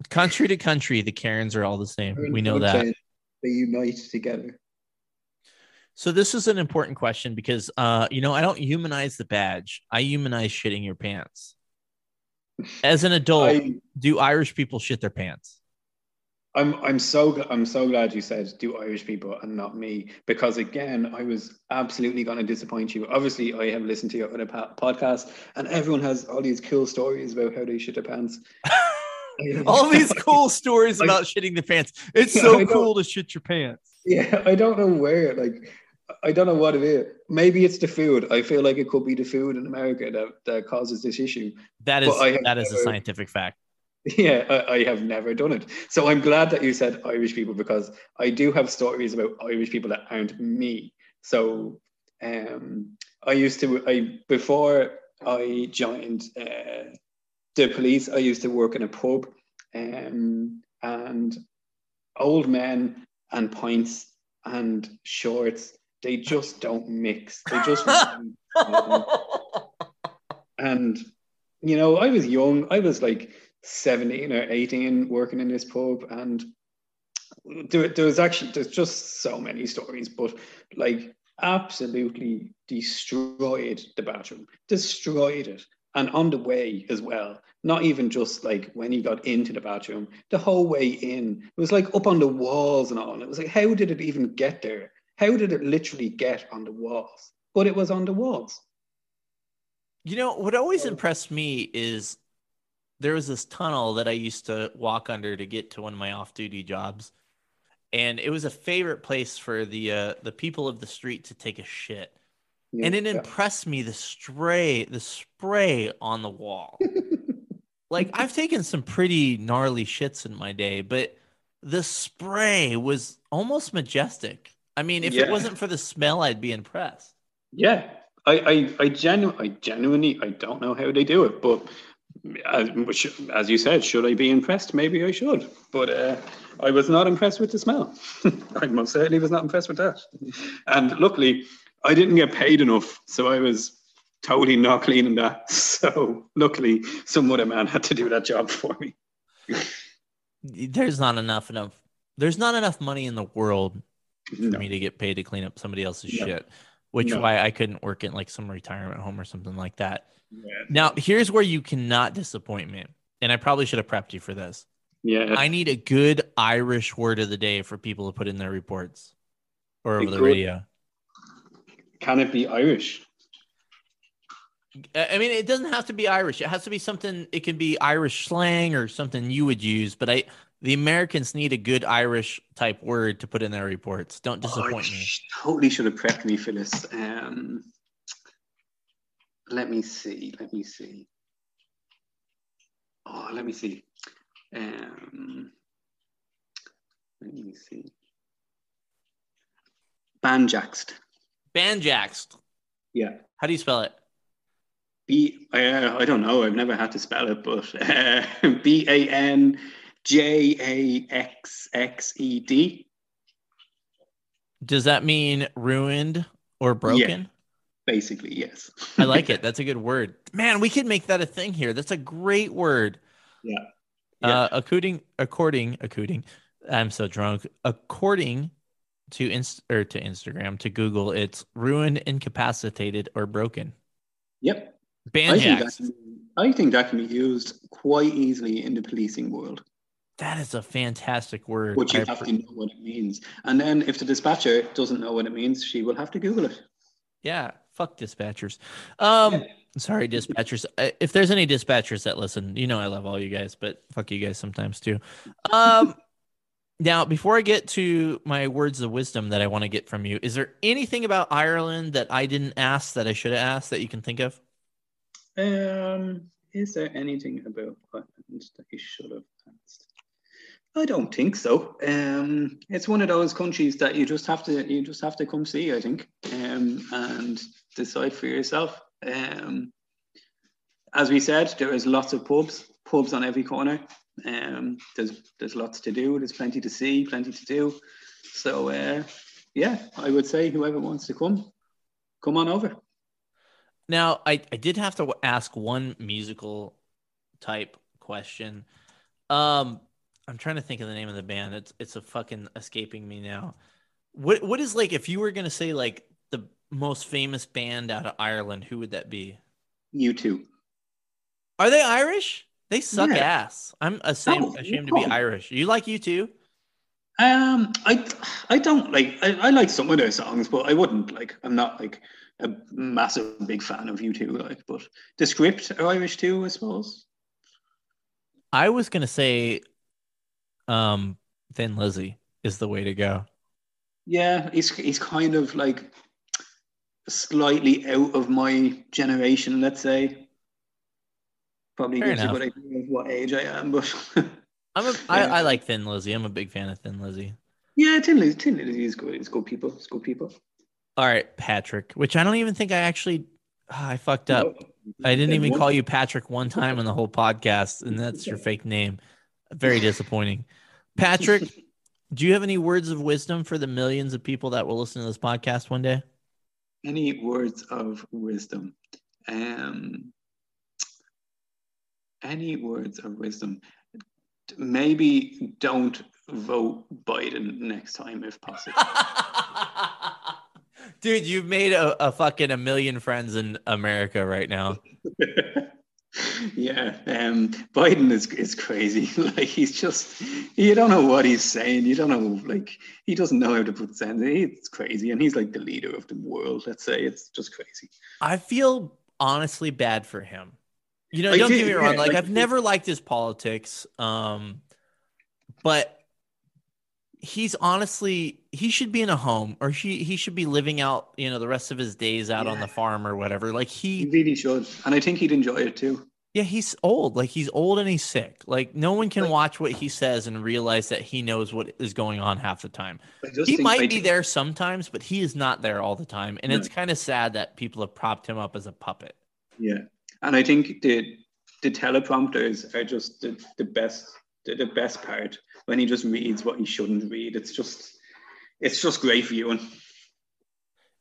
country to country, the Karens are all the same. We know that. They unite together. So this is an important question because uh, you know, I don't humanize the badge. I humanize shitting your pants. As an adult, I, do Irish people shit their pants? I'm I'm so I'm so glad you said do Irish people and not me because again I was absolutely going to disappoint you. Obviously, I have listened to your other podcast and everyone has all these cool stories about how they shit their pants. all these cool stories about shitting the pants. It's so cool to shit your pants. Yeah, I don't know where. Like, I don't know what it is. Maybe it's the food. I feel like it could be the food in America that, that causes this issue. That is that is never, a scientific fact. Yeah, I, I, have never done it. So I'm glad that you said Irish people because I do have stories about Irish people that aren't me. So um, I used to, I before I joined uh, the police, I used to work in a pub, um, and old men and pints and shorts, they just don't mix. They just. and you know, I was young. I was like 17 or 18 working in this pub and there, there was actually there's just so many stories but like absolutely destroyed the bathroom destroyed it and on the way as well. Not even just like when he got into the bathroom the whole way in. It was like up on the walls and all. And it was like how did it even get there? How did it literally get on the walls? But it was on the walls. You know what always impressed me is there was this tunnel that I used to walk under to get to one of my off-duty jobs, and it was a favorite place for the uh, the people of the street to take a shit. Yeah, and it yeah. impressed me the spray, the spray on the wall. like I've taken some pretty gnarly shits in my day, but the spray was almost majestic. I mean, if yeah. it wasn't for the smell, I'd be impressed. Yeah, I, I, I, genu- I genuinely, I don't know how they do it, but as, as you said, should I be impressed? Maybe I should, but uh, I was not impressed with the smell. I most certainly was not impressed with that. And luckily, I didn't get paid enough, so I was totally not cleaning that. So luckily, some other man had to do that job for me. There's not enough enough. There's not enough money in the world for no. me to get paid to clean up somebody else's no. shit. Which No. why I couldn't work in like some retirement home or something like that. Yeah. Now, here's where you cannot disappoint me. And I probably should have prepped you for this. Yeah. I need a good Irish word of the day for people to put in their reports or over the radio. Can it be Irish? I mean, it doesn't have to be Irish. It has to be something. It can be Irish slang or something you would use. But I, the Americans need a good Irish type word to put in their reports. Don't disappoint Oh, me. totally should have prepped me for this. Um, let me see. Let me see. Oh, let me see. Um, let me see. Banjaxed. Banjaxed. Yeah. How do you spell it? B. Uh, I don't know. I've never had to spell it, but uh, B A N J A X X E D. Does that mean ruined or broken? Basically, yes. I like it. That's a good word. Man, we could make that a thing here. That's a great word. Yeah. Uh, according, according, according, I'm so drunk. According to inst or to Instagram, to Google, it's ruined, incapacitated, or broken. Yep. I think, that can, I think that can be used quite easily in the policing world, That is a fantastic word. but you I have appre- to know what it means. And then if the dispatcher doesn't know what it means, she will have to Google it. Yeah, fuck dispatchers. Um, Yeah. sorry, dispatchers. If there's any dispatchers that listen, you know I love all you guys, but fuck you guys sometimes too. Um, now before I get to my words of wisdom that I want to get from you, is there anything about Ireland that I didn't ask that I should have asked that you can think of? Um, is there anything about Ireland that you should have? I don't think so. Um, it's one of those countries that you just have to you just have to come see. I think, um, and decide for yourself. Um, as we said, there is lots of pubs, pubs on every corner. Um, there's there's lots to do. There's plenty to see, plenty to do. So uh, yeah, I would say whoever wants to come, come on over. Now, I, I did have to ask one musical type question. Um, I'm trying to think of the name of the band. It's it's a fucking escaping me now. What what is like if you were gonna say like the most famous band out of Ireland, who would that be? U2. Are they Irish? They suck Yeah. ass. I'm ashamed, No, ashamed to be. Irish. You like U2? Um, I I don't like I, I like some of their songs, but I wouldn't like I'm not like a massive big fan of U2 like but the script are Irish too, I suppose. I was gonna say um Thin Lizzy is the way to go. Yeah, he's he's kind of like slightly out of my generation, let's say. Probably Fair gives enough. a good idea of what age I am, but I'm a I, Yeah. I like Thin Lizzy. I'm a big fan of Thin Lizzy. yeah, Thin Lizzy, Thin Lizzy is good. It's good people. It's good people. All right, Patrick, which I don't even think I actually ah, I fucked up. No. I didn't even call you Patrick one time in the whole podcast, and that's your fake name. Very disappointing. Patrick, do you have any words of wisdom for the millions of people that will listen to this podcast one day? Any words of wisdom? Um, any words of wisdom? Maybe don't vote Biden next time if possible. Dude, you've made a, a fucking a million friends in America right now. yeah, um, Biden is is crazy. like he's just you don't know what he's saying. You don't know like he doesn't know how to put sense. It's crazy, and he's like the leader of the world. Let's say it's just crazy. I feel honestly bad for him. You know, don't get me wrong. yeah, Like, like- I've never liked his politics. Um, but he's honestly he should be in a home or he he should be living out, you know, the rest of his days out on the farm or whatever. Like He he really should, and I think he'd enjoy it too. yeah, he's old. Like he's old and he's sick. Like no one can Like- watch what he says and realize that he knows what is going on half the time. He might I be there sometimes, but he is not there all the time. And No. it's kind of sad that people have propped him up as a puppet. Yeah, and I think the the teleprompters are just the, the best the, the best part when he just reads what he shouldn't read. It's just it's just great viewing,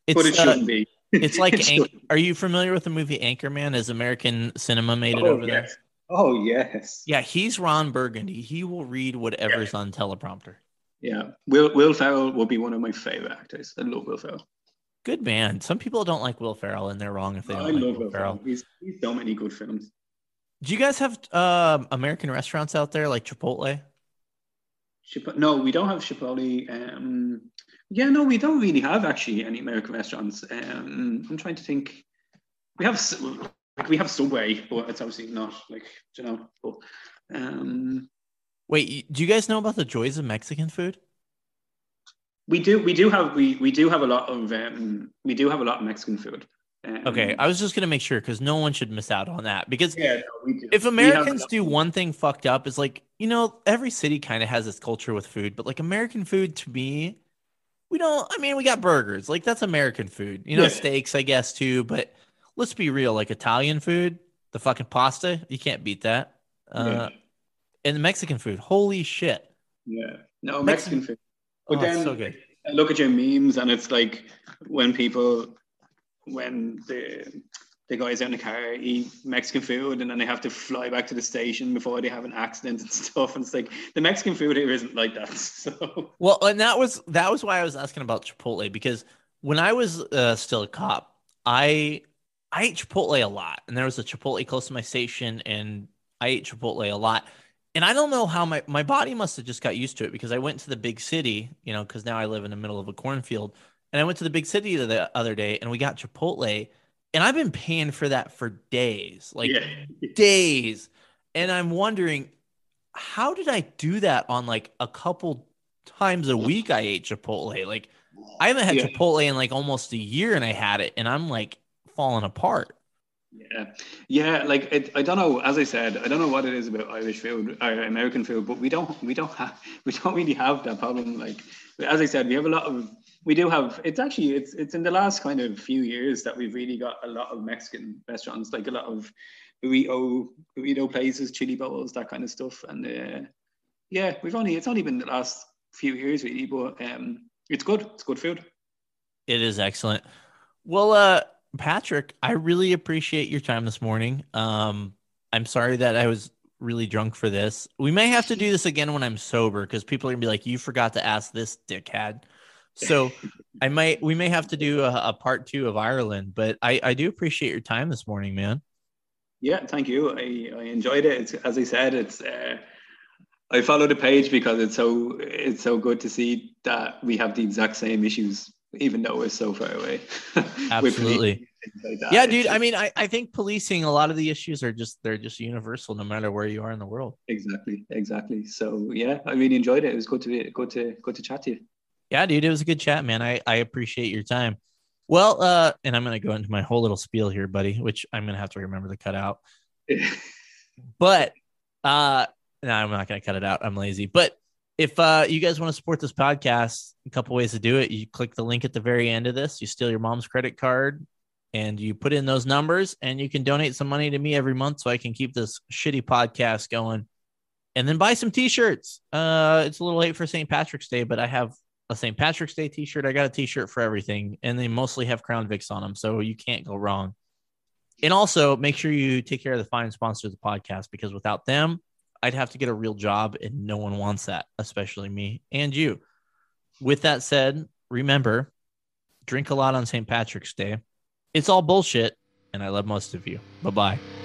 It's, but it uh, shouldn't be. It's like, It Anch- are you familiar with the movie Anchorman? As American cinema made it oh, over there? Oh yes. Yeah, he's Ron Burgundy. He will read whatever's on teleprompter. Yeah. Will Will Ferrell will be one of my favorite actors. I love Will Ferrell. Good man. Some people don't like Will Ferrell, and they're wrong if they don't I like love Will Ferrell. Ferrell. He's, he's so many good films. Do you guys have um American restaurants out there like Chipotle? Chip- no, we don't have Chipotle. Um, yeah, no, we don't really have actually any American restaurants. Um, I'm trying to think. We have like we have Subway, but it's obviously not like you know. But, um, Wait, do you guys know about the joys of Mexican food? we do we do have we we do have a lot of um, we do have a lot of Mexican food. Um, Okay, I was just gonna make sure because no one should miss out on that. Because yeah, no, do. if We have a Americans lot- do one thing fucked up, is like you know every city kind of has its culture with food, but like American food to me, we don't. I mean, we got burgers, like that's American food. You know, Yeah. steaks, I guess too. But let's be real, like Italian food, the fucking pasta, you can't beat that. Uh, and the Mexican food, holy shit! yeah, no Mexican- Mexican food. But Oh, then so good. I look at your memes and it's like when people when the the guys out in the car eat Mexican food and then they have to fly back to the station before they have an accident and stuff. And it's like the Mexican food here isn't like that. So Well, and that was that was why I was asking about Chipotle because when I was uh, still a cop, I I ate Chipotle a lot, and there was a Chipotle close to my station, and I ate Chipotle a lot. And I don't know how my my body must have just got used to it because I went to the big city, you know, because now I live in the middle of a cornfield, and I went to the big city the other day, and we got Chipotle, and I've been paying for that for days, like yeah, days. And I'm wondering, how did I do that on like a couple times a week? I ate Chipotle. Like, I haven't had Yeah. Chipotle in like almost a year, and I had it, and I'm like falling apart. Yeah, yeah. Like it, I don't know. As I said, I don't know what it is about Irish food or American food, but we don't we don't have we don't really have that problem. Like as I said, we have a lot of we do have it's actually it's it's in the last kind of few years that we've really got a lot of Mexican restaurants, like a lot of burrito burrito places, chili bowls, that kind of stuff. And uh, yeah, we've only it's only been the last few years really, but um, it's good. It's good food. It is excellent. Well, uh, Patrick, I really appreciate your time this morning. Um, I'm sorry that I was really drunk for this. We may have to do this again when I'm sober because people are gonna be like, "You forgot to ask this dickhead." So I might, we may have to do a, a part two of Ireland. But I, I do appreciate your time this morning, man. Yeah, thank you. I, I enjoyed it. It's as I said, it's uh, I follow the page because it's so it's so good to see that we have the exact same issues, even though we're so far away. Absolutely. policing and things like. Yeah, dude. I mean, I, I think policing a lot of the issues are just they're just universal, no matter where you are in the world. exactly, exactly. So yeah, I really enjoyed it. It was good to be good to good to chat to you. Yeah, dude, it was a good chat, man. I, I appreciate your time. Well, uh, and I'm gonna go into my whole little spiel here, buddy, which I'm gonna have to remember to cut out. But uh no, I'm not gonna cut it out. I'm lazy. But if uh you guys want to support this podcast, a couple ways to do it. You click the link at the very end of this, you steal your mom's credit card and you put in those numbers and you can donate some money to me every month so I can keep this shitty podcast going. And then buy some t-shirts. Uh it's a little late for St. Patrick's Day, but I have a St. Patrick's Day t-shirt. I got a t-shirt for everything, and they mostly have Crown Vics on them, so you can't go wrong. And also make sure you take care of the fine sponsors of the podcast because without them, I'd have to get a real job, and no one wants that, especially me and you. With that said, remember, drink a lot on St. Patrick's Day. It's all bullshit, and I love most of you. Bye bye.